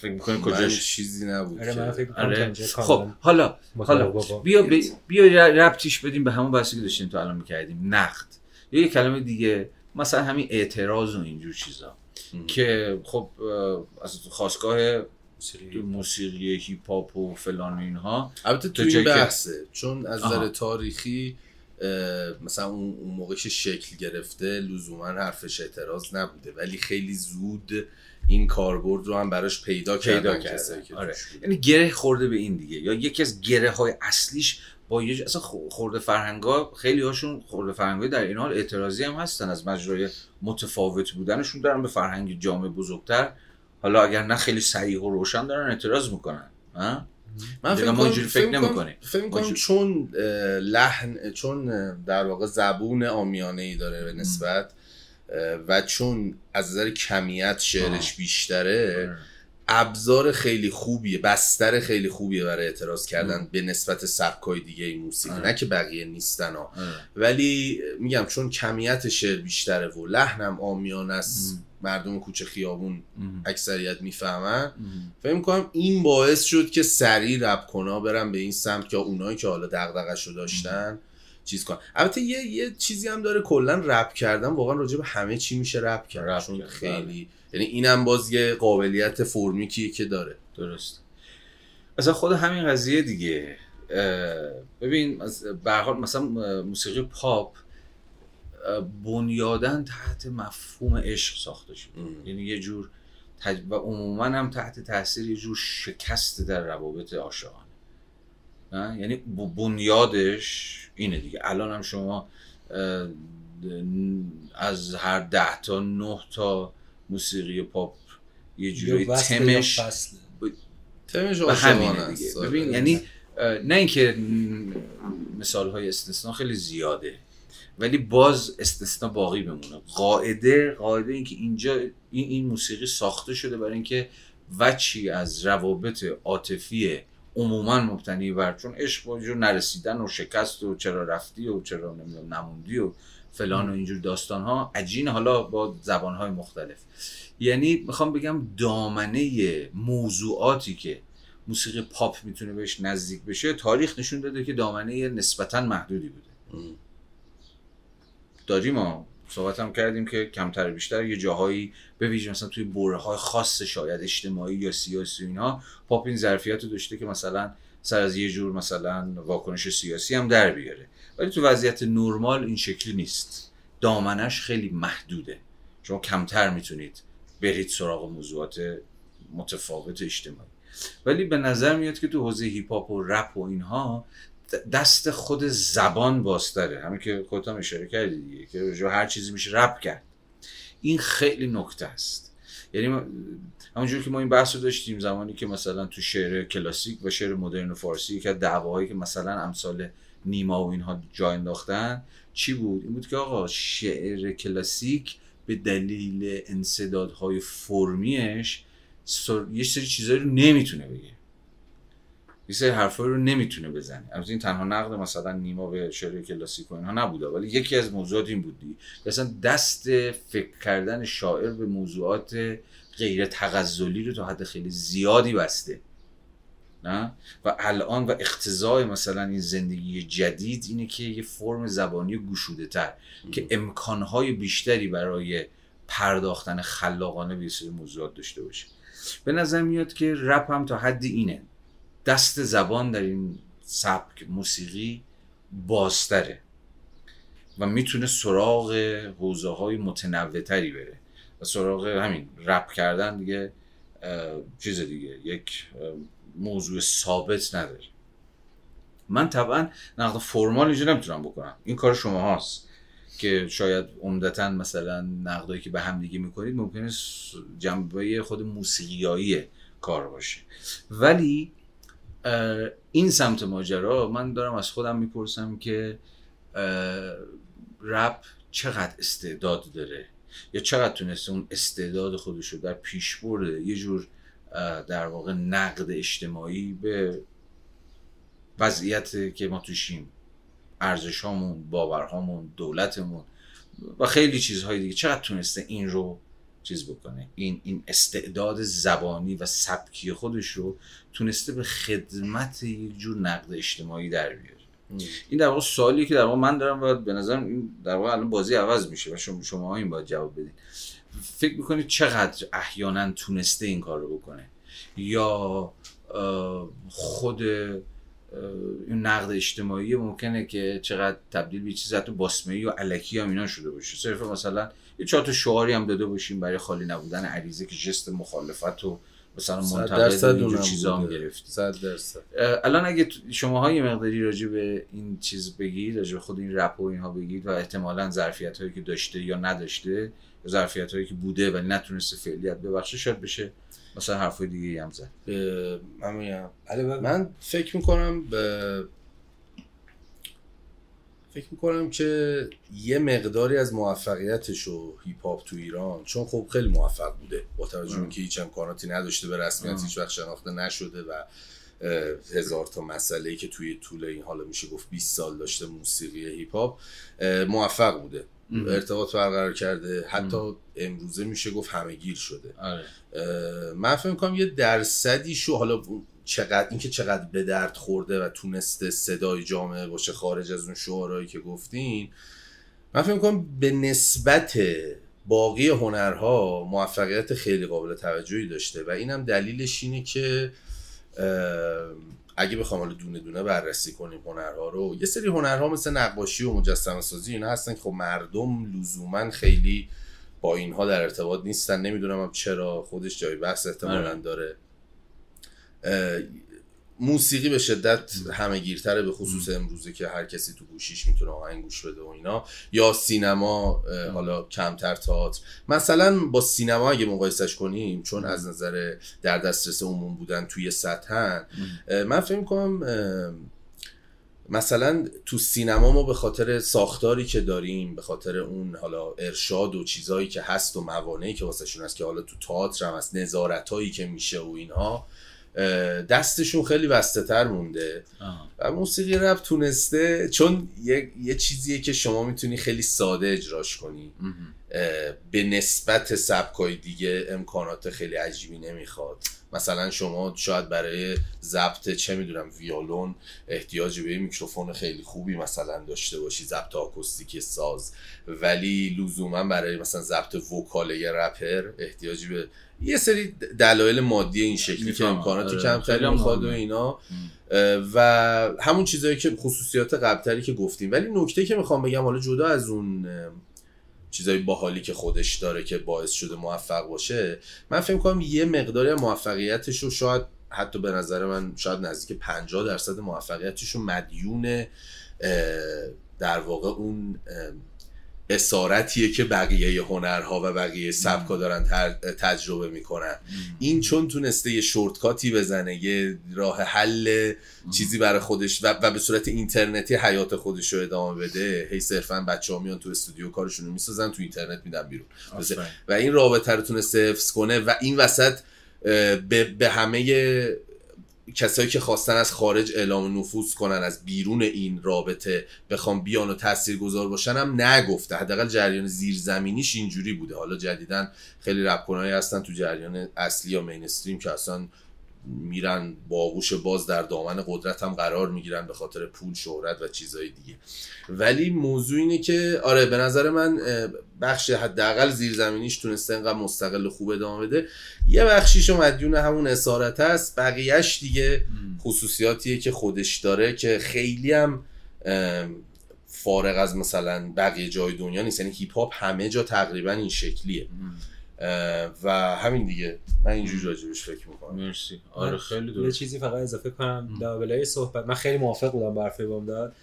فکر می‌کنی کجاش. چیزی نبود آره من فکر آره. خب حالا حالا بیا بیا ربطیش بدیم به همون بحثی که داشتیم تو الان می‌کردیم. نقد. یا یه کلمه دیگه مثلا همین اعتراض و اینجور چیزا. که خب از خواستگاه موسیقی. هیپ هاپ و فلان و اینها. البته تو این بحثه. چون از نظر تاریخی مثلا اون موقع که شکل گرفته لزوما حرفش اعتراض نبوده. ولی خیلی زود این کاربرد رو هم براش پیدا پیدا کرده آره. یعنی گره خورده به این دیگه. یا یکی از گره های اصلیش با یه اصلا خورده فرهنگا خیلی هاشون خورده فرهنگای در این حال اعتراضی هم هستن. از مجرای متفاوت بودنشون دارن به فرهنگ جامعه بزرگتر. حالا اگر نه خیلی صریح و روشن دارن اعتراض می‌کنن. ها؟ من فکر ما اینجوری فکر فکر کنم- نمی‌کنیم. فکر ما کنم اینجوری- چون لحن چون در واقع زبون آمیانه ای داره به نسبت. و چون از نظر کمیت شعرش. بیشتره ابزار خیلی خوبیه بستر خیلی خوبیه برای اعتراض کردن به نسبت سبکای دیگه این موسیقی آره. نه که بقیه نیستن ها آره. ولی میگم چون کمیت شعر بیشتره و لحنم آمیانه است. مردم کوچه خیابون. اکثریت می‌فهمن. فکر می‌کنم این باعث شد که سریع رپ کنا برن به این سمت که اونایی که حالا دغدغش رو داشتن چیز کن البته یه یه چیزی هم داره کلا رپ کردن واقعا راجع به همه چی میشه رپ کرد. چون کرد، خیلی یعنی اینم باز یه قابلیت فرمیکیه که داره. درست. مثلا خود همین قضیه دیگه. ببین به حال مثلا موسیقی پاپ بنیادن تحت مفهوم عشق ساخته شد ام. یعنی یه جور تج... و عموما هم تحت تاثیر یه جور شکست در روابط عاشقانه. نه؟ یعنی بنیادش اینه دیگه الان هم شما از هر ده تا نه تا موسیقی پاپ یه جوری تمش. تمش همینه است. دیگه آره. ببین یعنی اه، نه اینکه مثال های استثنا خیلی زیاده ولی باز استثنا باقی بمونه قاعده قاعده اینکه اینجا این, این موسیقی ساخته شده برای اینکه وچی از روابط عاطفی عموما مبتنی بر چون عشق با جور نرسیدن و شکست و چرا رفتی و چرا نمی‌دونم نموندی و فلان و اینجور داستان ها عجین حالا با زبان های مختلف. یعنی می‌خوام بگم دامنه موضوعاتی که موسیقی پاپ می‌تونه بهش نزدیک بشه تاریخ نشون داده که دامنه نسبتا محدودی بوده. داریم ما صحبت هم کردیم که کمتر بیشتر یه جاهایی به ویژه مثلا توی برهه های خاص شاید اجتماعی یا سیاسی اینها پاپ این ظرفیت رو داشته که مثلا سر از یه جور مثلا واکنش سیاسی هم در بیاره. ولی تو وضعیت نرمال این شکلی نیست. دامنش خیلی محدوده. شما کمتر می‌تونید برید سراغ موضوعات متفاوت اجتماعی. ولی به نظر میاد که تو حوزه هیپ هاپ و رپ و اینها دست خود زبان بازتره همین که خودت هم اشاره کردی دیگه که به هر چیزی میشه رپ کرد. این خیلی نکته است. یعنی همونجور که ما این بحث رو داشتیم زمانی که مثلا تو شعر کلاسیک و شعر مدرن فارسی که دعواهایی که مثلا امثال نیما و اینها جا انداختن چی بود؟ این بود که آقا شعر کلاسیک به دلیل انصدادهای فرمیش. یه سری چیزایی رو نمی‌تونه بگه. یه سری حرفایی رو نمی‌تونه بزنه. البته این تنها نقد مثلا نیما به شعر کلاسیک و اینها نبوده. ولی یکی از موضوعات این بود دیگه. که اصلا دست فکر کردن شاعر به موضوعات غیر تغزلی رو تا حد خیلی زیادی بسته. نه؟ و الان و اقتضای مثلا این زندگی جدید اینه که یه فرم زبانی گشوده تر که امکانهای بیشتری برای پرداختن خلاقانه به سری موضوعات داشته باشه. به نظر میاد که رپ هم تا حدی اینه. دست زبان در این سبک موسیقی بازتره و می‌تونه سراغ حوزه های متنوعتری بره و سراغ همین رپ کردن دیگه چیز دیگه یک موضوع ثابت نداره. من طبعا نقد فرمال اینجا نمی‌تونم بکنم. این کار شما هاست که شاید عمدتا مثلا نقدایی که به هم دیگه می‌کنید ممکنه جنبه خود موسیقیایی کار باشه. ولی این سمت ماجرا من دارم از خودم می‌پرسم که رپ چقدر استعداد داره؟ یا چقدر تونسته اون استعداد خودش رو در پیش برده؟ یه جور در واقع نقد اجتماعی به وضعیت که ما توشیم. ارزش هامون باورهامون دولتمون و خیلی چیزهای دیگه. چقدر تونسته این رو چیز بکنه. این این استعداد زبانی و سبکی خودش رو تونسته به خدمت یک جور نقد اجتماعی در بیاره. این در واقع سوالی که در واقع من دارم و به نظرم این در واقع الان بازی عوض میشه و شما شما این باید جواب بدید فکر می‌کنید چقدر احیانا تونسته این کار رو بکنه؟ یا خود این نقد اجتماعی ممکنه که چقدر تبدیل به چیز حتی باسمه‌ای و علکی هم اینا شده باشه. صرف مثلا یه چهار تا شعاری هم داده باشیم برای خالی نبودن عریضه که جست مخالفت و مثلا منتقد اینجور چیزا هم بوده. گرفتی صد درصد الان اگه شما های مقداری راجع به این چیز بگید راجع به خود این رپ و اینها بگید و احتمالا ظرفیت هایی که داشته یا نداشته یا ظرفیت هایی که بوده ولی نتونسته فعلیت ببخشه شاید بشه مثلا حرفای دیگه هم زد. من فکر می‌کنم به فکر می‌کنم که یه مقداری از موفقیتش و هیپ هاپ تو ایران چون خب خیلی موفق بوده با توجه به اینکه هیچ امکاناتی نداشته به رسمیت. هیچ وقت شناخته نشده و هزار تا مسئله که توی طول این حالا میشه گفت 20 سال داشته موسیقی هیپ هاپ موفق بوده. ام. ارتباط برقرار کرده. حتی امروزه میشه گفت همهگیر شده. آره. من فکر می‌کنم یه درصدی شو حالا چقدر اینکه چقدر به درد خورده و تونسته صدای جامعه باشه خارج از اون شعارهایی که گفتین من فکر می‌کنم به نسبت باقی هنرها موفقیت خیلی قابل توجهی داشته و اینم دلیلش اینه که اگه بخوام حالا دونه دونه بررسی کنیم هنرها رو یه سری هنرها مثل نقاشی و مجسمه سازی اینا هستن که خب مردم لزوما خیلی با اینها در ارتباط نیستن نمی‌دونم هم چرا خودش جای بحث احتمالا آره. داره موسیقی به شدت همه گیرتره به خصوص امروزه که هر کسی تو گوشیش می‌تونه آهنگ گوش بده و اینا. یا سینما حالا کمتر تئاتر. مثلا با سینما اگه مقایسش کنیم چون از نظر در دسترس عموم بودن توی سطحن من فکر کنم مثلا تو سینما ما به خاطر ساختاری که داریم به خاطر اون حالا ارشاد و چیزهایی که هست و موانعی که واسهشون هست که حالا تو تئاتر هم هست نظارتایی که میشه و اینها دستشون خیلی بسته تر مونده. آه. و موسیقی رپ تونسته چون یه, یه چیزیه که شما می‌تونی خیلی ساده اجراش کنی. به نسبت سبکای دیگه امکانات خیلی عجیبی نمی‌خواد. مثلا شما شاید برای ضبط چه می‌دونم ویولون احتیاج به میکروفون خیلی خوبی مثلا داشته باشی ضبط آکوستیک ساز ولی لزوما برای مثلا ضبط وکال یه رپر احتیاجی به یه سری دلایل مادی این شکلی که می‌فهمم. امکاناتی آره. کمتری خیلی می‌خواد و. اینا و همون چیزهایی که خصوصیات قبلتری که گفتیم ولی نکته که می‌خوام بگم حالا جدا از اون چیزای باحالی که خودش داره که باعث شده موفق باشه من فکر کنم یه مقداری موفقیتش رو شاید حتی به نظر من شاید نزدیک 50 درصد موفقیتش رو مدیون در واقع اون اسارتیه که بقیه هنرها و بقیه سبکا دارن تجربه می‌کنن. این چون تونسته یه شورتکاتی بزنه یه راه حل چیزی برای خودش و, و به صورت اینترنتی حیات خودش رو ادامه بده هی صرفا بچه ها میان تو استودیو کارشون رو می‌سازن تو اینترنت میدن بیرون. و این رابطه رو تونسته حفظ کنه و این وسط به, به همه کسایی که خواستن از خارج اعلام نفوذ کنن از بیرون این رابطه بخوام بیان و تاثیرگذار باشن هم نگفته. حداقل جریان زیرزمینیش اینجوری بوده. حالا جدیدن خیلی رپ هستن تو جریان اصلی یا مینستریم که اصلا میرن با آغوش باز در دامن قدرت هم قرار می‌گیرن به خاطر پول شهرت و چیزهای دیگه. ولی موضوع اینه که آره به نظر من بخش حداقل زیرزمینیش تونسته اینقدر مستقل و خوب ادامه بده. یه بخشیش مدیون همون اسارت هست بقیهش دیگه خصوصیاتیه که خودش داره که خیلی هم فارغ از مثلا بقیه جای دنیا نیست. یعنی هیپ هاپ همه جا تقریبا این شکلیه. و همین دیگه. من اینجوری راجبش فکر می‌کنم. مرسی. آره خیلی یه درست چیزی فقط اضافه کنم. لابلای صحبت من خیلی موافق بودم با حرفای بام داد.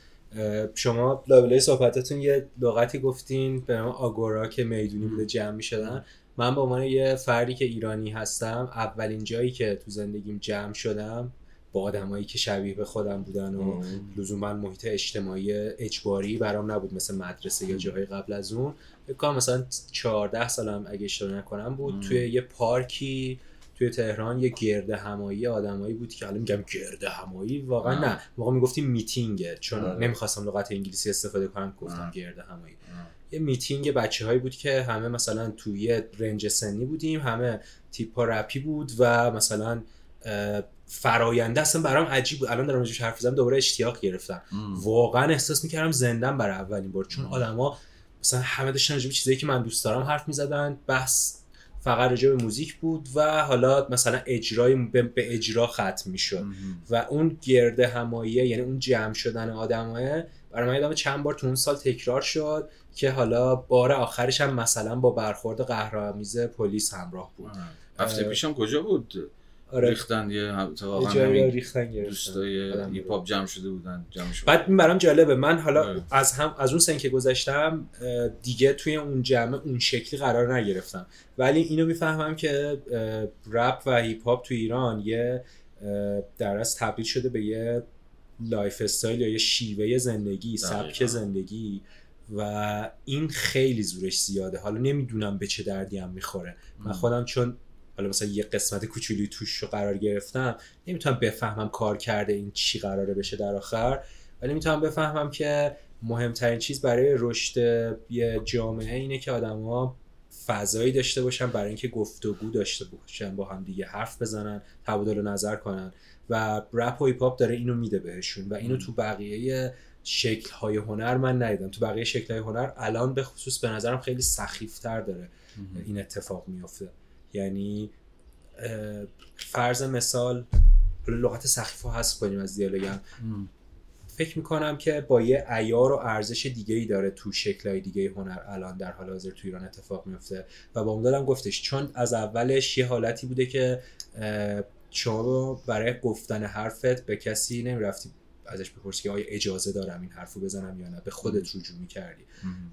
شما لابلای صحبتاتون یه لغتی گفتین به نام آگورا که می‌دونی بوده جمع می شدن من به عنوان یه فردی که ایرانی هستم اولین جایی که تو زندگیم جمع شدم با آدمایی که شبیه به خودم بودن و لزوما محیط اجتماعی اجباری برام نبود مثل مدرسه یا جاهای قبل از اون. فکر کنم مثلا 14 سالم اگه اشتباه نکنم بود ام. توی یه پارکی توی تهران یه گرد همایی آدمایی بود که الان میگم گرد همایی واقعا آه. نه واقعا می‌گفتیم میتینگه چون آره. نمی‌خواستم لغت انگلیسی استفاده کنم گفتم آه. گرد همایی یه میتینگ بچه هایی بود که همه مثلا توی یه رنج سنی بودیم همه تیپا رپی بود و مثلا فراینده اصلا برام عجیب بود الان دارم راجعش حرف می‌زنم دوباره اشتیاق گرفتم واقعا احساس می‌کردم زندم برای اولین بار چون مم. آدما مثلا همه داشتن راجع چیزایی که من دوست دارم حرف می‌زدن. بحث فقط راجع به موزیک بود و حالا مثلا اجرای به, اجرا ختم می‌شد. و اون گرد هماییه یعنی اون جمع شدن آدمای برای من یادم چند بار تو اون سال تکرار شد که حالا بار آخرش هم مثلا با برخورد قهرآمیز پلیس همراه بود. هفته. پیشم کجا بود؟ آره. ریختن یه اتفاقا همین ریختن. دوستای هیپ هاپ جمع شده بودن جمع شده بعد این برام جالبه. من حالا آره. از هم از اون سن که گذاشتم اه، دیگه توی اون جمع اون شکلی قرار نگرفتم. ولی اینو می‌فهمم که رپ و هیپ هاپ تو ایران یه در از تبدیل شده به یه lifestyle یا یه شیوه زندگی سبک. زندگی و این خیلی زورش زیاده. حالا نمی‌دونم به چه دردی هم می‌خوره. من خودم چون حالا مثلا یه قسمت کوچولی توش رو قرار گرفتم نمی‌تونم بفهمم کار کرده این چی قراره بشه در آخر ولی می‌تونم بفهمم که مهمترین چیز برای رشد یه جامعه اینه که آدما فضایی داشته باشن برای اینکه گفتگو داشته باشن با هم دیگه حرف بزنن تبادل نظر کنن و رپ و هیپ هاپ داره اینو میده بهشون و اینو تو بقیه شکل های هنر من ندیدم. تو بقیه شکل های هنر الان به خصوص به نظرم خیلی سخیفتر داره این اتفاق میفته یعنی فرض مثال لغت سخیف رو حذف کنیم از دیالوگم فکر می‌کنم که با یه ایار و ارزش دیگه ای داره تو شکلهای دیگه هنر الان در حال حاضر تو ایران اتفاق میفته و با اون گفتش چون از اولش یه حالتی بوده که شما برای گفتن حرفت به کسی نمی‌رفتی ازش بپرسی که آیا اجازه دارم این حرفو بزنم یا نه. به خودت رجوع می‌کردی.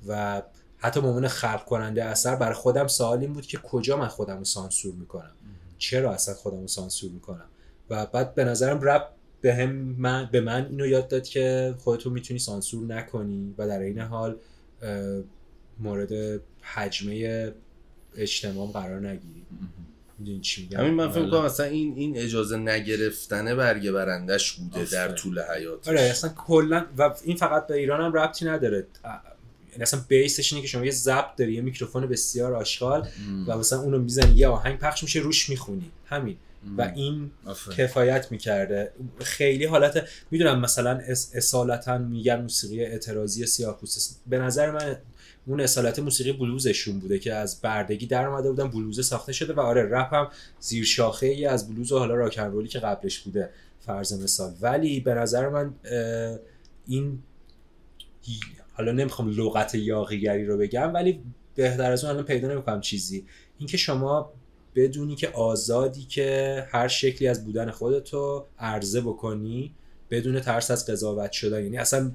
و حتی به عنوان خلق کننده اثر برای خودم سوال این بود که کجا من خودم رو سانسور می‌کنم؟ چرا اصلا خودم رو سانسور می‌کنم؟ و بعد به نظرم رپ به, هم من به من اینو یاد داد که خودتو می‌تونی سانسور نکنی و در این حال مورد حجمه اجتماع قرار نگیری. می‌دونی چی میگم؟ همین من فکر بله. کنم مثلا این این اجازه نگرفتنه برگه برندش بوده آفرین. در طول حیاتش آره اصلا کلا و این فقط به ایران هم ربطی نداره. اصلا بیسش اینه که شما یه ضبط داری یه میکروفون بسیار آشغال و مثلا اونو می‌زنی یه آهنگ پخش میشه روش می‌خونی. همین. و این آفرین. کفایت می‌کرده. خیلی حالت می‌دونم مثلا اصالتا میگن موسیقی اعتراضی سیاه‌پوست به نظر من اون اصالت موسیقی بلوزشون بوده که از بردگی در اومده بودن بلوز ساخته شده و آره رپ هم زیر شاخه ای از بلوز و حالا رولی که قبلش بوده فرض مثال. ولی به نظر من این حالا نمی‌خوام لغت یاقیگری رو بگم ولی بهتر از اون الان پیدا نمی‌کنم چیزی. اینکه شما بدونی که آزادی که هر شکلی از بودن خودتو عرضه بکنی بدون ترس از قضاوت شدن. یعنی اصلا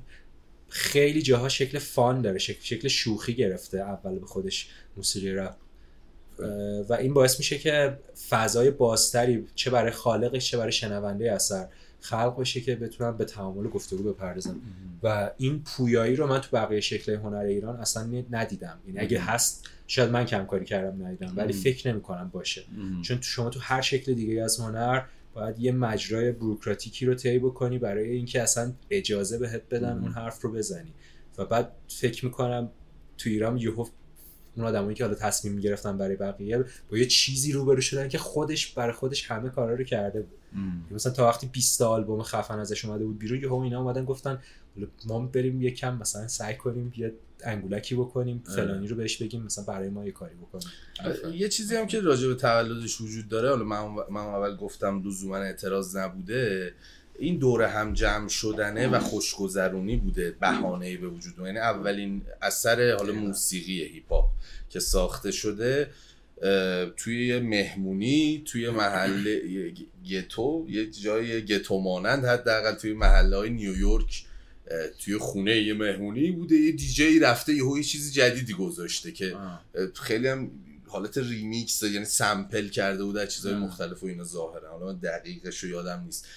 خیلی جاها شکل فان داره شکل, شکل شوخی گرفته اول به خودش موسیقی رپ. و این باعث میشه که فضای بازتری چه برای خالقش چه برای شنونده اثر خلق بشه که بتونن به تعامل و گفتگو بپردازن و این پویایی رو من تو بقیه شکل هنر ایران اصلا ندیدم. یعنی اگه هست شاید من کم کاری کردم ندیدم ولی. فکر نمی کنم باشه چون تو شما تو هر شکل دیگه از هنر باید یه مجرای بروکراتیکی رو طی بکنی برای اینکه اصلا اجازه بهت بدن. اون حرف رو بزنی. و بعد فکر می‌کنم تو ایران یهو اون آدمایی که حالا تصمیم می‌گرفتن برای بقیه با یه چیزی روبرو شدن که خودش برای خودش همه کارا رو کرده بود. مثلا تا وقتی 20 تا آلبوم خفن ازش اومده بود بیرون یهو اینا اومدن گفتن ما بریم یه کم مثلا سعی کنیم یه انگولکی بکنیم. فلانی رو بهش بگیم مثلا برای ما یه کاری بکنیم. یه چیزی هم که راجع به تولدش وجود داره حالا من, من اول گفتم لزوما اعتراض نبوده این دوره هم جمع شدنه و خوشگذرونی بوده بهانه‌ای به وجود. یعنی اولین اثر حالا موسیقی هیپ هاپ که ساخته شده توی یه مهمونی توی محل یه گتو یه جای گتو مانند حداقل توی محله های نیویورک توی خونه یه مهمونی بوده. یه دیجی رفته یهو یه چیز جدیدی گذاشته که خیلی هم حالت ریمیکس یعنی sample کرده بود از چیزهای. مختلف و اینا ظاهرا. حالا من دقیقش رو یادم نیست.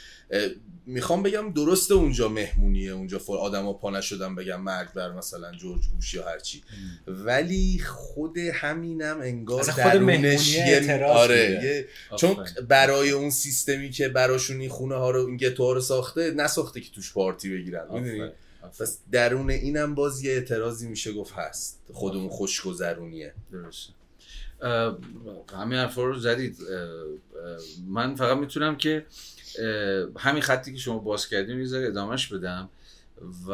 می‌خوام بگم درسته اونجا مهمونیه اونجا فر آدما پا نشدن بگم مرگ بر مثلا جورج بوش یا هرچی ولی خود همینم انگار درونش یه آره. یه چون. برای اون سیستمی که براشون این خونه ها رو این گتوها رو ساخته نساخته که توش پارتی بگیرن. پس درون اینم باز یه اعتراضی میشه گفت هست. خود اون خوشگذرونیه. درسته. همین حرفا رو زدید. من فقط می‌تونم که همین خطی که شما باز کردیم یه ذره ادامهش بدم و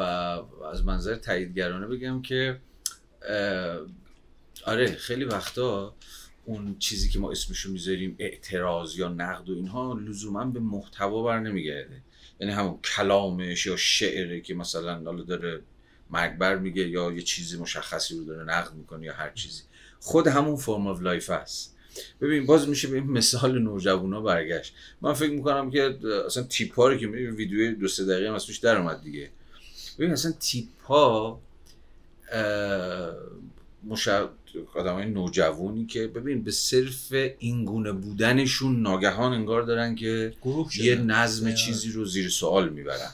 از منظر تاییدگرانه بگم که آره خیلی وقتا اون چیزی که ما اسمشو می‌ذاریم اعتراض یا نقد و اینها لزوما به محتوا بر نمیگرده. یعنی همون کلامش یا شعره که مثلا حالا داره مرگبر میگه یا یه چیزی مشخصی رو داره نقد می‌کنه یا هر چیزی. خود همون form of life هست. ببین باز میشه به این مثال نوجوانا برگشت. من فکر می‌کنم که اصلا تیپ ها رو که ویدیو دو سه دقیقه از توش در اومد دیگه. ببین اصلا تیپ ها مشا... آدم نوجوانی که ببین به صرف اینگونه بودنشون ناگهان انگار دارن که یه نظم چیزی رو زیر سوال می‌برن.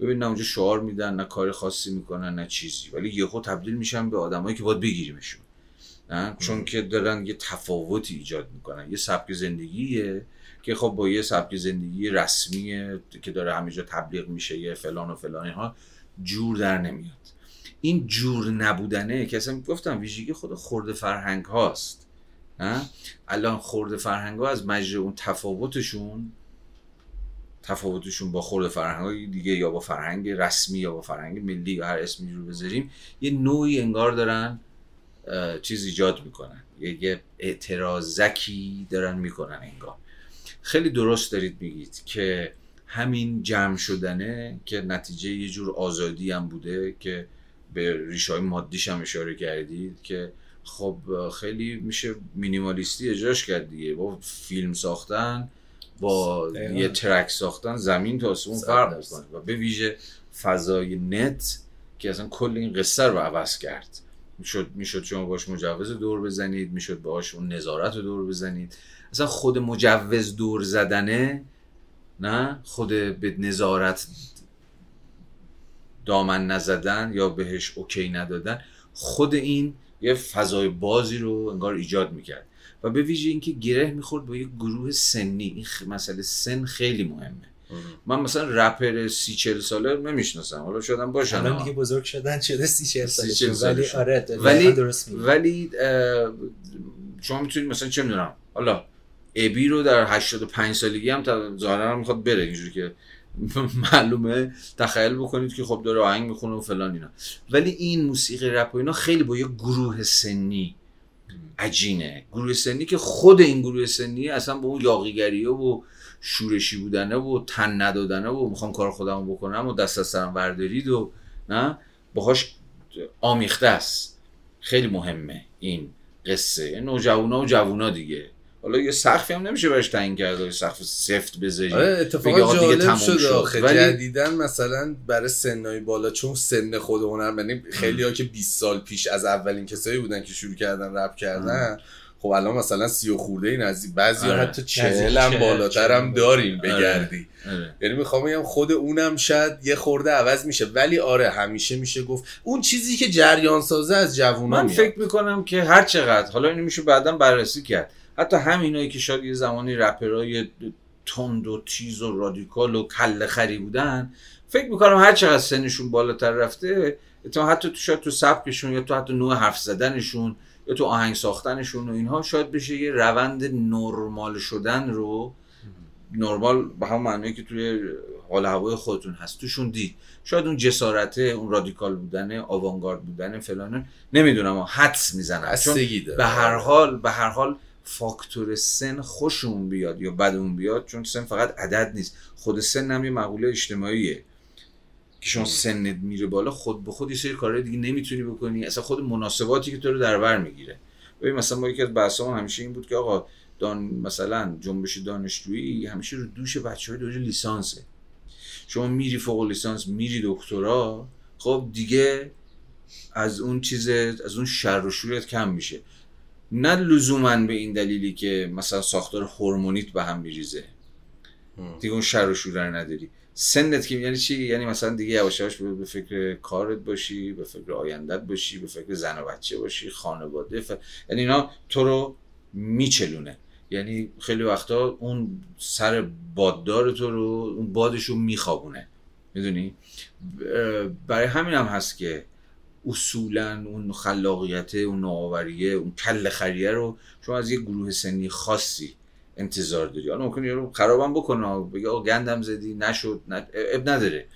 ببین نه اونجا شعار میدن نه کار خاصی می‌کنن نه چیزی. ولی یهو تبدیل میشن به آدمایی که باید بگیریمشون. چون که دارن یه تفاوتی ایجاد می‌کنن. یه سبک زندگیه که خب با یه سبک زندگی رسمیه که داره همه جا تبلیغ میشه یه فلان و فلان اینها جور در نمیاد. این جور نبودنه که اصلا گفتم ویژگی خود خورده فرهنگ هاست. الان خورده فرهنگ ها از مجره اون تفاوتشون تفاوتشون با خورده فرهنگ های دیگه یا با فرهنگ رسمی یا با فرهنگ ملی یا هر اسمی رو بذاریم یه نوعی انگار دارن چیز ایجاد می‌کنن. یه اعتراضکی دارن می‌کنن انگار. خیلی درست دارید میگید که همین جمع شدنه که نتیجه یه جور آزادی هم بوده که به ریشه های مادیش هم اشاره کردید که خب خیلی میشه مینیمالیستی اجراش کرد دیگه. با فیلم ساختن با یه ترک ساختن زمین تا آسمون فرق می‌کنه. و به ویژه فضای نت که اصلا کل این قصه رو عوض کرد. می‌شد می‌شد شما باش مجوز دور بزنید می‌شد باش اون نظارت رو دور بزنید. اصلا خود مجوز دور زدنه نه خود به نظارت دامن نزدن یا بهش اوکی ندادن. خود این یه فضای بازی رو انگار ایجاد می‌کرد. و به ویژه اینکه گره می‌خورد با یه گروه سنی. این مسئله سن خیلی مهمه. من مثلا رپر سی چل ساله نمی‌شناسم. حالا شدم باشن الان دیگه بزرگ شدن شده سی چل ساله ولی آره ولی ولی شما می‌تونید مثلا چه می‌دونم حالا ابی رو در 85 سالگی هم ظاهرا می‌خواد بره اینجوری که معلومه تخیل بکنید که خب داره آهنگ می‌خونه و فلان اینا. ولی این موسیقی رپ و اینا خیلی با یه گروه سنی عجینه. گروه سنی که خود این گروه سنی اصلا با اون یاقیگریه و شورشی بودنه و تن ندادنه و می‌خوام کار خودم بکنم و دست از سرم بردارید و نه؟ باهاش آمیخته است. خیلی مهمه این قصه. نوجوانا و جوونا دیگه. حالا یه سقفی هم نمیشه برش تعیین کرد یه سقف سفت بذاری آره اتفاقا جالب شده آخه. ولی... جدیدن مثلا برای سنای بالا چون سن خود هنر یعنی خیلی ها که 20 سال پیش از اولین کسایی بودن که شروع کردن رپ کردن خب الان مثلا سی و خورده این از بعضی آره. حتی چهل هم بالاتر هم داریم آره. بگردی آره. یعنی می‌خوام بگم خود اونم شاید یه خورده عوض میشه ولی آره همیشه میشه گفت اون چیزی که جریان سازه از جوونا من فکر می‌کنم که هر چقدر حالا اینو میشه بعدا بررسی کرد حتی همینایی که شاید یه زمانی رپرای تند و تیز و رادیکال و کل خری بودن فکر می‌کنم هر چقدر سنشون بالاتر رفته حتی تو شاید تو سبکشون یا تو حتی نوع حرف زدنشون یا تو آهنگ ساختنشون و اینها شاید بشه یه روند نرمال شدن رو نرمال به هم معنی که توی حال هوای خودتون هست توشون دید. شاید اون جسارته اون رادیکال بودن آوانگارد بودن فلان نمی‌دونم حدس می‌زنم. چون به هر حال به هر حال فاکتور سن خوشمون بیاد یا بدمون بیاد چون سن فقط عدد نیست. خود سن هم یه مقوله اجتماعیه. که شما سنت میره بالا خود به خود یه سری کارهای دیگه نمی‌تونی بکنی. اصلا خود مناسباتی که تو رو در بر می‌گیره. ببین مثلا ما یکی از بحثا همیشه این بود که آقا دان مثلا جنبش دانشجویی همیشه رو دوش بچه های دوره لیسانسه. شما میری فوق لیسانس میری دکترا خب دیگه از اون چیز از اون شر و شورت کم میشه. نه لزوما به این دلیلی که مثلا ساختار هورمونیت به هم میریزه. دیگه اون شر و شوره نداری. سنت که یعنی چی؟ یعنی مثلا دیگه یواش یواش به فکر کارت باشی به فکر آیندت باشی به فکر زن و بچه باشی خانواده ف... یعنی اینا تو رو میچلونه. یعنی خیلی وقتا اون سر باددار تو رو اون بادش رو میخوابونه. می‌دونی؟ برای همین هم هست که اصولا اون خلاقیت اون نوآوریه اون کل خریه رو شما از یه گروه سنی خاصی انتظار داری. حالا ممکنه یارو خرابم بکنه. بگه آقا گندم زدی نشد نه اب نداره.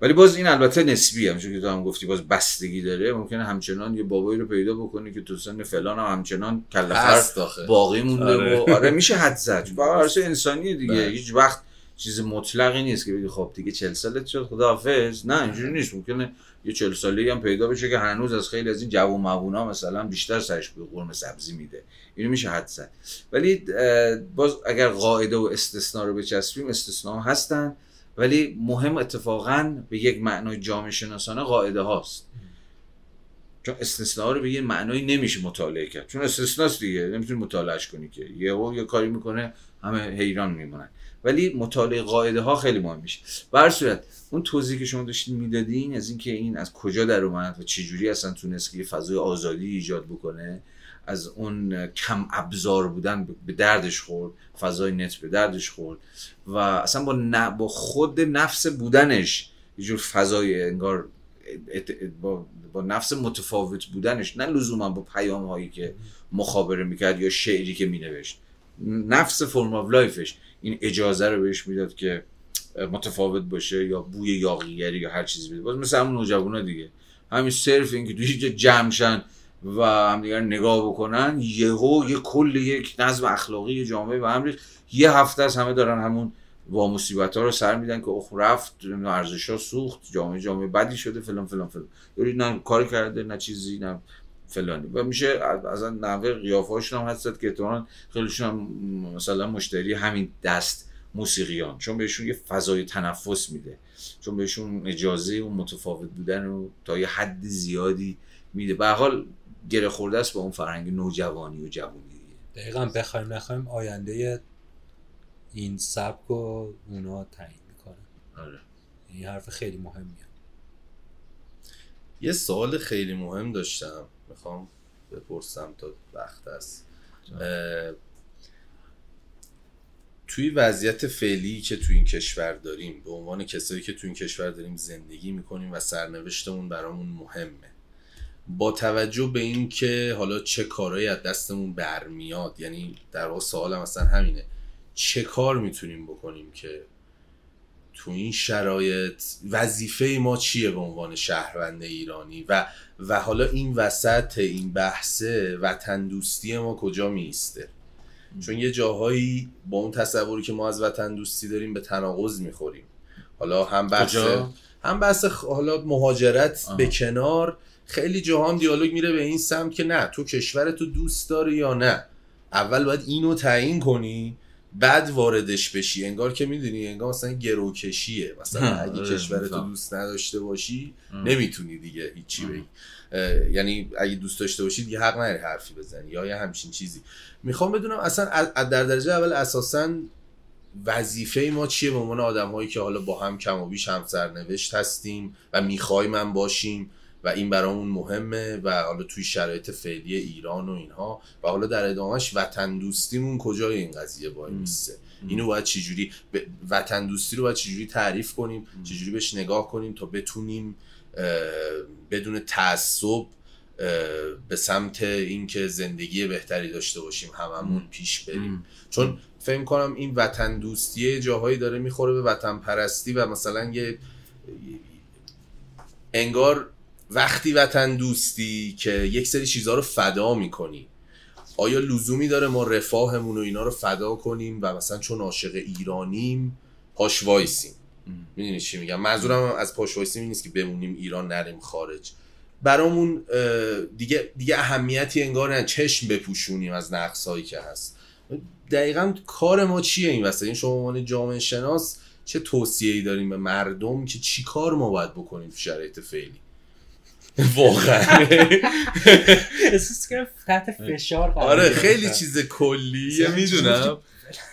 ولی باز این البته نسبی هم چون که تو هم گفتی باز بستگی داره. ممکنه همچنان یه بابایی رو پیدا بکنی که تو سن فلان هم همچنان کله باقی مونده آره. و آره. میشه حد زد. انسانی دیگه. بله. هیچ وقت چیز مطلقی نیست که بگی خب دیگه 40 سالت شد. خداحافظ. نه اینجوری نیست. ممکنه یه 40 ساله هم پیدا بشه که هنوز از خیلی از این جوون موونا مثلا بیشتر سرش به قرمه سبزی میده. اینو میشه حد زد. ولی باز اگر قاعده و استثنا رو بچسبیم استثنا هستن ولی مهم اتفاقا به یک معنای جامعه شناسانه قاعده هاست. چون استثناء رو به یه معنایی نمیشه مطالعه کرد. چون استثناست دیگه نمی‌تونی مطالعهش کنی که. یه و یه کاری می‌کنه همه حیران میمونن. ولی مطالعه قاعده ها خیلی مهم میشه. بر صورت اون توضیحی که شما داشتین می‌دادین از اینکه این از کجا در اومد و چجوری اصلا تونست که یه فضای آزادی ایجاد بکنه از اون کم ابزار بودن به دردش خورد فضای net به دردش خورد و اصلا با, با خود نفس بودنش یه جور فضای انگار با, با نفس متفاوت بودنش نه لزوما با پیام هایی که مخابره می‌کرد یا شعری که مینوشت نفس form of life ش این اجازه رو بهش می‌داد که متفاوت باشه یا بوی یاغیگری یا هر چیزی بده. باز مثل همون نوجوانا دیگه. همین صرف اینکه توی جمع شن و همدیگر نگاه بکنن یهو یه کل یک نظم اخلاقی جامعه و امری یه هفته از همه دارن همون با مصیبت ها رو سر میدن که اخ رفت ارزش ها سوخت جامعه جامعه بدی شده فلان فلان فلان. یعنی نه کاری کرده نه چیزی نه فلانی. و میشه از نحوه قیافه هم هست که احتمالاً خیلیشون هم مثلا مشتری همین دست موسیقیان. چون بهشون یه فضای تنفس میده. چون بهشون اجازه و متفاوت بودن رو تا یه حد زیادی میده. به حال گره خورده است با اون فرهنگ نوجوانی و جوانی دقیقا بخوایم نخوایم آینده این سبک و اونا تعیین می‌کنه آره. این حرف خیلی مهمیه. یه سوال خیلی مهم داشتم. می‌خوام بپرسم تا وقت است توی وضعیت فعلی که توی این کشور داریم به عنوان کسایی که توی این کشور داریم زندگی می‌کنیم و سرنوشتمون برامون مهمه. با توجه به این که حالا چه کارهایی از دستمون برمیاد یعنی در واقع سوالم اصلا همینه. چه کار می‌تونیم بکنیم که تو این شرایط وظیفه ما چیه به عنوان شهروند ایرانی؟ و و حالا این وسط این بحثه وطن دوستی ما کجا میسته چون یه جاهایی با اون تصوری که ما از وطن دوستی داریم به تناقض می‌خوریم. حالا هم بحث هم بحث حالا مهاجرت به کنار خیلی جاها دیالوگ میره به این سمت که نه تو کشورتو دوست داری یا نه؟ اول باید اینو تعیین کنی بعد واردش بشی. انگار که می‌دونی انگار مثلا گروکشیه مثلا اگه آره، کشورتو دوست نداشته باشی نمی‌تونی دیگه هیچی بگی. یعنی اگه دوست داشته باشی دیگه حق نداری حرفی بزنی یا یه همچین چیزی. می‌خوام بدونم اصلا در درجه اول اساسا وظیفه ما چیه؟ به عنوان آدم هایی که حالا با هم کم و بیش هم سرنوشت هستیم و می‌خوایم من باشیم. و این برامون مهمه و حالا توی شرایط فعلی ایران و اینها. و حالا در ادامهش وطن دوستیمون کجای این قضیه وای میسته اینو باید چجوری ب... وطن دوستی رو باید چجوری تعریف کنیم؟ چجوری بهش نگاه کنیم تا بتونیم بدون تعصب به سمت اینکه زندگی بهتری داشته باشیم هممون پیش بریم. چون فکر کنم این وطن دوستی جاهایی داره می‌خوره به وطن پرستی و مثلا یه انگار وقتی وطن دوستی که یک سری چیزها رو فدا می‌کنی. آیا لزومی داره ما رفاهمون و اینا رو فدا کنیم و مثلا چون عاشق ایرانیم پاش وایسیم؟ می‌دونی چی میگم؟ منظورم از پاش وایسیم نیست که بمونیم ایران نریم خارج. برامون دیگه دیگه اهمیتی انگار نه. چشم بپوشونیم از نقصهایی که هست. دقیقا کار ما چیه این وسط؟ این شما عنوان جامعه شناس چه توصیه ای داریم به مردم که چی کار ما باید بکنیم تو شرایط فعلی؟ واقعا. احساس کنم تحت فشار آره خیلی چیز کلیه می‌دونم.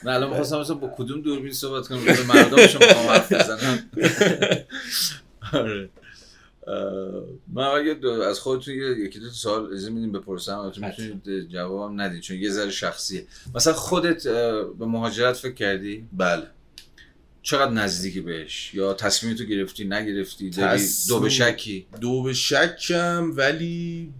نه الان می‌خواستم مثلا با کدوم دوربین صحبت کنم به مردم شما حرف بزنم. آره. من اگه از خودتون یکی دو سوال از میدیم بپرسم البته می‌تونید جوابم ندید چون یه ذره شخصیه. مثلا خودت به مهاجرت فکر کردی؟ بله. چقدر نزدیکی بهش؟ یا تصمیم تو گرفتی نگرفتی؟ داری دو به شکی؟ دو به شکم ولی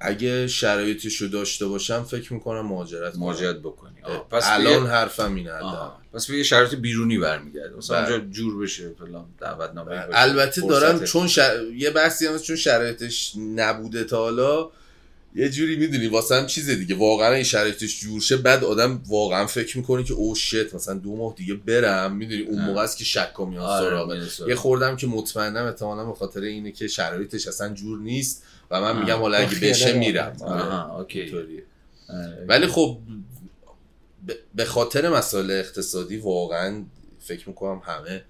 اگه شرایطش رو داشته باشم فکر می‌کنم مهاجرت مهاجرت بکنی. پس الان حرفم اینه پس به یه شرایط بیرونی برمیگرده. مثلا اونجا بله. جور بشه فلان دعوتنامه البته دارم چون یه بحثی هم چون شرایطش نبوده تا حالا. یه جوری می‌دونی واسه هم چیزه دیگه واقعا این شرایطش جور شه بعد آدم واقعا فکر می‌کنه که او شت مثلا دو ماه دیگه برم می‌دونی اون. موقع است که شک میاد آره، سراغ. یه خوردم که مطمئنم احتمالاً به خاطر اینه که شرایطش اصلا جور نیست و من. میگم حالا اگه بشه. میرم آره. آره. ولی خب به خاطر مسائل اقتصادی واقعا فکر می‌کنم همه.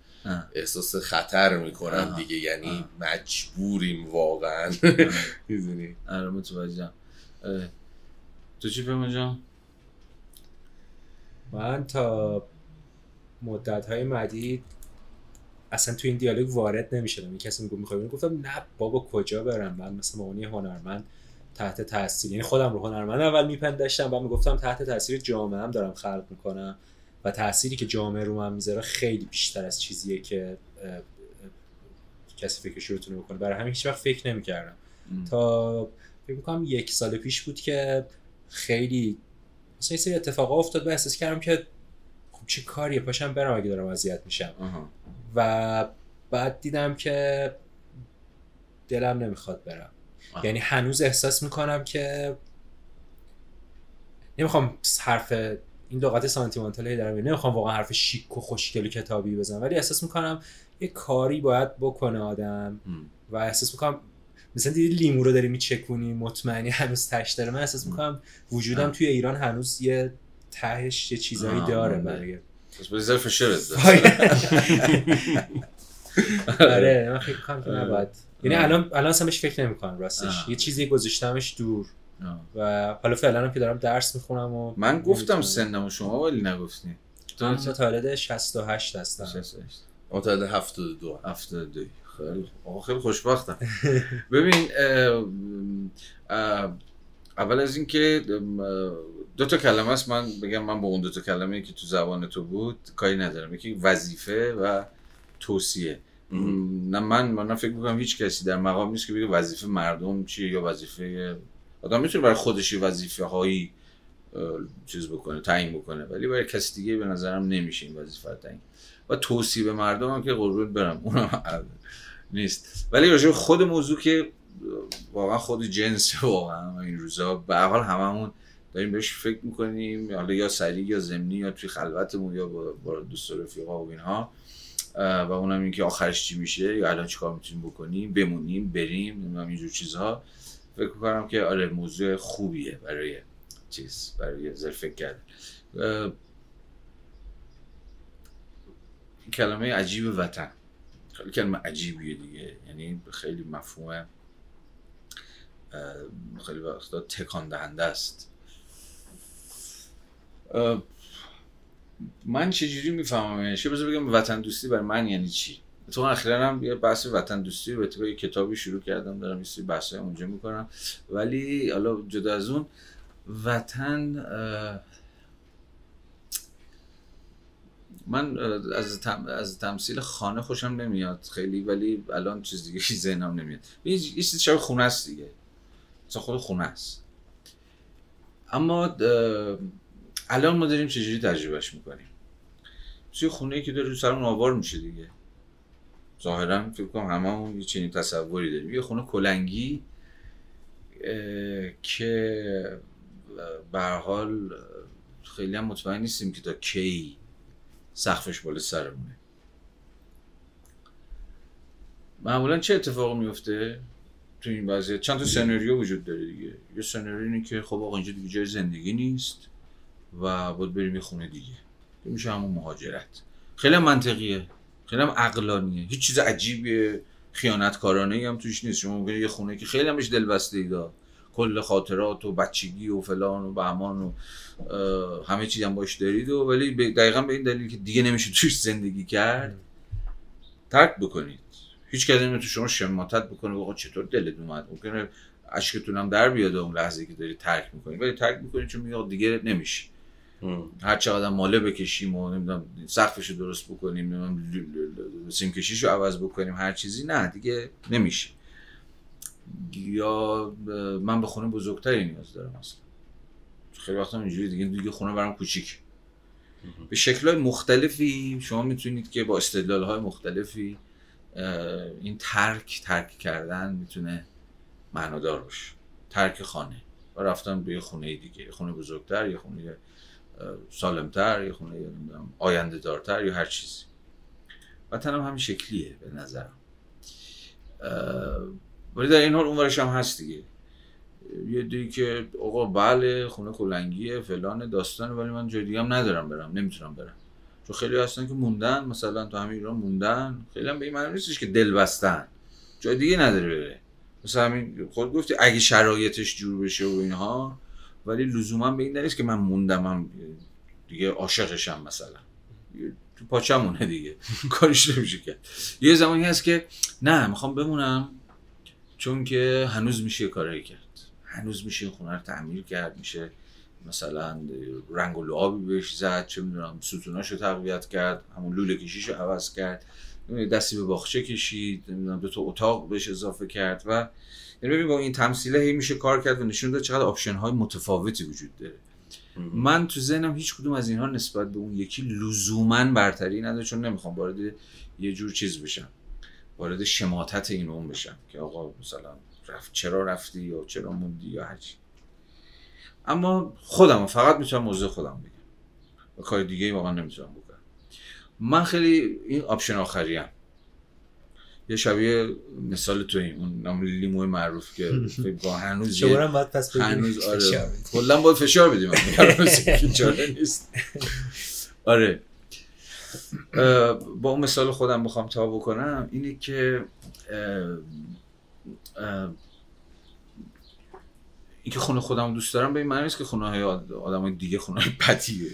احساس خطر می‌کنن آه. دیگه یعنی آه. مجبوریم واقعا. می‌دونی آره متوجهم. تو چی پیمان جان؟ من تا مدت های مدید اصلا تو این دیالوگ وارد نمی‌شدم این کسی می‌گفت می‌خوای گفتم نه بابا کجا برم من مثل عنوان هنرمند تحت تاثیر یعنی خودم رو هنرمند اول میپنداشتم و می‌گفتم تحت تاثیر جامعه هم دارم خلق می‌کنم و تأثیری که جامعه رو من می‌ذاره خیلی بیشتر از چیزیه که کسی فکرش رو بتونه بکنه برای همین هیچ وقت فکر نمی‌کردم. تا فکر می‌کنم یک سال پیش بود که خیلی مثلا یه سری اتفاقا افتاد و احساس کردم که خب چه کاریه پاشم برم اگه دارم اذیت میشم. و بعد دیدم که دلم نمی‌خواد برم آه. یعنی هنوز احساس می‌کنم که نمی‌خوام حرف این لغت سانتیمانتال دارم نمی‌خوام واقعا حرف شیک و خوشگل و کتابی بزنم ولی احساس می‌کنم یه کاری باید بکنه آدم. و احساس می‌کنم مثلا دیدی لیمو رو داری میچکونی مطمئنی هنوز تش داره من احساس می‌کنم وجودم. توی ایران هنوز یه تهش یه چیزایی داره آره. برای داد. آره من فکر کنم که نباید یعنی آه. الان الان اصلا بهش فکر نمی‌کنم راستش. یه چیزی گذاشتمش دور آه. و حالا فعلا هم که دارم درس می‌خونم و من گفتم. سنم و شما ولی نگفتی. من متولد 68 هستم. معتاد 72 هفتاد دوی خیلی خوب. آقا خیلی خوشبختم. ببین اه، اه، اول از اینکه دو تا کلمه است. من بگم من با اون دو تا کلمه که تو زبان تو بود کاری ندارم. یکی وظیفه و توصیه. نه من من فکر می‌کنم هیچ کسی در مقام نیست که بگه وظیفه مردم چیه یا وظیفه آدم می‌تونه برای خودش وظیفه هایی چیز بکنه تعیین بکنه ولی برای کسی دیگه به نظرم نمیشه این وظیفه تعیین و توصیه به مردم هم که قربون برم اونم نیست. ولی راجع خود موضوع که واقعا خود جنس واقعا این روزا به حال هممون داریم بهش فکر می‌کنیم حالا یا سریع یا زمینی یا توی خلوتمون یا با, دوست و رفیقا و اینها. و اونم این که آخرش چی میشه یا الان چیکار می‌تونیم بکنیم بمونیم بریم نمی‌دونم اینجور چیزها. فکر کنم که آره موضوع خوبیه برای چیز برای زر فکر کردن. اه، کلمه عجیب وطن. خیلی کلمه عجیبیه دیگه. یعنی خیلی مفهوم خیلی وقتا تکان دهنده است من چجوری میفهممش؟ یه بذار بگم وطن دوستی برای من یعنی چی؟ تو اخیرا هم یه بحث وطن دوستی به یه کتابی شروع کردم دارم یه سری بحثای اونجا می‌کنم. ولی حالا جدا از اون وطن من از تم... از تمثیل خانه خوشم نمیاد خیلی ولی الان چیز دیگه ذهنم نمیاد. یه چیز شبیه خونه است دیگه. مثلا خود خونه است. اما اه، الان ما داریم چجوری تجربهش می‌کنیم؟ توی خونه ای که داره رو سرمون آوار میشه دیگه. ظاهرا فکر کنم هممون یه چنین تصوری داریم. یه خونه کلنگی که به حال خیلی هم مطمئن نیستیم که تا کی سقفش بالا سرمونه. معمولا چه اتفاقی میفته تو این وضعیت؟ چند تا سناریو وجود داره دیگه. یه سناریو اینه که خب آقا اینجا دیگه جای زندگی نیست و باید بریم یه خونه دیگه. میشه همون مهاجرت. خیلی منطقیه. خیلی هم عقلانیه. هیچ چیز عجیبیه خیانتکارانه هم توش نیست. شما ممکنه یه خونه که خیلی همش دلبسته ای کل خاطرات و بچگی و فلان و بهمان و همه چیز هم باش دارید و ولی دقیقا به این دلیل که دیگه نمیشه توش زندگی کرد ترک بکنید. هیچ کسی تو شما شماتت بکنه آقا چطور دلت اومد؟ ممکنه اشکتون هم در بیاد اون لحظه که داری ترک می‌کنید. ولی ترک می‌کنید چون میگه دیگه نمیشه. هر چقدر ماله بکشیم و نمی‌دونم سقفش رو درست بکنیم سیم کشیش رو عوض بکنیم هر چیزی نه دیگه نمیشه. یا من به خونه بزرگتری نیاز دارم اصلا. خیلی وقتا اینجوری دیگه دیگه خونه برام کوچیک. به شکلهای مختلفی شما می‌تونید که با استدلال های مختلفی این ترک ترک کردن می‌تونه معنادار باشه. ترک خانه. و رفتن به یه خونه دیگه خونه بزرگتر یه خونه سالمتر یه خونه آینده دارتر یا هر چیزی. وطن هم همین شکلیه به نظرم. ولی در این حال اونورش هم هست دیگه. یه دی که آقا بله خونه کلنگیه فلان داستانه ولی من جای دیگه هم ندارم برم نمی‌تونم برم. چون خیلی هستن که موندن مثلا تو همین ایران موندن خیلی هم به این نیستش که دل بستن. جای دیگه نداره بره. مثلا همین خود گفتی اگه شرایطش جور بشه و اینها ولی لزوما به این نیست که من موندم هم دیگه عاشقشم مثلا. تو پاچمونه دیگه. کارش نمیشه کرد. یه زمانی هست که نه می‌خوام بمونم چون که هنوز میشه کارایی کرد. هنوز میشه خونه رو تعمیر کرد میشه مثلا رنگ و لعابی بهش زد چه می‌دونم ستوناش رو تقویت کرد همون لوله کشیش رو عوض کرد. دستی به باغچه کشید نمی‌دونم دو تا اتاق بهش اضافه کرد و یعنی ببین با این تمثیله هی میشه کار کرد و نشون داد چقدر option های متفاوتی وجود داره. من تو ذهنم هیچ کدوم از اینها نسبت به اون یکی لزوما برتری نداره چون نمی‌خوام وارد یه جور چیز بشم. وارد شماتت این اون بشم که آقا مثلا رفت چرا رفتی یا چرا موندی یا هرچی. اما خودم فقط می‌تونم موضوع خودم بگم. و کار دیگه واقعا نمی‌تونم بکنم. من خیلی این option آخری هم. یه شبیه مثال تو این اون نام لیمو معروف که با هنوز شما باید پس هنوز آره. کلا باید فشار بدیم. چاره نیست. آره. با اون مثال خودم می‌خوام تا بکنم اینه که اینکه خونه خودم دوست دارم به این معنی نیست که خونه های آدم های دیگه خونه های پتیه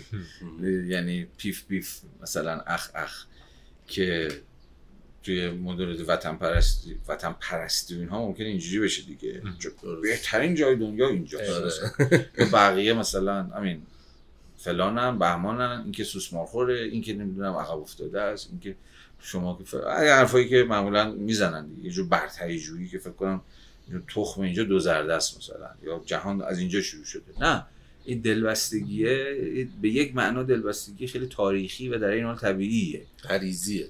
یعنی پیف پیف مثلا اخ اخ که توی مدل وطن پرستی وطن پرستی اینها ممکنه اینجوری بشه دیگه. بهترین جای دنیا اینجا بقیه مثلا همین فلانم بهمانن اینکه سوسمارخوره اینکه نمی‌دونم عقب افتاده است اینکه شما که فل... حرفایی که معمولا می‌زنن دیگه. یه جور برتری جویی که فکر کنم تخم اینجا دو زرده است مثلا. یا جهان از اینجا شروع شده. نه. این دلبستگیه به یک معنا دلبستگی خیلی تاریخی و در این حال طبیعیه. غریزیه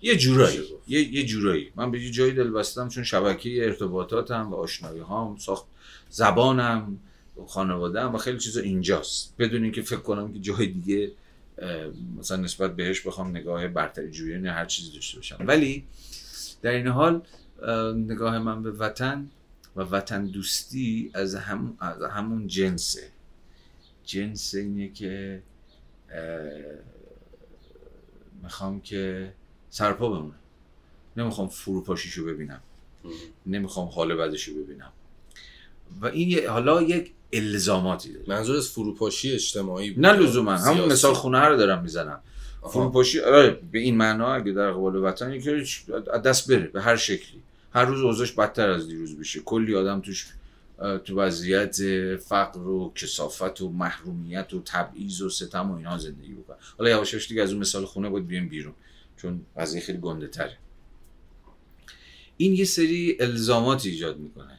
یه جورایی یه, یه جورایی. من به یه جایی دلبستم چون شبکه ارتباطاتم و آشنایی هام ساخت زبانم خانواده‌ام و خیلی چیزا اینجاست. بدون اینکه فکر کنم که جای دیگه مثلا نسبت بهش بخوام نگاه برتری جویی هر چیزی داشته باشم. ولی در این حال نگاه من به وطن و وطن دوستی از, هم، از همون جنسه. جنس اینه که می‌خوام که سرپا بمونه. نمی‌خوام فروپاشیشو ببینم. نمی‌خوام حال بدشو ببینم. و این حالا یک الزاماتی داره. منظور از فروپاشی اجتماعی نه لزوما. همون مثال خونه رو دارم می‌زنم. فروپاشی آره به این معنا اگه در قبال وطن یکی دست بره به هر شکلی. هر روز اوضاعش بدتر از دیروز بشه. کلی آدم توش تو وضعیت فقر و کسافت و محرومیت و تبعیض و ستم و اینها زندگی بکنن حالا یواش دیگه از اون مثال خونه باید بیایم بیرون چون قضیه خیلی گنده تره. این یه سری الزامات ایجاد می‌کنه.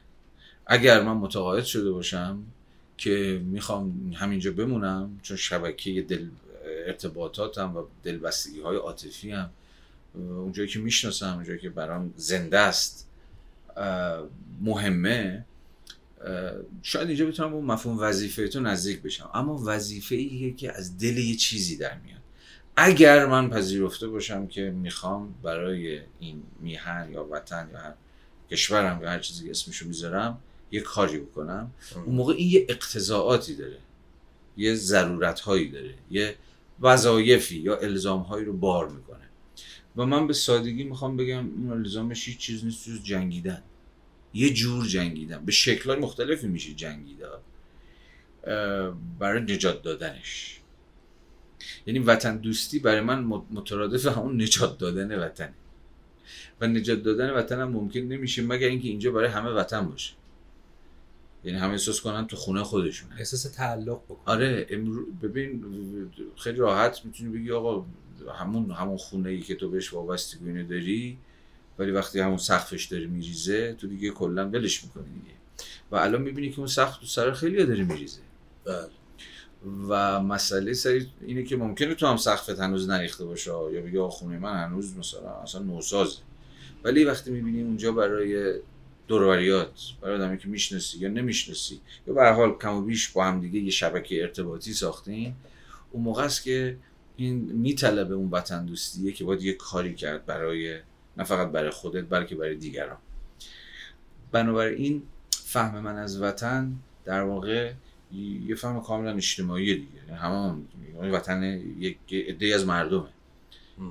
اگر من متقاعد شده باشم که می‌خوام همینجا بمونم چون شبکه دل ارتباطاتم و دلبستگی های عاطفی هم اونجایی که می‌شناسم اونجایی که برام زنده است مهمه. شاید اینجا بتونم اون مفهوم وظیفه تو نزدیک بشم. اما وظیفه ایه که از دل یه چیزی در میاد. اگر من پذیرفته باشم که می‌خوام برای این میهن یا وطن یا هر کشورم یا هر چیزی که اسمشو می‌ذارم یه کاری بکنم. اون موقع این یه اقتضاعاتی داره. یه ضرورت هایی داره. یه وظایفی یا الزام هایی رو بار می‌کنه. و من به سادگی می‌خوام بگم اون الزامش هیچ چیز نیست جز جنگیدن. یه جور جنگیدن به شکلهای مختلفی میشه جنگیده برای نجات دادنش. یعنی وطن دوستی برای من مترادف همون نجات دادن وطنه. و نجات دادن وطن هم ممکن نمیشه مگر اینکه اینجا برای همه وطن باشه. یعنی همه احساس کنن تو خونه خودشون احساس تعلق بکن. آره امرو ببین خیلی راحت می‌تونی بگی آقا همون همون خونه ای که تو بهش وابستگی اینو داری ولی وقتی همون سقفش داره میریزه تو دیگه کلا ولش می‌کنی دیگه. و الان می‌بینی که اون سقف تو سر خیلی داره میریزه. بله. و مسئله سری اینه که ممکنه تو هم سقفت هنوز نریخته باشه یا بگی خونه من هنوز مثلا اصلا نوسازه. ولی وقتی می‌بینی اونجا برای دوروریات برای آدمی که می‌شناسی یا نمی‌شناسی یا به هر حال کم و بیش با هم دیگه یه شبکه ارتباطی ساختین اون موقع است که این میطلبه اون وطن دوستیه که باید یه کاری کرد برای نه فقط برای خودت بلکه برای دیگران. بنابراین فهم من از وطن در واقع یه فهم کاملا اجتماعی دیگه. یعنی همه یعنی وطن یک عده از مردمه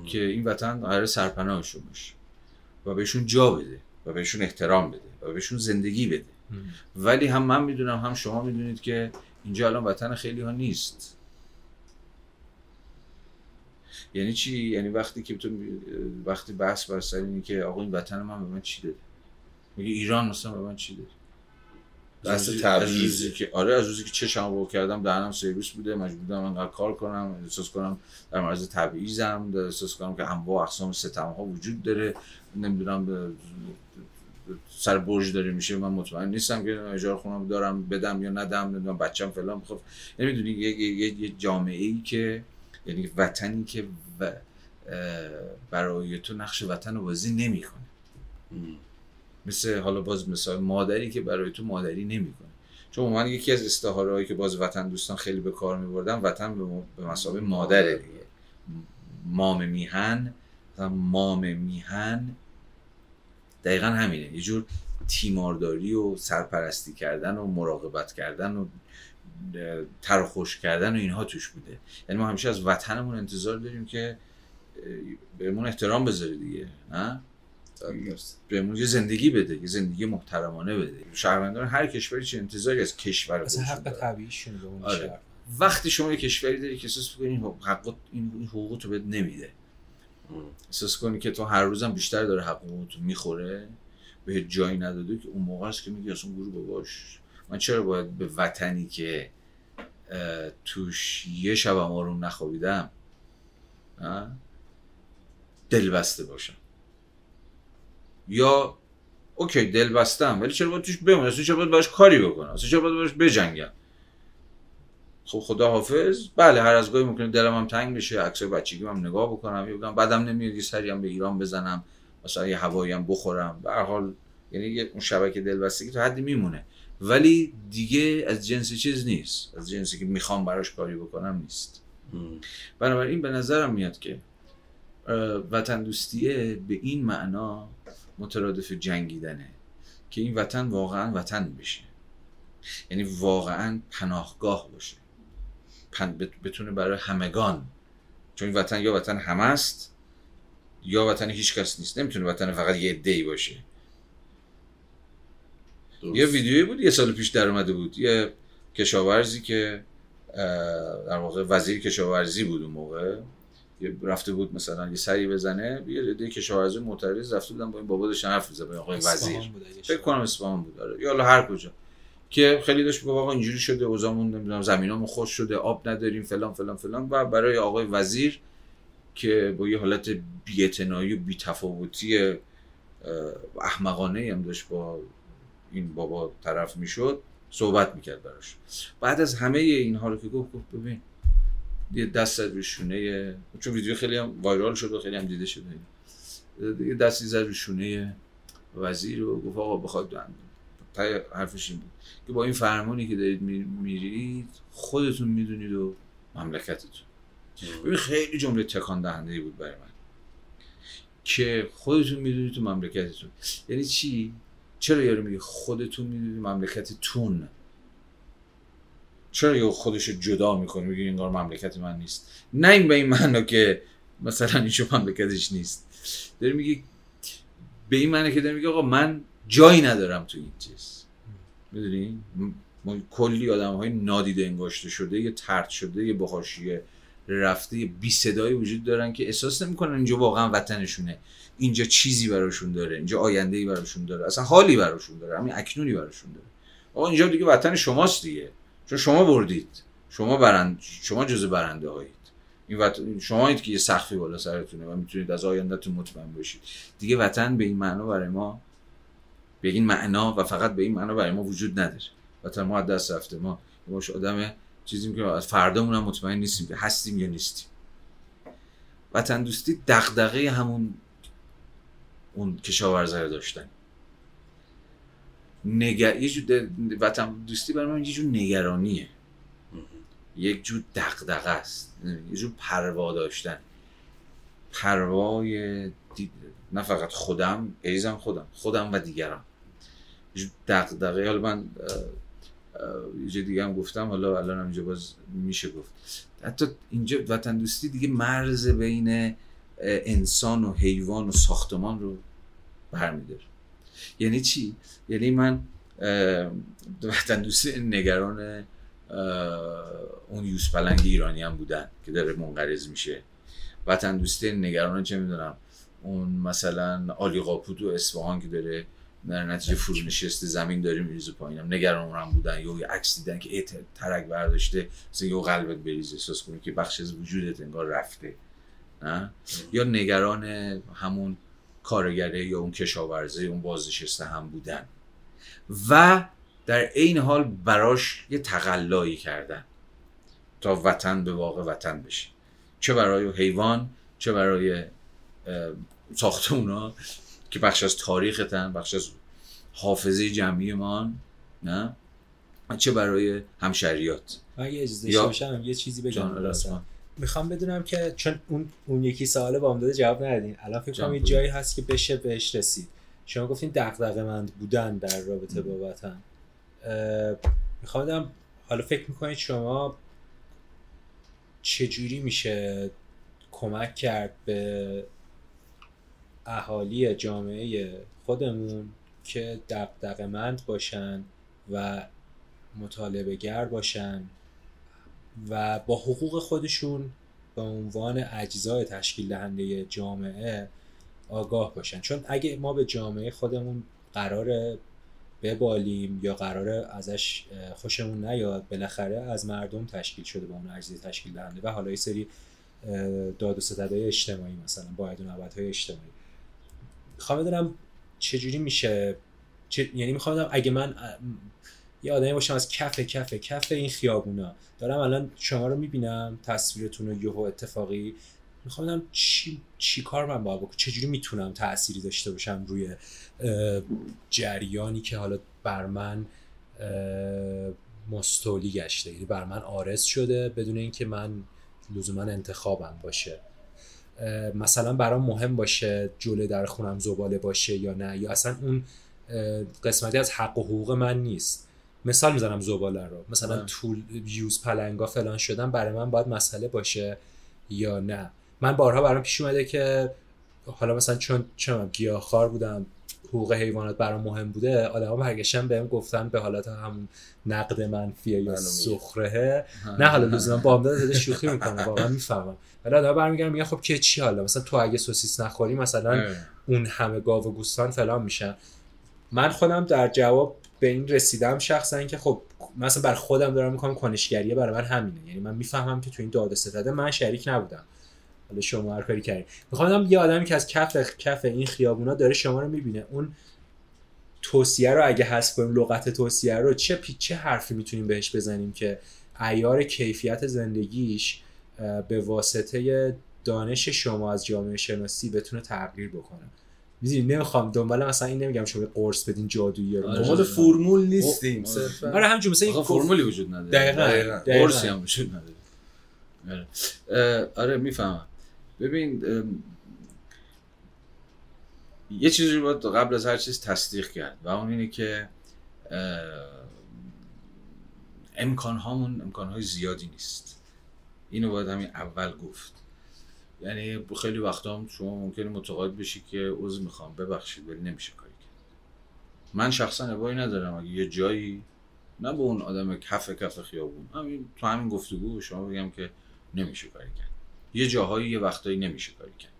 که این وطن قرار سرپناهشون باشه و بهشون جا بده و بهشون احترام بده و بهشون زندگی بده. ولی هم من می‌دونم هم شما می‌دونید که اینجا الان وطن خیلی ها نیست. یعنی چی؟ یعنی وقتی که تو وقتی بحث بر سر اینه که آقا این وطن من به من چی داده؟ میگه ایران مثلا به من چی داده؟ بحث. روزی که آره از روزی که چشم وا کردم دهنم سرویس بوده مجبور بودم انقدر کار کنم احساس کنم در معرض تبعیضم در احساس کنم که انواع اقسام ستم ها وجود داره نمی‌دونم به- سر برج داره میشه من مطمئن نیستم که اجاره خونم دارم بدم یا ندم نمی‌دونم بچم فلان می‌خواد یعنی می‌دونی یه, یه, یه, یه جامعه ای که یعنی وطنی که و برای تو نقش وطن رو بازی نمی‌کنه. مثل حالا باز مثال مادری که برای تو مادری نمی‌کنه. چون من یکی از استعاره هایی که باز وطن دوستان خیلی به کار میبردن وطن به م- به مسابقه مادره. دیگه. مام میهن مثلا مام میهن دقیقا همینه. یه جور تیمارداری و سرپرستی کردن و مراقبت کردن و تر خوش کردن و اینها توش بوده. یعنی ما همیشه از وطنمون انتظار داریم که بهمون احترام بذاره دیگه نه؟ بهمون یه زندگی بده یه زندگی محترمانه بده. شهروندان هر کشوری چه انتظاری از کشور خودشون حق. طبیعیشون به اون آره. شهر. وقتی شما یه کشوری داری که احساس کنی این حقوق این این حقوق تو بهت نمیده. احساس کنی که تو هر روزم بیشتر داره حقوق تو می‌خوره به جایی نداده که اون موقع است که میگی اصلا گروه باباش. من چرا باید به وطنی که توش یه شبم آروم نخوابیدم دل بسته باشم؟ یا اوکی دل بستم ولی چرا باید توش بمونم؟ اصلا چرا باید باش کاری بکنم؟ اصلا چرا باید باش بجنگم؟ خب خدا حافظ بله هر از گاهی ممکنه دلم هم تنگ بشه عکسای بچگی هم نگاه بکنم یا بگم بعدم نمیاد یه سری هم به ایران بزنم مثلا یه هوایی هم بخورم. به هر حال یعنی اون شبکه دلبستگی تا حدی میمونه. ولی دیگه از جنس چیز نیست. از جنسی که می‌خوام براش کاری بکنم نیست. بنابراین به نظرم میاد که وطن دوستیه به این معنا مترادف جنگیدنه که این وطن واقعا وطن بشه. یعنی واقعا پناهگاه باشه. پن... بت- بتونه برای همگان چون این وطن یا وطن همه است یا وطن هیچ کس نیست. نمی‌تونه وطن فقط یه عده‌ای باشه. یه ویدیویی بود یه سال پیش در اومده بود. یه کشاورزی که در واقع وزیر کشاورزی بود اون موقع. یه رفته بود مثلا یه سری بزنه یه عده کشاورزی معترض رفته بودن با این بابا داشتن حرف می‌زدن آقای وزیر. فکر. کنم اصفهان بود آره. یا هر کجا. که خیلی داشت می‌گفت آقا اینجوری شده اوضاعمون نمی‌دونم زمینامون خوش شده آب نداریم فلان فلان فلان. و برای آقای وزیر که با یه حالت بی‌اعتنایی و بی‌تفاوتی احمقانه هم داشت با این بابا طرف می‌شد صحبت می‌کرد براش. بعد از همه اینها رو که گفت گفت ببین یه دست زد روی شونه چون ویدیو خیلی هم وایرال شد و خیلی هم دیده شده. یه دستی زد روی شونه وزیر و گفت آقا بخواد حرفش این بود که با این فرمانی که دارید می- میرید خودتون می‌دونید و مملکتتون. ببین خیلی جمله تکان دهنده بود برای من. که خودتون می‌دونید تو مملکتتون. یعنی چی؟ چرا یارو میگه خودتون می‌دونید مملکتتون چرا یه خودش جدا می‌کنه؟ میگه انگار مملکت من نیست. نه این به این معنا که مثلا اینشو مملکتش نیست. داره میگه به این معنی که داره میگه آقا من جایی ندارم تو این چیز. می‌دونی؟ ما کلی آدم های نادیده انگاشته شده یه ترد شده یه بخاشیه رفته بی صدایی وجود دارن که احساس نمی‌کنن اینجا واقعا وطنشونه. اینجا چیزی براشون داره اینجا آینده ای براشون داره اصلا حالی براشون داره همین اکنونی براشون داره. آقا اینجا دیگه وطن شماست دیگه. چون شما بردید. شما برند شما جزء برنده هایید. این وطن شمایید که یه سقفی بالا سرتونه و می‌تونید از آیندهتون مطمئن باشید. دیگه وطن به این معنا برای ما به این معنا و فقط به این معنا برای ما وجود نداره. وطن ما دست رفته. ما باش آدم چیزیم که از فردامون هم مطمئن نیستیم که هستیم یا نیستیم. وطن دوستی دغدغه همون اون کشاورزه رو داشتن. نگر... یه جور وطن دوستی برای من یه جور نگرانیه. یک جور دغدغه است. یه جور پروا داشتن. پروای دی... نه فقط خودم ایزم خودم خودم و دیگران. دغدغه. حالا من یه دیگه هم گفتم حالا الان هم اینجا باز میشه گفت. حتی اینجا وطن دوستی دیگه مرز بین انسان و حیوان و ساختمان رو برمیداره. یعنی چی؟ یعنی من وطن دوستی نگران اون یوز پلنگ ایرانی هم بودن که داره منقرض میشه. وطن دوستی نگران چه می‌دونم؟ اون مثلا آلی قاپوت و اصفهان که داره در نتیجه فرو نشسته زمین داره میریزه پایینم نگران اونم بودن. یا یه عکس دیدن که ترک برداشته. مثلا یه قلبت بریزه. احساس کنی که بخش از وجودت انگار رفته. نه؟ یا نگران همون کارگره یا اون کشاورزه اون بازنشسته هم بودن. و در این حال براش یه تقلایی کردن. تا وطن به واقع وطن بشه. چه برای حیوان چه برای ساختمونا که بخش از تاریختن بخش از حافظه جمعی ما نه چه برای همشریات اگه اجازه یا... یه چیزی بگم. می‌خوام بدونم که چون اون اون یکی سوال با داده جواب ندادین. الان فکر کنم یه جایی هست که بشه بهش رسید. شما گفتین دغدغه مند بودن در رابطه با وطن. می‌خوام بدونم حالا فکر می‌کنید شما چجوری میشه کمک کرد به اهالی جامعه خودمون که دقدقه مند باشن و مطالبه گر باشن و با حقوق خودشون به عنوان اجزای تشکیل دهنده جامعه آگاه باشن. چون اگه ما به جامعه خودمون قرار ببالیم یا قرار ازش خوشمون نیاد بالاخره از مردم تشکیل شده با اون اجزای تشکیل دهنده و حالا یه سری داد و ستدهای اجتماعی مثلا باید و های اجتماعی. می‌خوام بدونم چجوری میشه. یعنی می‌خوام بدونم اگه من یه آدمی باشم از کف کف کف این خیابونا. دارم الان شما رو می‌بینم تصویرتون رو یهو اتفاقی. می‌خوام بدونم چی, چی کار من باید بکنم؟ چجوری می‌تونم تأثیری داشته باشم روی جریانی که حالا بر من مستولی گشته. یعنی بر من آرز شده بدون اینکه من لزوما انتخابم باشه. مثلا برام مهم باشه جلوی در خونم زباله باشه یا نه یا اصلا اون قسمتی از حق و حقوق من نیست. مثال می‌زنم زباله رو. مثلا طول یوز پلنگا فلان شدن برای من باید مسئله باشه یا نه. من بارها برام پیش اومده که حالا مثلا چون چون گیاهخوار بودم حقوق حیوانات برام مهم بوده آدما برگشتن بهم گفتن به حالت همون نقد منفیه یا سخره نه حالا لزوما با هم داده شوخی می‌کنه واقعا می‌فهمم. ولی آدم برمیگردن میگن خب که چی حالا؟ مثلا تو اگه سوسیس نخوری مثلا اون همه گاو و گوستان فلان میشن. من خودم در جواب به این رسیدم شخصا که خب مثلا بر خودم دارم می‌کنم کنشگریه برای من همینه. یعنی من می‌فهمم که تو این داد ستده من شریک نبودم. حالا شما هر کاری کردین می‌خوام یه آدمی که از کف کف این خیابونا داره شما رو می‌بینه. اون توصیه رو اگه حذف کنیم لغت توصیه رو چه چه حرفی می‌تونیم بهش بزنیم که ایار کیفیت زندگیش به واسطه دانش شما از جامعه شناسی بتونه تغییر بکنه. می‌دونی نمی‌خوام دنبال مثلا این نمیگم شما قرص بدین جادویی رو. دنبال آره. فرمول نیستیم. صرفا. آره همینجوری مثلا این فرمولی وجود نداره. دقیقاً قرصی هم وجود نداره. آره, آره می‌فهمم. ببین یه چیزی رو باید قبل از هر چیز تصدیق کرد و اون اینه که امکان هامون امکان های زیادی نیست. اینو باید همین اول گفت. یعنی خیلی وقتا هم شما ممکنه متقاعد بشی که عضو می‌خوام ببخشید ولی نمیشه کاری کرد. من شخصا ابایی ندارم. اگه یه جایی نه به اون آدم کف کف خیابون همین تو همین گفتگو شما بگم که نمیشه کاری کرد. یه جاهایی یه وقتایی نمیشه کاری کرد.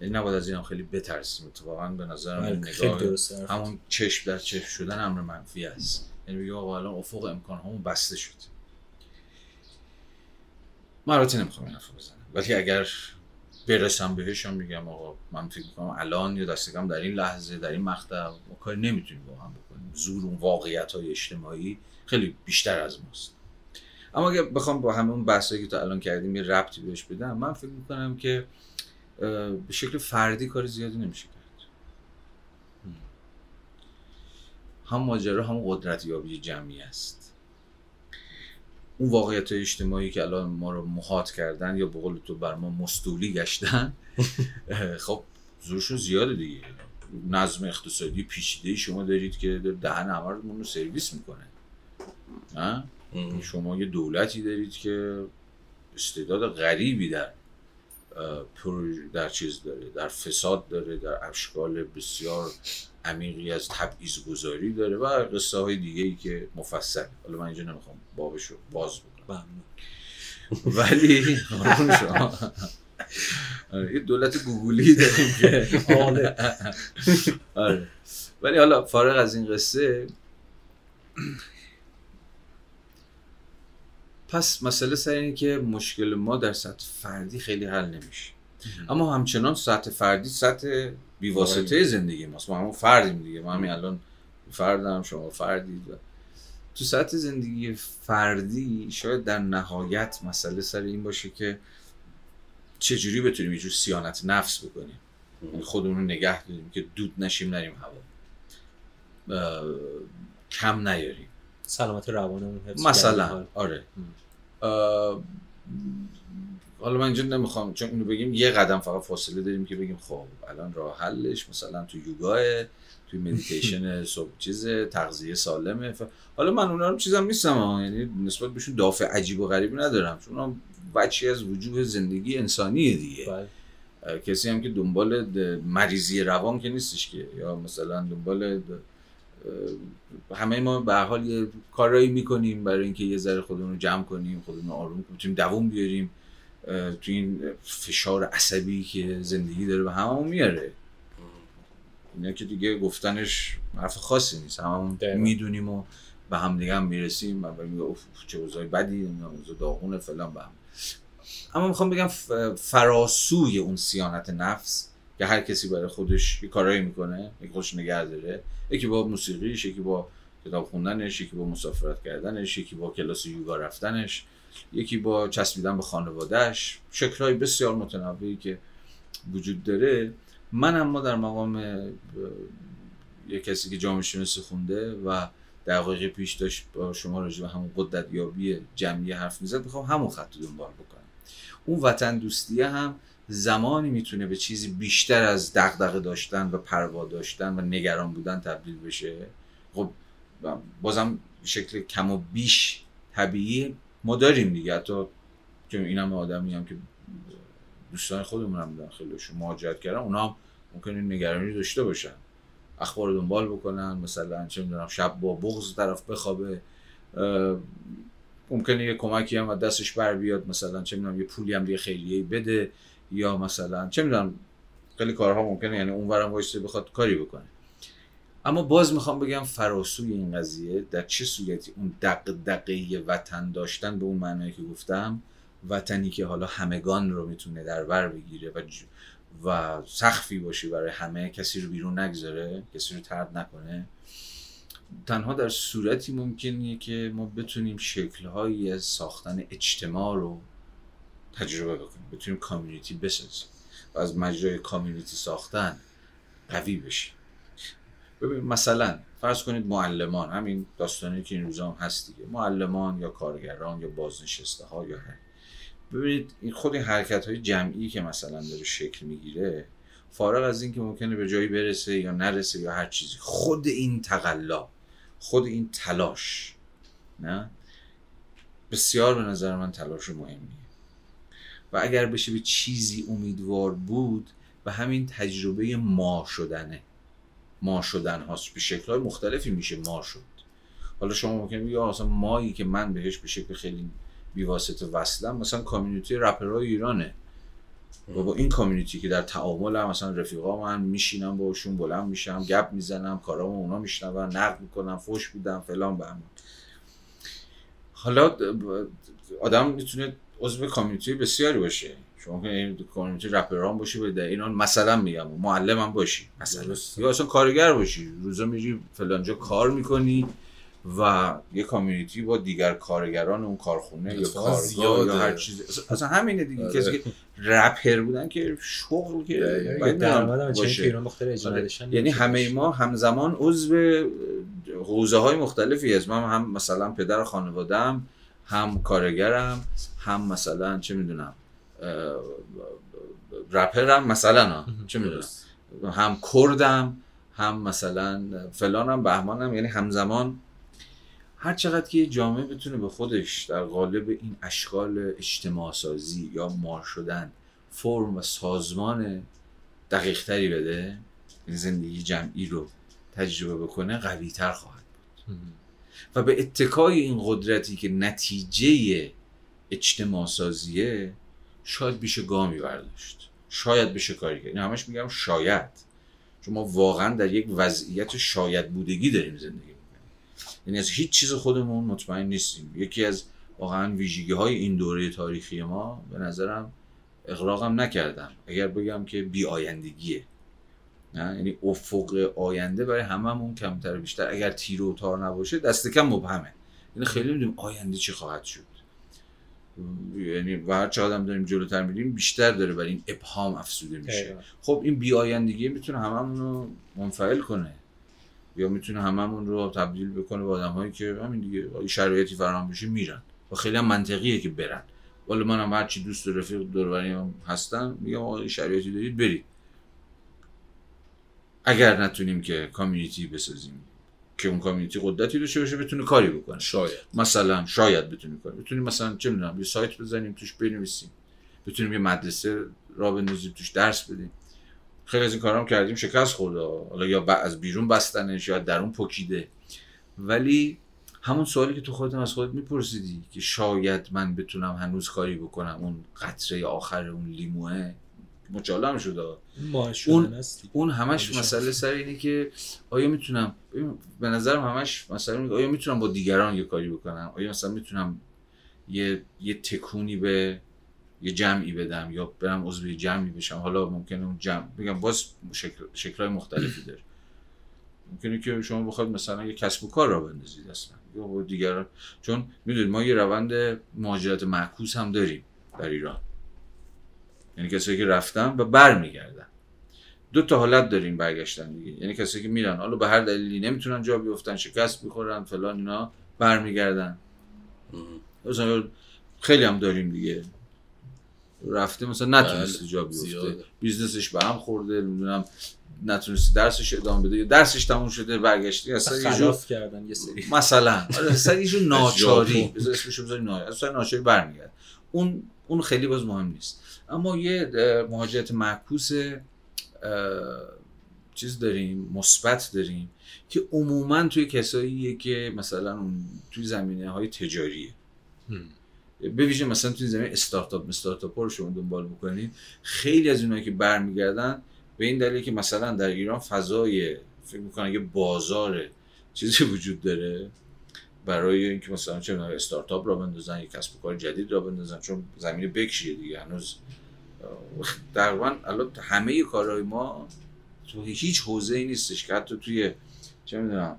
یعنی نباید از این هم خیلی بترسیم اتفاقا به نظر من بله، نگاه همون چشم در چشم شدن امر منفی است. یعنی بگیم آقا الان افق امکان همون بسته شد. من البته نمی‌خوام این بزنم. ولی اگر برسم بهشم میگم آقا من فکر می‌کنم الان یا دستگم در این لحظه در این مقطع ما کاری نمی‌تونیم با هم بکنیم. زور اون واقعیت های اجتماعی خیلی بیشتر از ماست. اما اگه بخوام با همون بحثایی که تا الان کردیم یه ربطی بهش بدم من فکر می‌کنم که به شکل فردی کار زیادی نمیشه کرد. هم. ماجرا هم قدرت یابی جمعی است. اون واقعیت اجتماعی که الان ما رو محاط کردن یا به تو بر ما مستولی گشتن خب زورشون زیاده دیگه. نظم اقتصادی پیچیده شما دارید که دهن همه رو سرویس می‌کنه. نه شما یه دولتی دارید که استعداد غریبی در در چیز داره در فساد داره در اشکال بسیار عمیقی از تبعیض گذاری داره و قصه های دیگه ای که مفصل. حالا من اینجا نمی‌خوام بابش رو باز بکنم. ولی شما. آره، یه دولت گوگولی داریم که. آره. ولی حالا فارغ از این قصه پس مسئله سر اینه که مشکل ما در سطح فردی خیلی حل نمیشه. اما همچنان سطح فردی سطح بیواسطه زندگی ماست. ما همون فردیم دیگه. ما همین الان فردم شما فردید تو سطح زندگی فردی شاید در نهایت مسئله سر این باشه که چجوری بتونیم یه سیانت نفس بکنیم. یعنی خودمون رو نگه داریم که دود نشیم نریم هوا. کم نیاریم. سلامت روانمون مثلا. آره. حالا من اینجا نمی‌خوام چون اینو بگیم یه قدم فقط فاصله داریم که بگیم خب الان راه حلش مثلا تو یوگاه توی مدیتیشن صبح چیز تغذیه سالمه حالا من اونا رو چیزم نیستم یعنی نسبت بهشون دافع عجیب و غریبی ندارم چون اون بچی از وجود زندگی انسانیه دیگه بله. کسی هم که دنبال مریضی روان که نیستش که یا مثلا دنبال همه ما به حال یه کارایی می‌کنیم برای اینکه یه ذره خودمون رو جمع کنیم خودمون رو آروم کنیم دووم بیاریم. تو این فشار عصبی که زندگی داره به هممون میاره. اینا که دیگه گفتنش حرف خاصی نیست. هممون می‌دونیم و به هم دیگه هم می‌رسیم و میگه اوف چه اوضاع بدی اوضاع داغونه فلان به هم. اما می‌خوام بگم فراسوی اون سیانت نفس که هر کسی برای خودش یه کارایی می‌کنه یکی خودش نگه داره. یکی با موسیقیش یکی با کتاب خوندنش یکی با مسافرت کردنش یکی با کلاس یوگا رفتنش یکی با چسبیدن به خانوادهش شکلهای بسیار متنوعی که وجود داره. من اما در مقام یه کسی که جامعه شناسی خونده و دقایق پیش داشت با شما راجع به همون قدرت یابی جمعی حرف می‌زد می‌خوام همون خط دنبال بکنم. اون وطن دوستیه هم زمانی می‌تونه به چیزی بیشتر از دغدغه داشتن و پروا داشتن و نگران بودن تبدیل بشه؟ خب بازم شکل کم و بیش طبیعی ما داریم دیگه. حتی که اینم آدمی هم که دوستان خودمون هم دارن خیلیشون مهاجرت کردن اونا هم ممکنه نگرانی داشته باشن. اخبار دنبال بکنن مثلا چه می‌دونم شب با بغض طرف بخوابه. ممکنه یه کمکی هم دستش بر بیاد مثلا چه می‌دونم یه پولی هم یه خیلیه بده. یا مثلا چه می‌دونم خیلی کارها ممکنه یعنی اونورم وایسته بخواد کاری بکنه. اما باز می‌خوام بگم فراسوی این قضیه در چه صورتی اون دق دقه وطن داشتن به اون معنی که گفتم وطنی که حالا همگان رو می‌تونه در بر بگیره و و سخفی باشه برای همه کسی رو بیرون نگذاره کسی رو ترد نکنه. تنها در صورتی ممکنه که ما بتونیم شکلهایی از ساختن اجتماع رو تجربه بکنیم بتونیم کامیونیتی بسازیم. و از مجرای کامیونیتی ساختن قوی بشیم. ببین مثلا فرض کنید معلمان همین داستانی که این روزا هم هست دیگه. معلمان یا کارگران یا بازنشسته ها یا هر. ببینید این خود این حرکت های جمعی که مثلا داره شکل می‌گیره فارغ از اینکه ممکنه به جایی برسه یا نرسه یا هر چیزی. خود این تقلا خود این تلاش نه؟ بسیار به نظر من تلاش مهمیه. و اگر بشه به چیزی امیدوار بود و همین تجربه ما شدنه. ما شدن هاست به شکل مختلفی میشه ما شد. حالا شما ممکنه بگید اصلا مایی که من بهش به شکل خیلی بیواسطه وصلم مثلا کامیونیتی رپرهای ایرانه. و با این کامیونیتی که در تعامل هم مثلا رفیقا من میشینم باشون بلند میشم گپ می‌زنم کارامو اونا میشنون نقد می‌کنم فوش میدم فلان به حالا آدم می‌تونه عضو کامیونیتی بسیاری باشه. شما که کامیونیتی رپران باشی به اینا مثلا میگم. معلمم باشی. مثلا. یا اصلا کارگر باشی. روزا میری فلانجا کار می‌کنی و یه کامیونیتی با دیگر کارگران اون کارخونه یا کارگاه یا هر چیز. اصلا همینه دیگه. آره. کسی که رپر بودن که شغل که باشه. آره. یعنی همه ما همزمان عضو حوزه های مختلفی از من هم مثلا پدر خانوادم هم کارگرم هم مثلا چه می‌دونم رپرم مثلا. چه می‌دونم. هم کردم هم مثلا فلانم بهمانم یعنی همزمان. هر چقدر که جامعه بتونه به خودش در قالب این اشکال اجتماع سازی یا مار شدن فرم و سازمان دقیق تری بده این زندگی جمعی رو تجربه بکنه قوی تر خواهد بود. و به اتکای این قدرتی که نتیجه اجتماع سازیه شاید بشه گامی برداشت. شاید بشه کاری کرد. این همش میگم شاید. چون ما واقعا در یک وضعیت شاید بودگی داریم زندگی می‌کنیم. یعنی از هیچ چیز خودمون مطمئن نیستیم. یکی از واقعا ویژگی های این دوره تاریخی ما به نظرم اقراقم نکردم. اگر بگم که بی آیندگیه نه؟ یعنی افق آینده برای هممون کمتر بیشتر. اگر تیر و تار نباشه دست کم مبهمه. یعنی خیلی می‌دونیم آینده چی خواهد شد. یعنی و هر چه آدم داریم جلوتر میریم بیشتر داره برای این ابهام افسوده میشه. خب این بی آیندگی می‌تونه هممون رو منفعل کنه. یا می‌تونه هممون رو تبدیل بکنه به آدم هایی که همین دیگه شرایطی فراهم بشه میرن. و خیلی هم منطقیه که برن. ولی من هم هرچی دوست و رفیق دور هستن میگم آقا شرایطی دارید برید. اگر نتونیم که کامیونیتی بسازیم که اون کامیونیتی قدرتی داشته باشه بتونه کاری بکنه. شاید. مثلا شاید بتونیم کاری بتونیم مثلا چه می‌دونم یه سایت بزنیم توش بنویسیم. بتونیم یه مدرسه را بندازیم توش درس بدیم. خیلی از این کارام کردیم. شکست خورده حالا یا از بیرون بستنش یا درون پکیده ولی همون سوالی که تو خودت از خودت میپرسیدی که شاید من بتونم هنوز کاری بکنم اون قطره آخر اون لیموه. مچاله شده. اون اون همش مسئله سر اینه که آیا می‌تونم به نظرم همش مسئله آیا می‌تونم با دیگران یه کاری بکنم؟ آیا مثلا می‌تونم یه یه تکونی به یه جمعی بدم یا برم عضو جمعی بشم؟ حالا ممکنه اون جمع بگم باز شکل شکلهای مختلفی داره. ممکنه که شما بخواید مثلا یه کسب و کار را بندازید اصلا. یا با دیگران چون می‌دونید ما یه روند مهاجرت معکوس هم داریم در ایران. یعنی کسایی که رفتن و برمیگردن. دو تا حالت داریم برگشتن دیگه. یعنی کسایی که میرن حالا به هر دلیلی نمی‌تونن جا بیفتن شکست می‌خورن فلان اینا برمیگردن. مثلا خیلی هم داریم دیگه. رفته مثلا نتونسته بله، جا بیفته بیزنسش به هم خورده نمی‌دونم نتونسته درسش ادامه بده یا درسش تموم شده برگشتی. اصلا خلاف کردن یه سری. مثلا. آره، اصلا یه ناچاری. بذار اسمش بذاریم ناچاری. اصلا ناچاری برمیگرد اون اون خیلی باز مهم نیست. اما یه مهاجرت معکوس چیز داریم مثبت داریم که عموما توی کساییه که مثلا توی زمینه های تجاریه به ویژه مثلا توی زمینه استارتاپ استارتاپ رو شما دنبال بکنید. خیلی از اونایی که برمیگردن به این دلیل که مثلا در ایران فضای فکر می‌کنن یه بازار چیزی وجود داره برای اینکه مثلا چه استارتاپ را بندازن یک کسب و کار جدید را بندازن چون زمین بکشیه دیگه هنوز تقریبا الان همه کارهای ما تو هیچ حوزه ای نیستش که حتی توی چه می‌دونم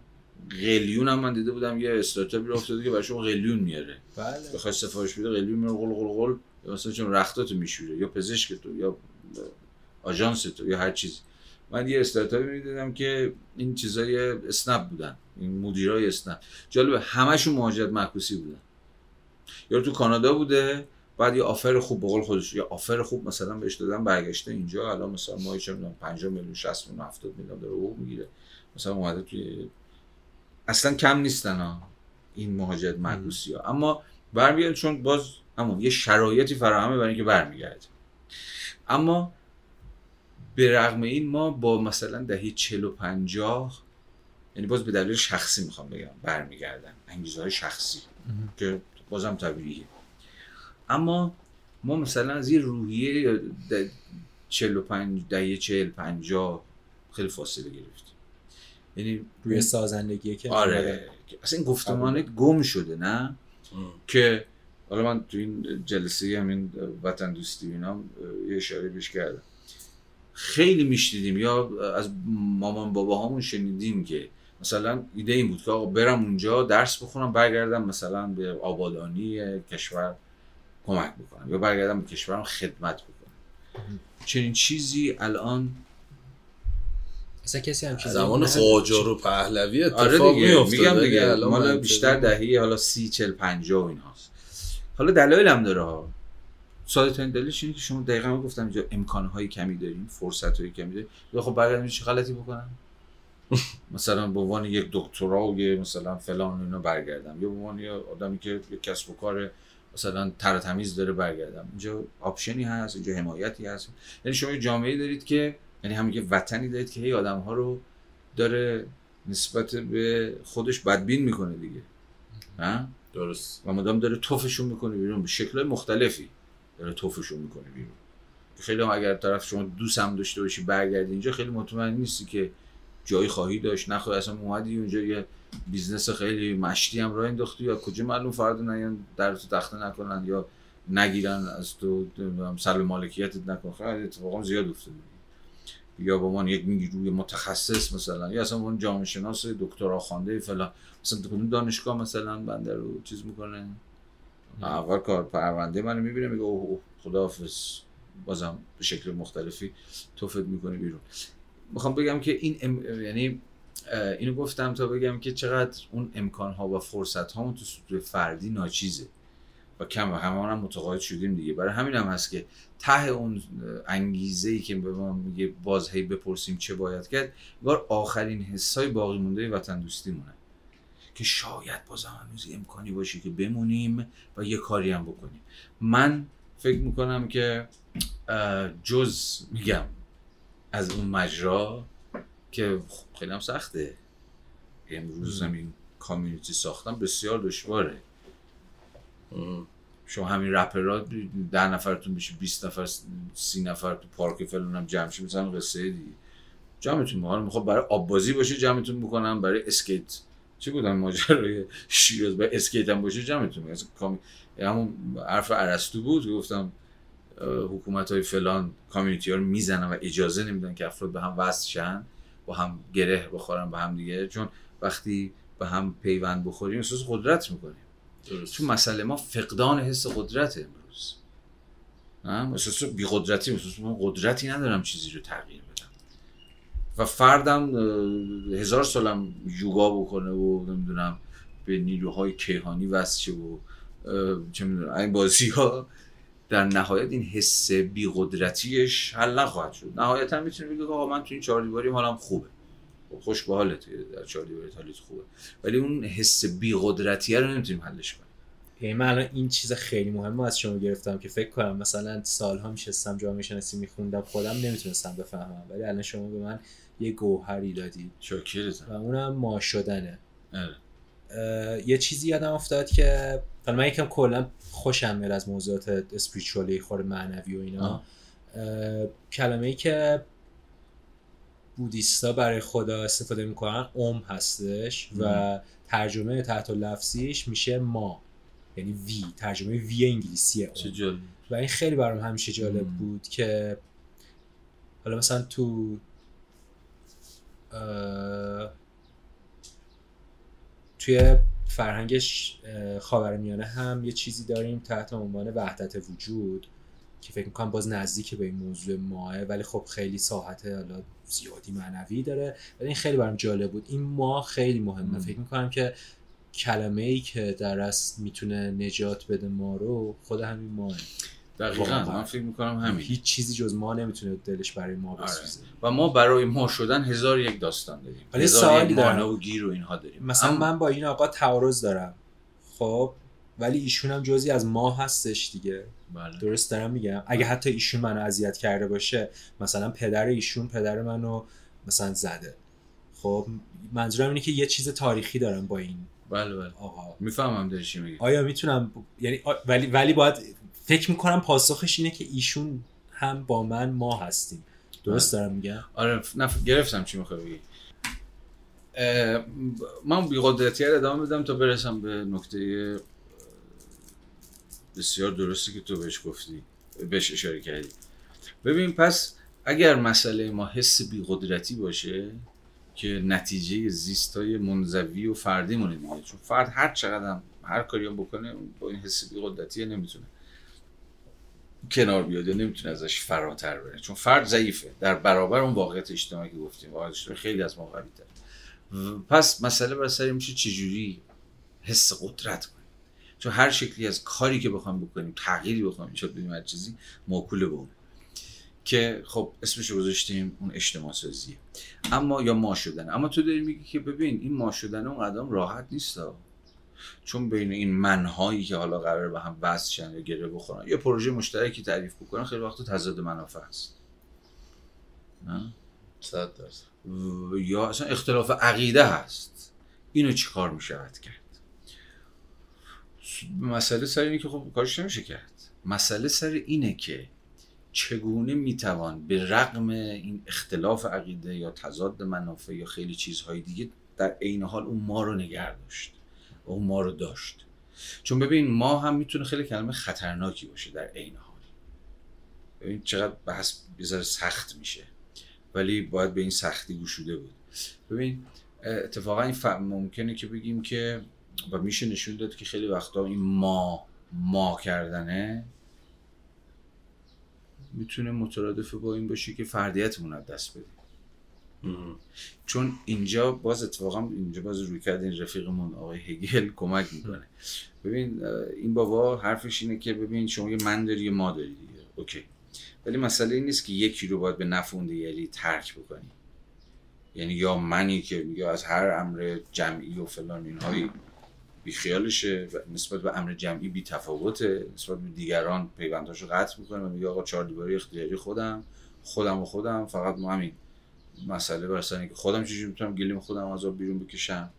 قلیون هم من دیده بودم یه استارتاپی رو افتاده که برای شما قلیون میاره. بله. بخوای سفارش بده قلیون میاره قل قل قل مثلا چون رختاتو میشوره یا پزشک تو یا آژانس تو یا هر چیزی. من یه استارتاپی می‌دیدم که این چیزای اسنپ بودن این مدیرای اسنپ. جالبه همشون مهاجرت معکوسی بودن. یا تو کانادا بوده بعد یه آفر خوب به قول خودش یه آفر خوب مثلا بهش دادن برگشته اینجا الان مثلا ما چه می‌دونم 50 میلیون 60 میلیون 70 میلیون داره حقوق می‌گیره. مثلا اومده توی اصلا کم نیستن ها این مهاجرت معکوسی ها. اما برمیگرد چون باز همون یه شرایطی فراهمه برای اینکه برمیگرده. اما به رغم این ما با مثلا دهه 40 و 50 یعنی باز به دلیل شخصی می‌خوام بگم برمیگردن. انگیزه های شخصی که بازم طبیعیه. اما ما مثلا از یه روحیه 45 دهه 40 50 خیلی فاصله گرفتیم. یعنی روی سازندگی که آره اصلا این گفتمانه گم شده نه؟ که حالا من تو این جلسه همین وطن دوستی اینا یه اشاره بهش کردم. خیلی میشنیدیم یا از مامان بابا همون شنیدیم که مثلا ایده این بود که آقا برم اونجا درس بخونم برگردم مثلا به آبادانی کشور. کمک بکنم. یا برگردم به کشورم خدمت بکنم. چنین چیزی الان اصلا کسی هم زمان قاجار و پهلوی اتفاق آره دیگه میگم دیگه الان مال بیشتر دهه حالا سی چل پنجاه و این هاست حالا دلایل هم داره ها. ساده ترین دلیلش اینه که شما دقیقا گفتم اینجا امکان های کمی داریم فرصت های کمی داریم. یا خب برگردم چه غلطی بکنم؟ مثلا به عنوان یک دکترا و یه مثلا فلان اینا برگردم. یا به عنوان یه آدمی که یک کسب و کار مثلا تر تمیز داره برگردم. اینجا آپشنی هست اینجا حمایتی هست. یعنی شما یه جامعه دارید که یعنی همین یه وطنی دارید که هی آدم ها رو داره نسبت به خودش بدبین می‌کنه دیگه. ها؟ درست. و مدام داره توفشون می‌کنه بیرون. به شکل مختلفی داره توفشون می‌کنه بیرون. خیلی هم اگر طرف شما دوست هم داشته باشی برگردی اینجا خیلی مطمئن نیستی که جایی خواهی داشت نخواهی اصلا اومدی اونجا یه business خیلی مشتی هم راه انداختی یا کجا معلوم فردا نیان در تو تخته نکنن یا نگیرن از تو سلب مالکیتت نکن. خیلی اتفاقا زیاد افتاده. یا به عنوان یک نیروی متخصص مثلا یا اصلا عنوان جامعه شناس دکترا خوانده فلان. مثلا تو کدوم دانشگاه مثلا بنده رو چیز می‌کنه. اول کار پرونده منو می‌بینه میگه اوه اوه خداحافظ. بازم به شکل مختلفی تفت می‌کنه بیرون. می‌خوام بگم که این ام... یعنی اینو گفتم تا بگم که چقدر اون امکان ها و فرصت ها تو سطوح فردی ناچیزه. و کم و همه هم متقاعد شدیم دیگه. برای همین هم هست که ته اون انگیزه ای که به ما میگه باز هی بپرسیم چه باید کرد انگار آخرین حسای باقی مونده وطن دوستی مونه که شاید بازم هنوز یه امکانی باشه که بمونیم و یه کاری هم بکنیم. من فکر می‌کنم که جز میگم از اون مجرا که خب خیلی هم سخته. امروز همین community ساختن بسیار دشواره. شما همین رپرها ده نفرتون بشه 20 نفر 30 نفر تو پارک فلان هم جمع شید مثلا قصه دیگه. جمعتون می‌کنم می‌خواد برای آب بازی باشه جمعتون می‌کنم برای اسکیت. چی بودن ماجرای شیراز؟ برای اسکیت هم باشه جمعتون می‌کنم. همون حرف ارسطو بود گفتم حکومت های فلان کامیونیتی ها رو می‌زنن و اجازه نمیدن که افراد به هم وصل شن با هم گره بخورن به هم دیگه. چون وقتی به هم پیوند بخوریم احساس قدرت می‌کنیم. درست. چون مسئله ما فقدان حس قدرت امروز. احساس بی قدرتی احساس من قدرتی ندارم چیزی رو تغییر بدم. و فردم هزار سالم یوگا بکنه و نمی‌دونم به نیروهای کیهانی وصل شه و چه می‌دونم این بازی ها در نهایت این حس بی قدرتیش حل نخواهد شد. نهایتا می‌تونه بگه آقا من تو این چهار دیواری حالم خوبه. خب خوش به حالت در چهار دیواری حالت خوبه. ولی اون حس بی قدرتیه رو نمی‌تونیم حلش کنیم. یعنی من الان این چیز خیلی مهم از شما گرفتم که فکر کنم مثلا سالها میشستم جامعه شناسی میخوندم خودم نمی‌تونستم بفهمم. ولی الان شما به من یه گوهری دادید. شاکرتم. و اونم ما شدنه. اه، یه چیزی یادم افتاد که حالا من یکم کلا خوشم میاد از موضوعات اسپریچوالی خور معنوی و اینا. کلمه ای که بودیستا برای خدا استفاده می‌کنن اوم هستش و ترجمه تحت لفظیش میشه ما. یعنی وی ترجمه وی انگلیسیه اوم. و این خیلی برام همیشه جالب. بود که حالا مثلا تو توی فرهنگش اه، خاورمیانه هم یه چیزی داریم تحت عنوان وحدت وجود که فکر می‌کنم باز نزدیک به این موضوع ماه ولی خب خیلی ساحت حالا زیادی معنوی داره. ولی این خیلی برام جالب بود. این ما خیلی مهمه. فکر می‌کنم که کلمه ای که در اصل می‌تونه نجات بده ما رو خود همین ماه دقیقا. واقعا. من فکر می‌کنم همین. هیچ چیزی جز ما نمی‌تونه دلش برای ما آره. بسوزه. و ما برای ما شدن هزار یک داستان داریم. ولی سوالی دارم. و گیر و اینها داریم. مثلا اما- من با این آقا تعارض دارم. خب ولی ایشون هم جزی از ما هستش دیگه. بله. درست دارم میگم؟ اگه حتی ایشون منو اذیت کرده باشه مثلا پدر ایشون پدر منو مثلا زده. خب منظورم اینه که یه چیز تاریخی دارم با این بله بله. آقا. می‌فهمم داری چی میگی. آیا می‌تونم یعنی آ- ولی ولی باید فکر می‌کنم پاسخش اینه که ایشون هم با من ما هستیم. درست دارم میگم؟ آره نف... گرفتم چی می‌خوای بگی. من بی قدرتی رو ادامه بدم تا برسم به نکته بسیار درستی که تو بهش گفتی بهش اشاره کردی. ببین پس اگر مسئله ما حس بی قدرتی باشه که نتیجه زیست های منزوی و فردی مونه دیگه چون فرد هر چقدر هم هر کاری هم بکنه با این حس بی قدرتی نمی‌تونه. کنار بیاد یا نمی‌تونه ازش فراتر بره. چون فرد ضعیفه. در برابر اون واقعیت اجتماعی که گفتیم واقعیت اجتماعی خیلی از ما قوی پس مسئله بر سر میشه چجوری حس قدرت کنیم. چون هر شکلی از کاری که بخوایم بکنیم تغییری بخوایم ایجاد بدیم هر چیزی موکول به اون. که خب اسمش رو گذاشتیم اون اجتماع سازیه. اما یا ما شدن اما تو داری میگی که ببین این ما شدن اون قدم راحت نیست چون بین این منهایی که حالا قرار به هم وصل شن یا گره بخورن یه پروژه مشترکی تعریف بکنن خیلی وقت تضاد منافع هست. نه؟ یا اصلا اختلاف عقیده هست. اینو چی کار می‌شود کرد؟ مسئله سر اینه که خب کارش نمیشه کرد. مسئله سر اینه که چگونه می‌توان به رغم این اختلاف عقیده یا تضاد منافع یا خیلی چیزهای دیگه در عین حال اون ما رو نگه داشت؟ اون ما رو داشت. چون ببین ما هم می‌تونه خیلی کلمه خطرناکی باشه در عین حال. ببین چقدر بحث بذاره سخت میشه. ولی باید به این سختی گوشوده بود. ببین اتفاقا این ممکنه که بگیم که و میشه نشون داد که خیلی وقتا این ما ما کردنه می‌تونه مترادف با این باشه که فردیتمون از دست بدیم چون اینجا باز اتفاقا اینجا باز روی کرد این رفیقمون آقای هگل کمک می‌کنه. ببین این بابا حرفش اینه که ببین شما یه من داری یه ما داری دیگه. اوکی. ولی مسئله این نیست که یکی رو باید به نفع اون دیگری ترک بکنی. یعنی یا منی که میگه از هر امر جمعی و فلان اینهایی. بیخیالشه نسبت به امر جمعی بی تفاوته نسبت به دیگران پیونداشو قطع می‌کنه. و میگه آقا چهار دیواری اختیاری خودم. خودم و خودم. فقط ما همین. مسئله برسنه که خودم چجوری می‌تونم گلیم خودم از آب بیرون بکشم؟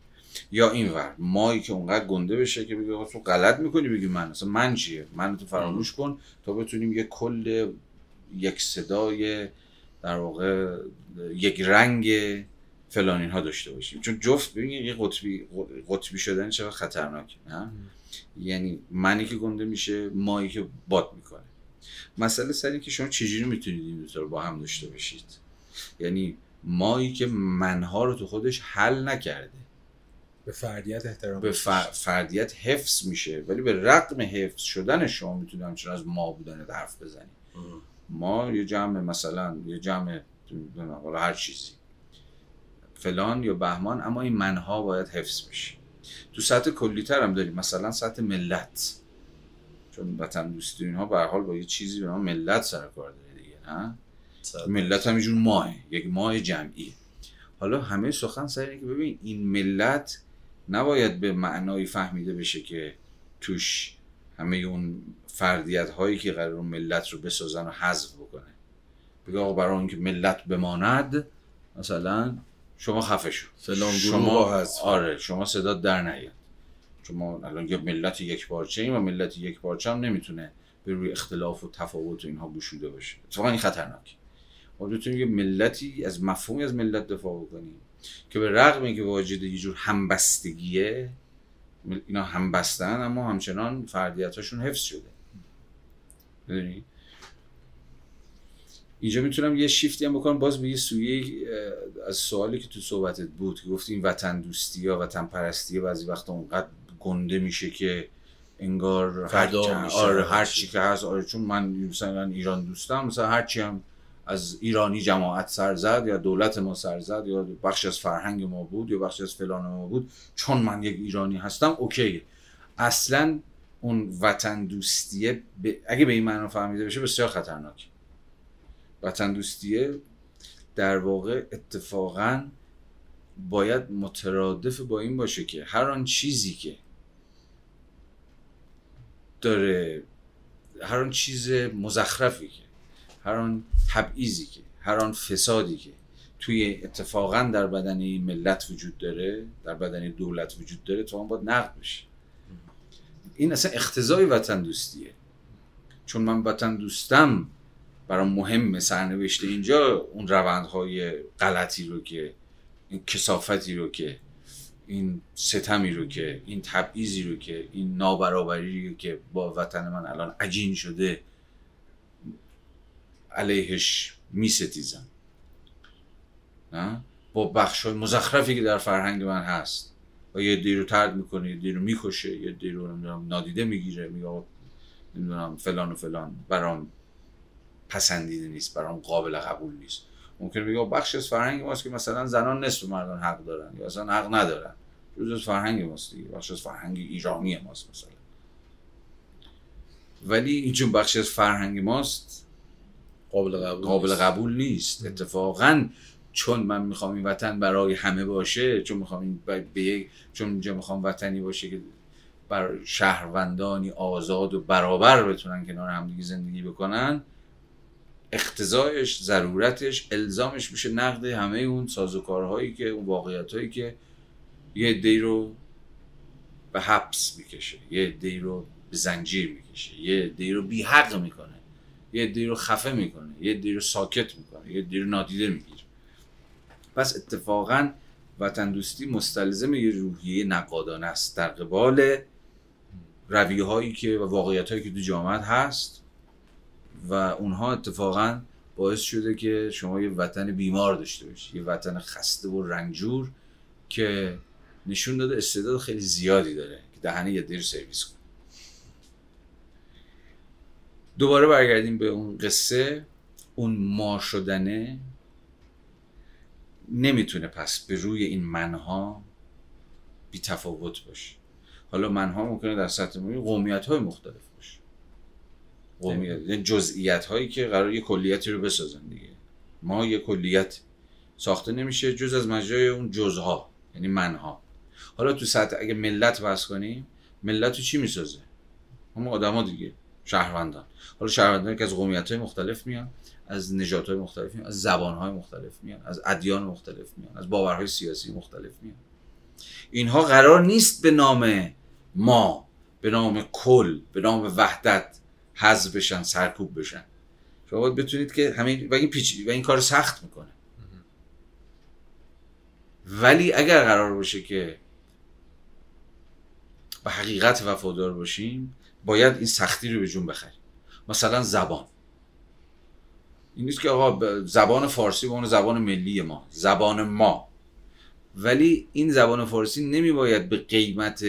یا این ور مایی که اونقدر گنده بشه که بگه تو غلط می‌کنی بگی من. اصلا من چیه؟ من تو فراموش کن تا بتونیم یه کل یک صدای در واقع یک رنگ فلان اینها داشته باشیم. چون جفت ببین یه قطبی قطبی شدن چقدر خطرناکه نه؟ یعنی منی که گنده میشه مایی که باد می‌کنه. مسئله سری که شما چجوری می‌تونید این دو رو با هم داشته باشید؟ یعنی مایی که منها رو تو خودش حل نکرده. به فردیت احترام به فردیت حفظ میشه ولی به رقم حفظ شدن شما می‌تونید همچنان از ما بودن حرف بزنید ما یه جمع مثلا یه جمع حالا هر چیزی. فلان یا بهمان اما این منها باید حفظ بشه. تو سطح کلیتر هم داریم مثلا سطح ملت. چون وطن دوستی اینها به حال با یه چیزی به نام ملت سر کار داره دیگه نه؟ ملت هم اینجور ماه یک ماه جمعی. حالا همه سخن سر اینه که ببین این ملت نباید به معنایی فهمیده بشه که توش همه اون فردیت هایی که قرار ملت رو بسازن و حذف بکنه. بگه آقا برای اینکه ملت بماند مثلا شما خفه شو. فلان شما هست آره شما صدا در نیاد. چون ما الان یه ملت یک پارچه ایم و ملت یک پارچه هم نمی‌تونه به روی اختلاف و تفاوت و اینها گشوده باشه. اتفاقا این خطرناک ما بتونیم یه ملتی از مفهومی از ملت دفاع بکنیم که به رغم اینکه واجد یه جور همبستگیه اینا همبستن اما همچنان فردیتاشون حفظ شده. می‌دونی؟ اینجا می‌تونم یه شیفتی هم بکنم باز به یه سویه از سوالی که تو صحبتت بود که گفتی این وطن دوستی یا وطن پرستی بعضی وقتا اونقدر گنده میشه که انگار هر آره هر چی که هست آره چون من مثلا ایران دوستم مثلا هر چی هم از ایرانی جماعت سر زد یا دولت ما سر زد یا بخش از فرهنگ ما بود یا بخش از فلان ما بود چون من یک ایرانی هستم اوکی. اصلا اون وطن دوستیه اگه به این معنا فهمیده بشه بسیار خطرناک وطن دوستیه در واقع اتفاقا باید مترادف با این باشه که هر آن چیزی که داره هر آن چیز مزخرفی که هر آن تبعیضی که هر آن فسادی که توی اتفاقا در بدن این ملت وجود داره در بدن دولت وجود داره تو باید نقد بشه این اصلا اختزای وطن دوستیه. چون من وطن دوستم برام مهم سرنوشته اینجا اون روندهای غلطی رو که این کسافتی رو که این ستمی رو که این تبعیضی رو که این نابرابری رو که با وطن من الان عجین شده. علیهش می ستیزم با بخش های مزخرفی که در فرهنگ من هست. و یه دی رو ترد می‌کنه یه دی رو می‌کشه یه دی رو نادیده می‌گیره میگه نمی‌دونم فلان و فلان برام پسندیده نیست برام قابل قبول نیست. ممکنه بگه بخش از فرهنگ ماست که مثلا زنان نصف مردان حق دارن یا اصلا حق ندارن. جز از فرهنگ ماست دیگه بخش از فرهنگ ایرانی ماست مثلا. ولی این چون از فرهنگ ماست قابل قبول قابل نیست. قبول نیست. اتفاقا چون من می‌خوام این وطن برای همه باشه چون می‌خوام این به چون اینجا می‌خوام وطنی باشه که بر شهروندانی آزاد و برابر بتونن کنار همدیگه زندگی بکنن اقتضایش ضرورتش الزامش میشه نقد همه اون سازوکارهایی که اون واقعیت هایی که یه عده‌ای رو به حبس می‌کشه یه عده‌ای رو به زنجیر می‌کشه یه عده‌ای رو بی حق می‌کنه. یه عده‌ای رو خفه می‌کنه یه عده‌ای رو ساکت می‌کنه یه عده‌ای رو نادیده می‌گیره. پس اتفاقا وطن دوستی مستلزم یه روحیه نقادانه است. در قبال رویه هایی که و واقعیت هایی که تو جامعه هست و اونها اتفاقا باعث شده که شما یه وطن بیمار داشته باشی یه وطن خسته و رنجور که نشون داده استعداد خیلی زیادی داره که دهنه یه دیر سرویس کنه. دوباره برگردیم به اون قصه. اون ما شدنه نمی‌تونه پس به روی این منها بی تفاوت باشه. حالا منها ممکنه در سطح قومیت های مختلف باشه. قومیت یعنی جزئیات هایی که قرار یه کلیتی رو بسازن دیگه. ما یه کلیت ساخته نمیشه جز از مجرای اون جزها یعنی منها. حالا تو سطح اگه ملت بحث کنیم ملت رو چی می‌سازه؟ هم آدما دیگه. شهروندان. حالا شهروندان که از قومیت های مختلف میان از نژادهای های مختلف میان از زبان های مختلف میان از ادیان مختلف میان از باورهای سیاسی مختلف میان. اینها قرار نیست به نام ما به نام کل به نام وحدت حذف بشن سرکوب بشن. شما باید بتونید که همین و این پیچ و این کار سخت می‌کنه. ولی اگر قرار باشه که به حقیقت وفادار باشیم باید این سختی رو به جون بخریم مثلا زبان. این نیست که آقا زبان فارسی به اون زبان ملی ما زبان ما. ولی این زبان فارسی نمی باید به قیمت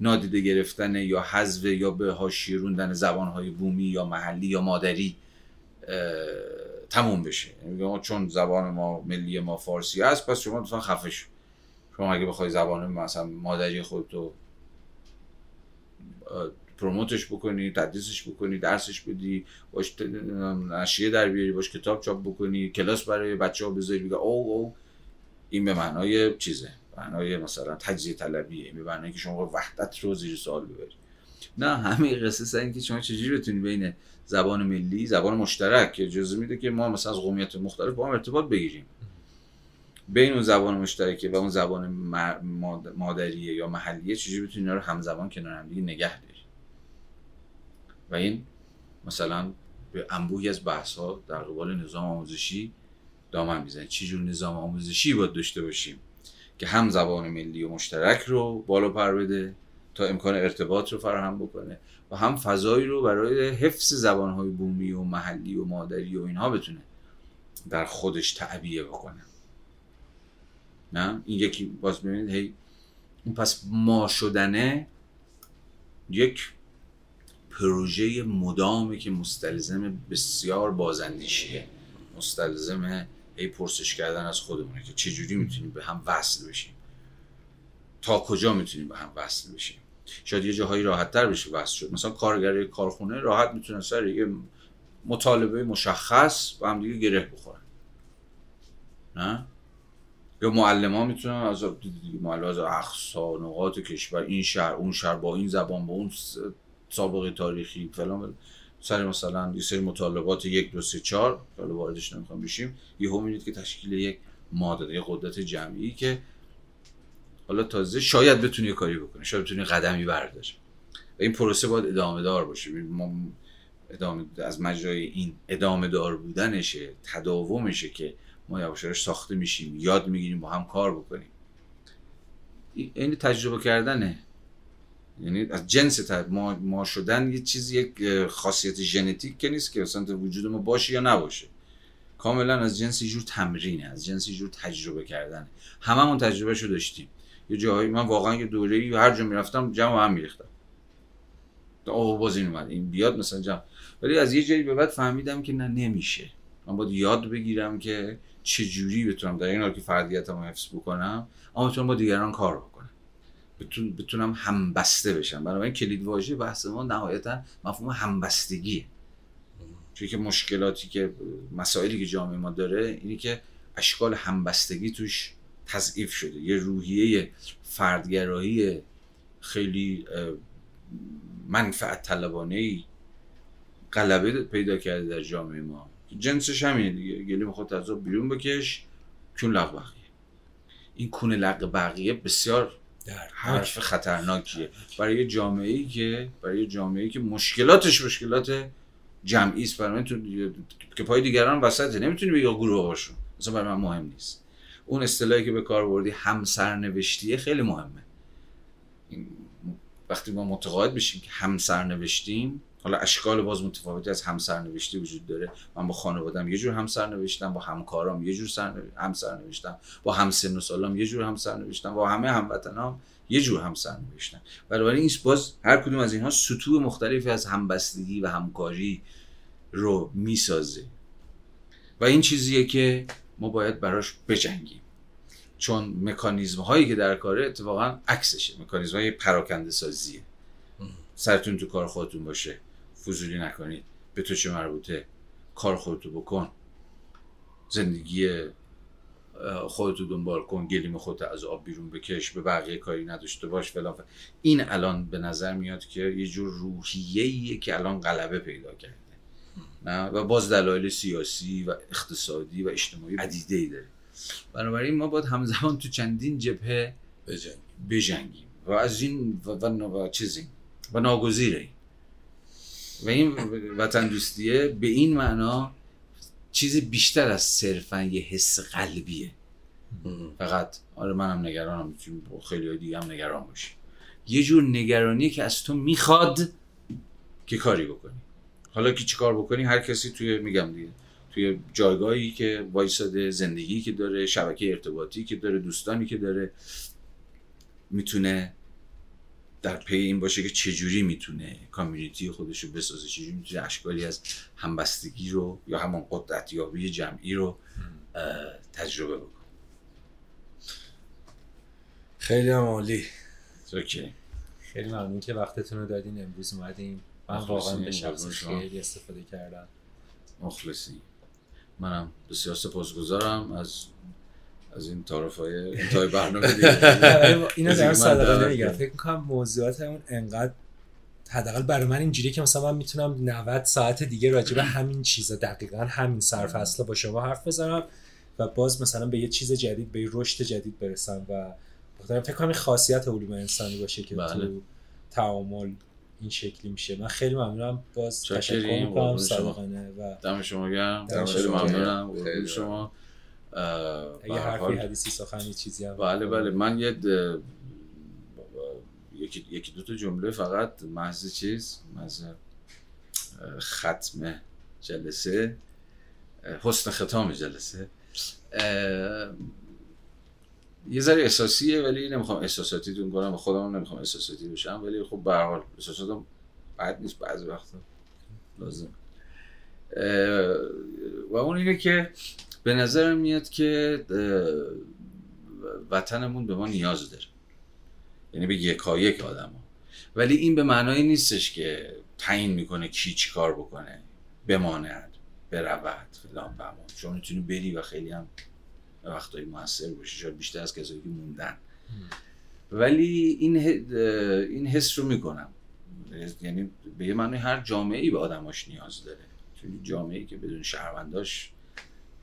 نادیده گرفتن یا حذف یا به روندن زبانهای بومی یا محلی یا مادری تموم بشه. یعنی چون زبان ما ملی ما فارسی است پس شما لطفا خفه شو. شما اگه بخوای زبان مثلا مادری خودتو پروموتش بکنی تدریسش بکنی درسش بدی باش نشریه در بیاری باش کتاب چاپ بکنی کلاس برای بچه ها بذاری بگه او او این به معنای چیزه؟ معنای مثلا تجزیه طلبیه. به معنای که شما وحدت رو زیر سوال ببری. نه همه قصه سر اینکه شما چجوری بتونی بین زبان ملی زبان مشترک که اجازه میده که ما مثلا از قومیت مختلف با هم ارتباط بگیریم. بین اون زبان مشترکه و اون زبان مادریه یا محلیه چجوری بتونی اینا رو همزمان کنار هم دیگه نگه داری؟ و این مثلا به انبوهی از بحث ها در قبال نظام آموزشی دامن می‌زنه. چه جور نظام آموزشی باید داشته باشیم که هم زبان ملی و مشترک رو بالا پر بده تا امکان ارتباط رو فراهم بکنه و هم فضایی رو برای حفظ زبانهای بومی و محلی و مادری و اینها بتونه در خودش تعبیه بکنه. نه؟ این یکی باز ببینید هی اون پس ما شدنه یک پروژه مدامه که مستلزم بسیار بازندیشیه مستلزم ای پرسش کردن از خودمونه که چجوری می‌تونیم به هم وصل بشیم؟ تا کجا می‌تونیم به هم وصل بشیم؟ شاید یه جاهایی راحت تر بشه وصل شد. مثلا کارگر کارخونه راحت می‌تونن سر یه مطالبه مشخص با هم دیگه گره بخورن. نه؟ یا معلم ها می‌تونن از معلم از اقصا نقاط کشور این شهر اون شهر با این زبان با اون سابقه تاریخی. فلان سر مثلا یه سری مطالبات یک دو سه چهار حالا واردش نمی‌خوام بشیم. یه هم که تشکیل یک ماده یه قدرت جمعی که حالا تازه شاید بتونی کاری بکنه شاید بتونی قدمی برداره. و این پروسه باید ادامه دار باشه. ما ادامه از مجرای این ادامه دار بودنشه تداومشه که ما یواش ساخته میشیم یاد می‌گیریم با هم کار بکنیم. این تجربه کردنه. یعنی از جنس ما, ما شدن یه چیزی یک خاصیت ژنتیک که نیست که اصلا تو وجود ما باشه یا نباشه. کاملا از جنس جور تمرینه از جنس جور تجربه کردنه. هممون تجربه شو داشتیم. یه جاهایی من واقعا یه دوره هر جا می‌رفتم جمع هم میریختم. آه باز این اومد. این بیاد مثلا جمع. ولی از یه جایی به بعد فهمیدم که نه نمیشه. من باید یاد بگیرم که چه جوری بتونم در این حال که فردیتمو حفظ بکنم اما بتونم با دیگران کار بکنم. بتونم همبسته بشم. بنابراین کلید واژه بحث ما نهایتا مفهوم همبستگیه. چون که مشکلاتی که مسائلی که جامعه ما داره اینی که اشکال همبستگی توش تضعیف شده. یه روحیه فردگرایی خیلی منفعت طلبانه ای غلبه پیدا کرده در جامعه ما. جنسش همینه دیگه. گلیم خود از بیرون بکش کون لق بقیه؟ این کون لق بقیه بسیار حرف خطرناکیه. برای جامعه ای که برای جامعه ای که مشکلاتش مشکلات جمعی است. برای تو که پای دیگران وسطه. نمی‌تونی بگی گروه باشون مثلا برای من مهم نیست. اون اصطلاحی که به کار بردی همسرنوشتیه خیلی مهمه. وقتی ما متقاعد بشیم که همسرنوشتیم حالا اشکال باز متفاوتی از همسرنوشتی وجود داره. من با خانوادم یه جور همسر نوشتم با همکارام یه جور سر همسر نوشتم با همسن و سالام یه جور همسر نوشتم با همه هموطنام یه جور همسر نوشتم بنابراین این باز هر کدوم از اینها سطوح مختلفی از همبستگی و همکاری رو می‌سازه. و این چیزیه که ما باید براش بجنگیم. چون مکانیزم هایی که در کاره اتفاقا عکسشه. مکانیزم های پراکنده سازیه سرتون تو کار خودتون باشه. فضولی نکنید. به تو چه مربوطه؟ کار خودتو بکن. زندگی خودتو دنبال کن. گلیم خودت از آب بیرون بکش. به بقیه کاری نداشته باش. فلان این الان به نظر میاد که یه جور روحیه که الان غلبه پیدا کرده. نه؟ و باز دلایل سیاسی و اقتصادی و اجتماعی عدیده ای داره. بنابراین ما باید همزمان تو چندین جبهه بجنگیم. بجنگیم. و از این و, و, و چیزی و ناگزیره و این وطن دوستیه به این معنا چیز بیشتر از صرفا یه حس قلبیه. فقط آره منم نگرانم خیلی دیگه هم نگران باشی یه جور نگرانی که از تو می‌خواد که کاری بکنی. حالا که چی کار بکنی؟ هر کسی توی میگم دیگه توی جایگاهی که وایساده زندگی که داره شبکه ارتباطی که داره دوستانی که داره می‌تونه در پی این باشه که چجوری می‌تونه کامیونیتی خودش رو بسازه چجوری می‌تونه اشکالی از همبستگی رو یا همون قدرتیابی جمعی رو تجربه بکنه. خیلی عالی. اوکی خیلی ممنون. که وقتتون رو دادین. امروز اومدیم. من واقعا به شخص خیلی استفاده کردم. مخلصی منم بسیار سپاسگزارم از از این طرف های انتهای برنامه دیگه. اینو در صدقه نمیگم فکر می‌کنم موضوعات اون انقدر حداقل برای من اینجوریه که مثلا من می‌تونم 90 ساعت دیگه راجع به همین چیزا دقیقا همین سرفصل با شما حرف بزنم و باز مثلا به یه چیز جدید به یه رشد جدید برسم و فکر کنم خاصیت علوم انسانی باشه که بله. تو تعامل این شکلی میشه. من خیلی ممنونم. باز تشکر می‌کنم. صادقانه و دم شما گرم. خیلی ممنونم. شما. اگه حرفی حدیثی سخنی چیزی هم بله بله. من یه یکی یکی دو تا جمله فقط محض چیز؟ محض ختم جلسه حسن ختام جلسه. یه ذره احساسیه ولی نمی‌خوام احساساتی دون کنم. خودم نمی‌خوام احساساتی بشم. ولی خب به هر حال احساساتم بد نیست بعضی وقتا لازم. و اون اینه که به نظرم میاد که وطنمون به ما نیاز داره. یعنی به یکایک آدم ها. ولی این به معنای نیستش که تعیین می‌کنه کی چی کار بکنه. بماند برود فلان بمان شما می‌تونی بری و خیلی هم وقتایی موثر باشی. شاید بیشتر از کسایی که موندن. ولی این این حس رو می‌کنم. یعنی به یه معنی هر جامعه ای به آدماش نیاز داره. چون جامعه ای که بدون شهرونداش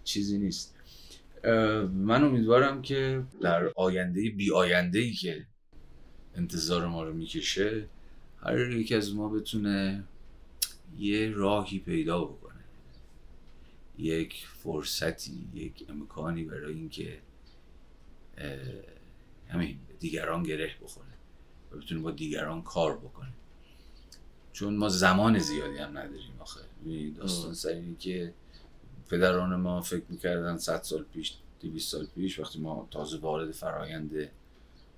چیزی نیست. من امیدوارم که در آینده بی آینده ای که انتظار ما رو می‌کشه هر یک از ما بتونه یه راهی پیدا بکنه. یک فرصتی یک امکانی برای اینکه همین دیگران گره بخوره و بتونه با دیگران کار بکنه. چون ما زمان زیادی هم نداریم آخه. داستان سر که پدران ما فکر می‌کردن 100 سال پیش 200 سال پیش وقتی ما تازه وارد فرایند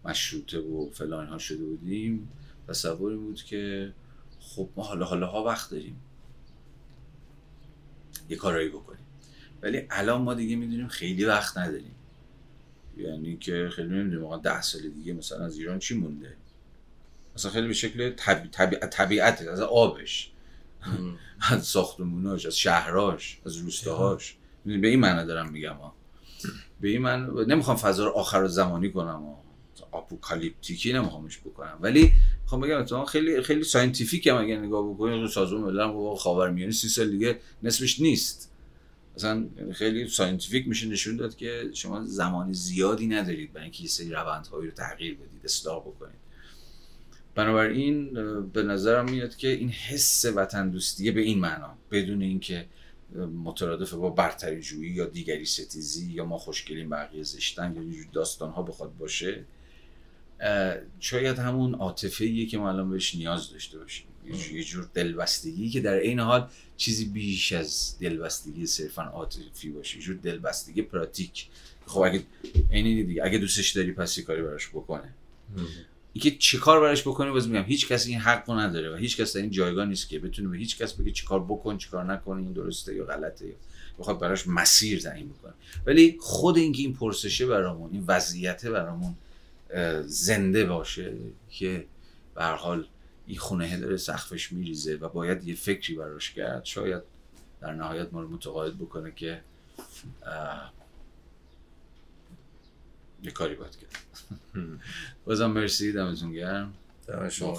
مشروطه و فلان ها شده بودیم تصوری بود که خب ما حالا حالا ها وقت داریم یه کارایی بکنیم. ولی الان ما دیگه می‌دونیم خیلی وقت نداریم. یعنی که خیلی نمی‌دونیم واقعا ده سال دیگه مثلا از ایران چی مونده؟ مثلا خیلی به شکل طبی... طبیعت از آبش. از ساختموناش از شهراش از روستاهاش. به این معنی دارم میگم ها به این من نمی‌خوام فضا رو آخر زمانی کنم ها. apocalyptic ی نمیخوامش بکنم. ولی می‌خوام بگم اتفاقا خیلی خیلی scientific هم اگه نگاه بکنید رو سازمان ملل هم خاورمیانه سی سال دیگه نصفش نیست. مثلا خیلی scientific میشه نشون داد که شما زمان زیادی ندارید برای اینکه یه سری روندهایی رو تغییر بدید اصلاح بکنید. بنابراین به نظرم میاد که این حس وطن دوستیه به این معنا بدون اینکه مترادف با برتری جویی یا دیگری ستیزی یا ما خوشگلیم بقیه زشتن یا داستان ها بخواد باشه شاید همون عاطفه که ما الان بهش نیاز داشته باشیم. یه جور دلبستگی که در این حال چیزی بیش از دلبستگی صرفا عاطفی باشه یه جور دلبستگی پراتیک. خب اگه اینی دیگه اگه دوستش داری پس کاری براش بکنه. اینکه چه کار براش بکنه باز میگم هیچ کسی این حق نداره و هیچ کس این جایگاه نیست که بتونه به هیچ کس بگه چیکار بکن چیکار نکن این درسته یا غلطه یا بخواد براش مسیر تعیین بکنه. ولی خود اینکه این پرسشه برامون این وضعیت برامون زنده باشه که به حال این خونه داره سقفش میریزه و باید یه فکری براش کرد شاید در نهایت ما رو متقاعد بکنه که یه کاری باید کرد. بازم مرسی دمتون گرم. دم شما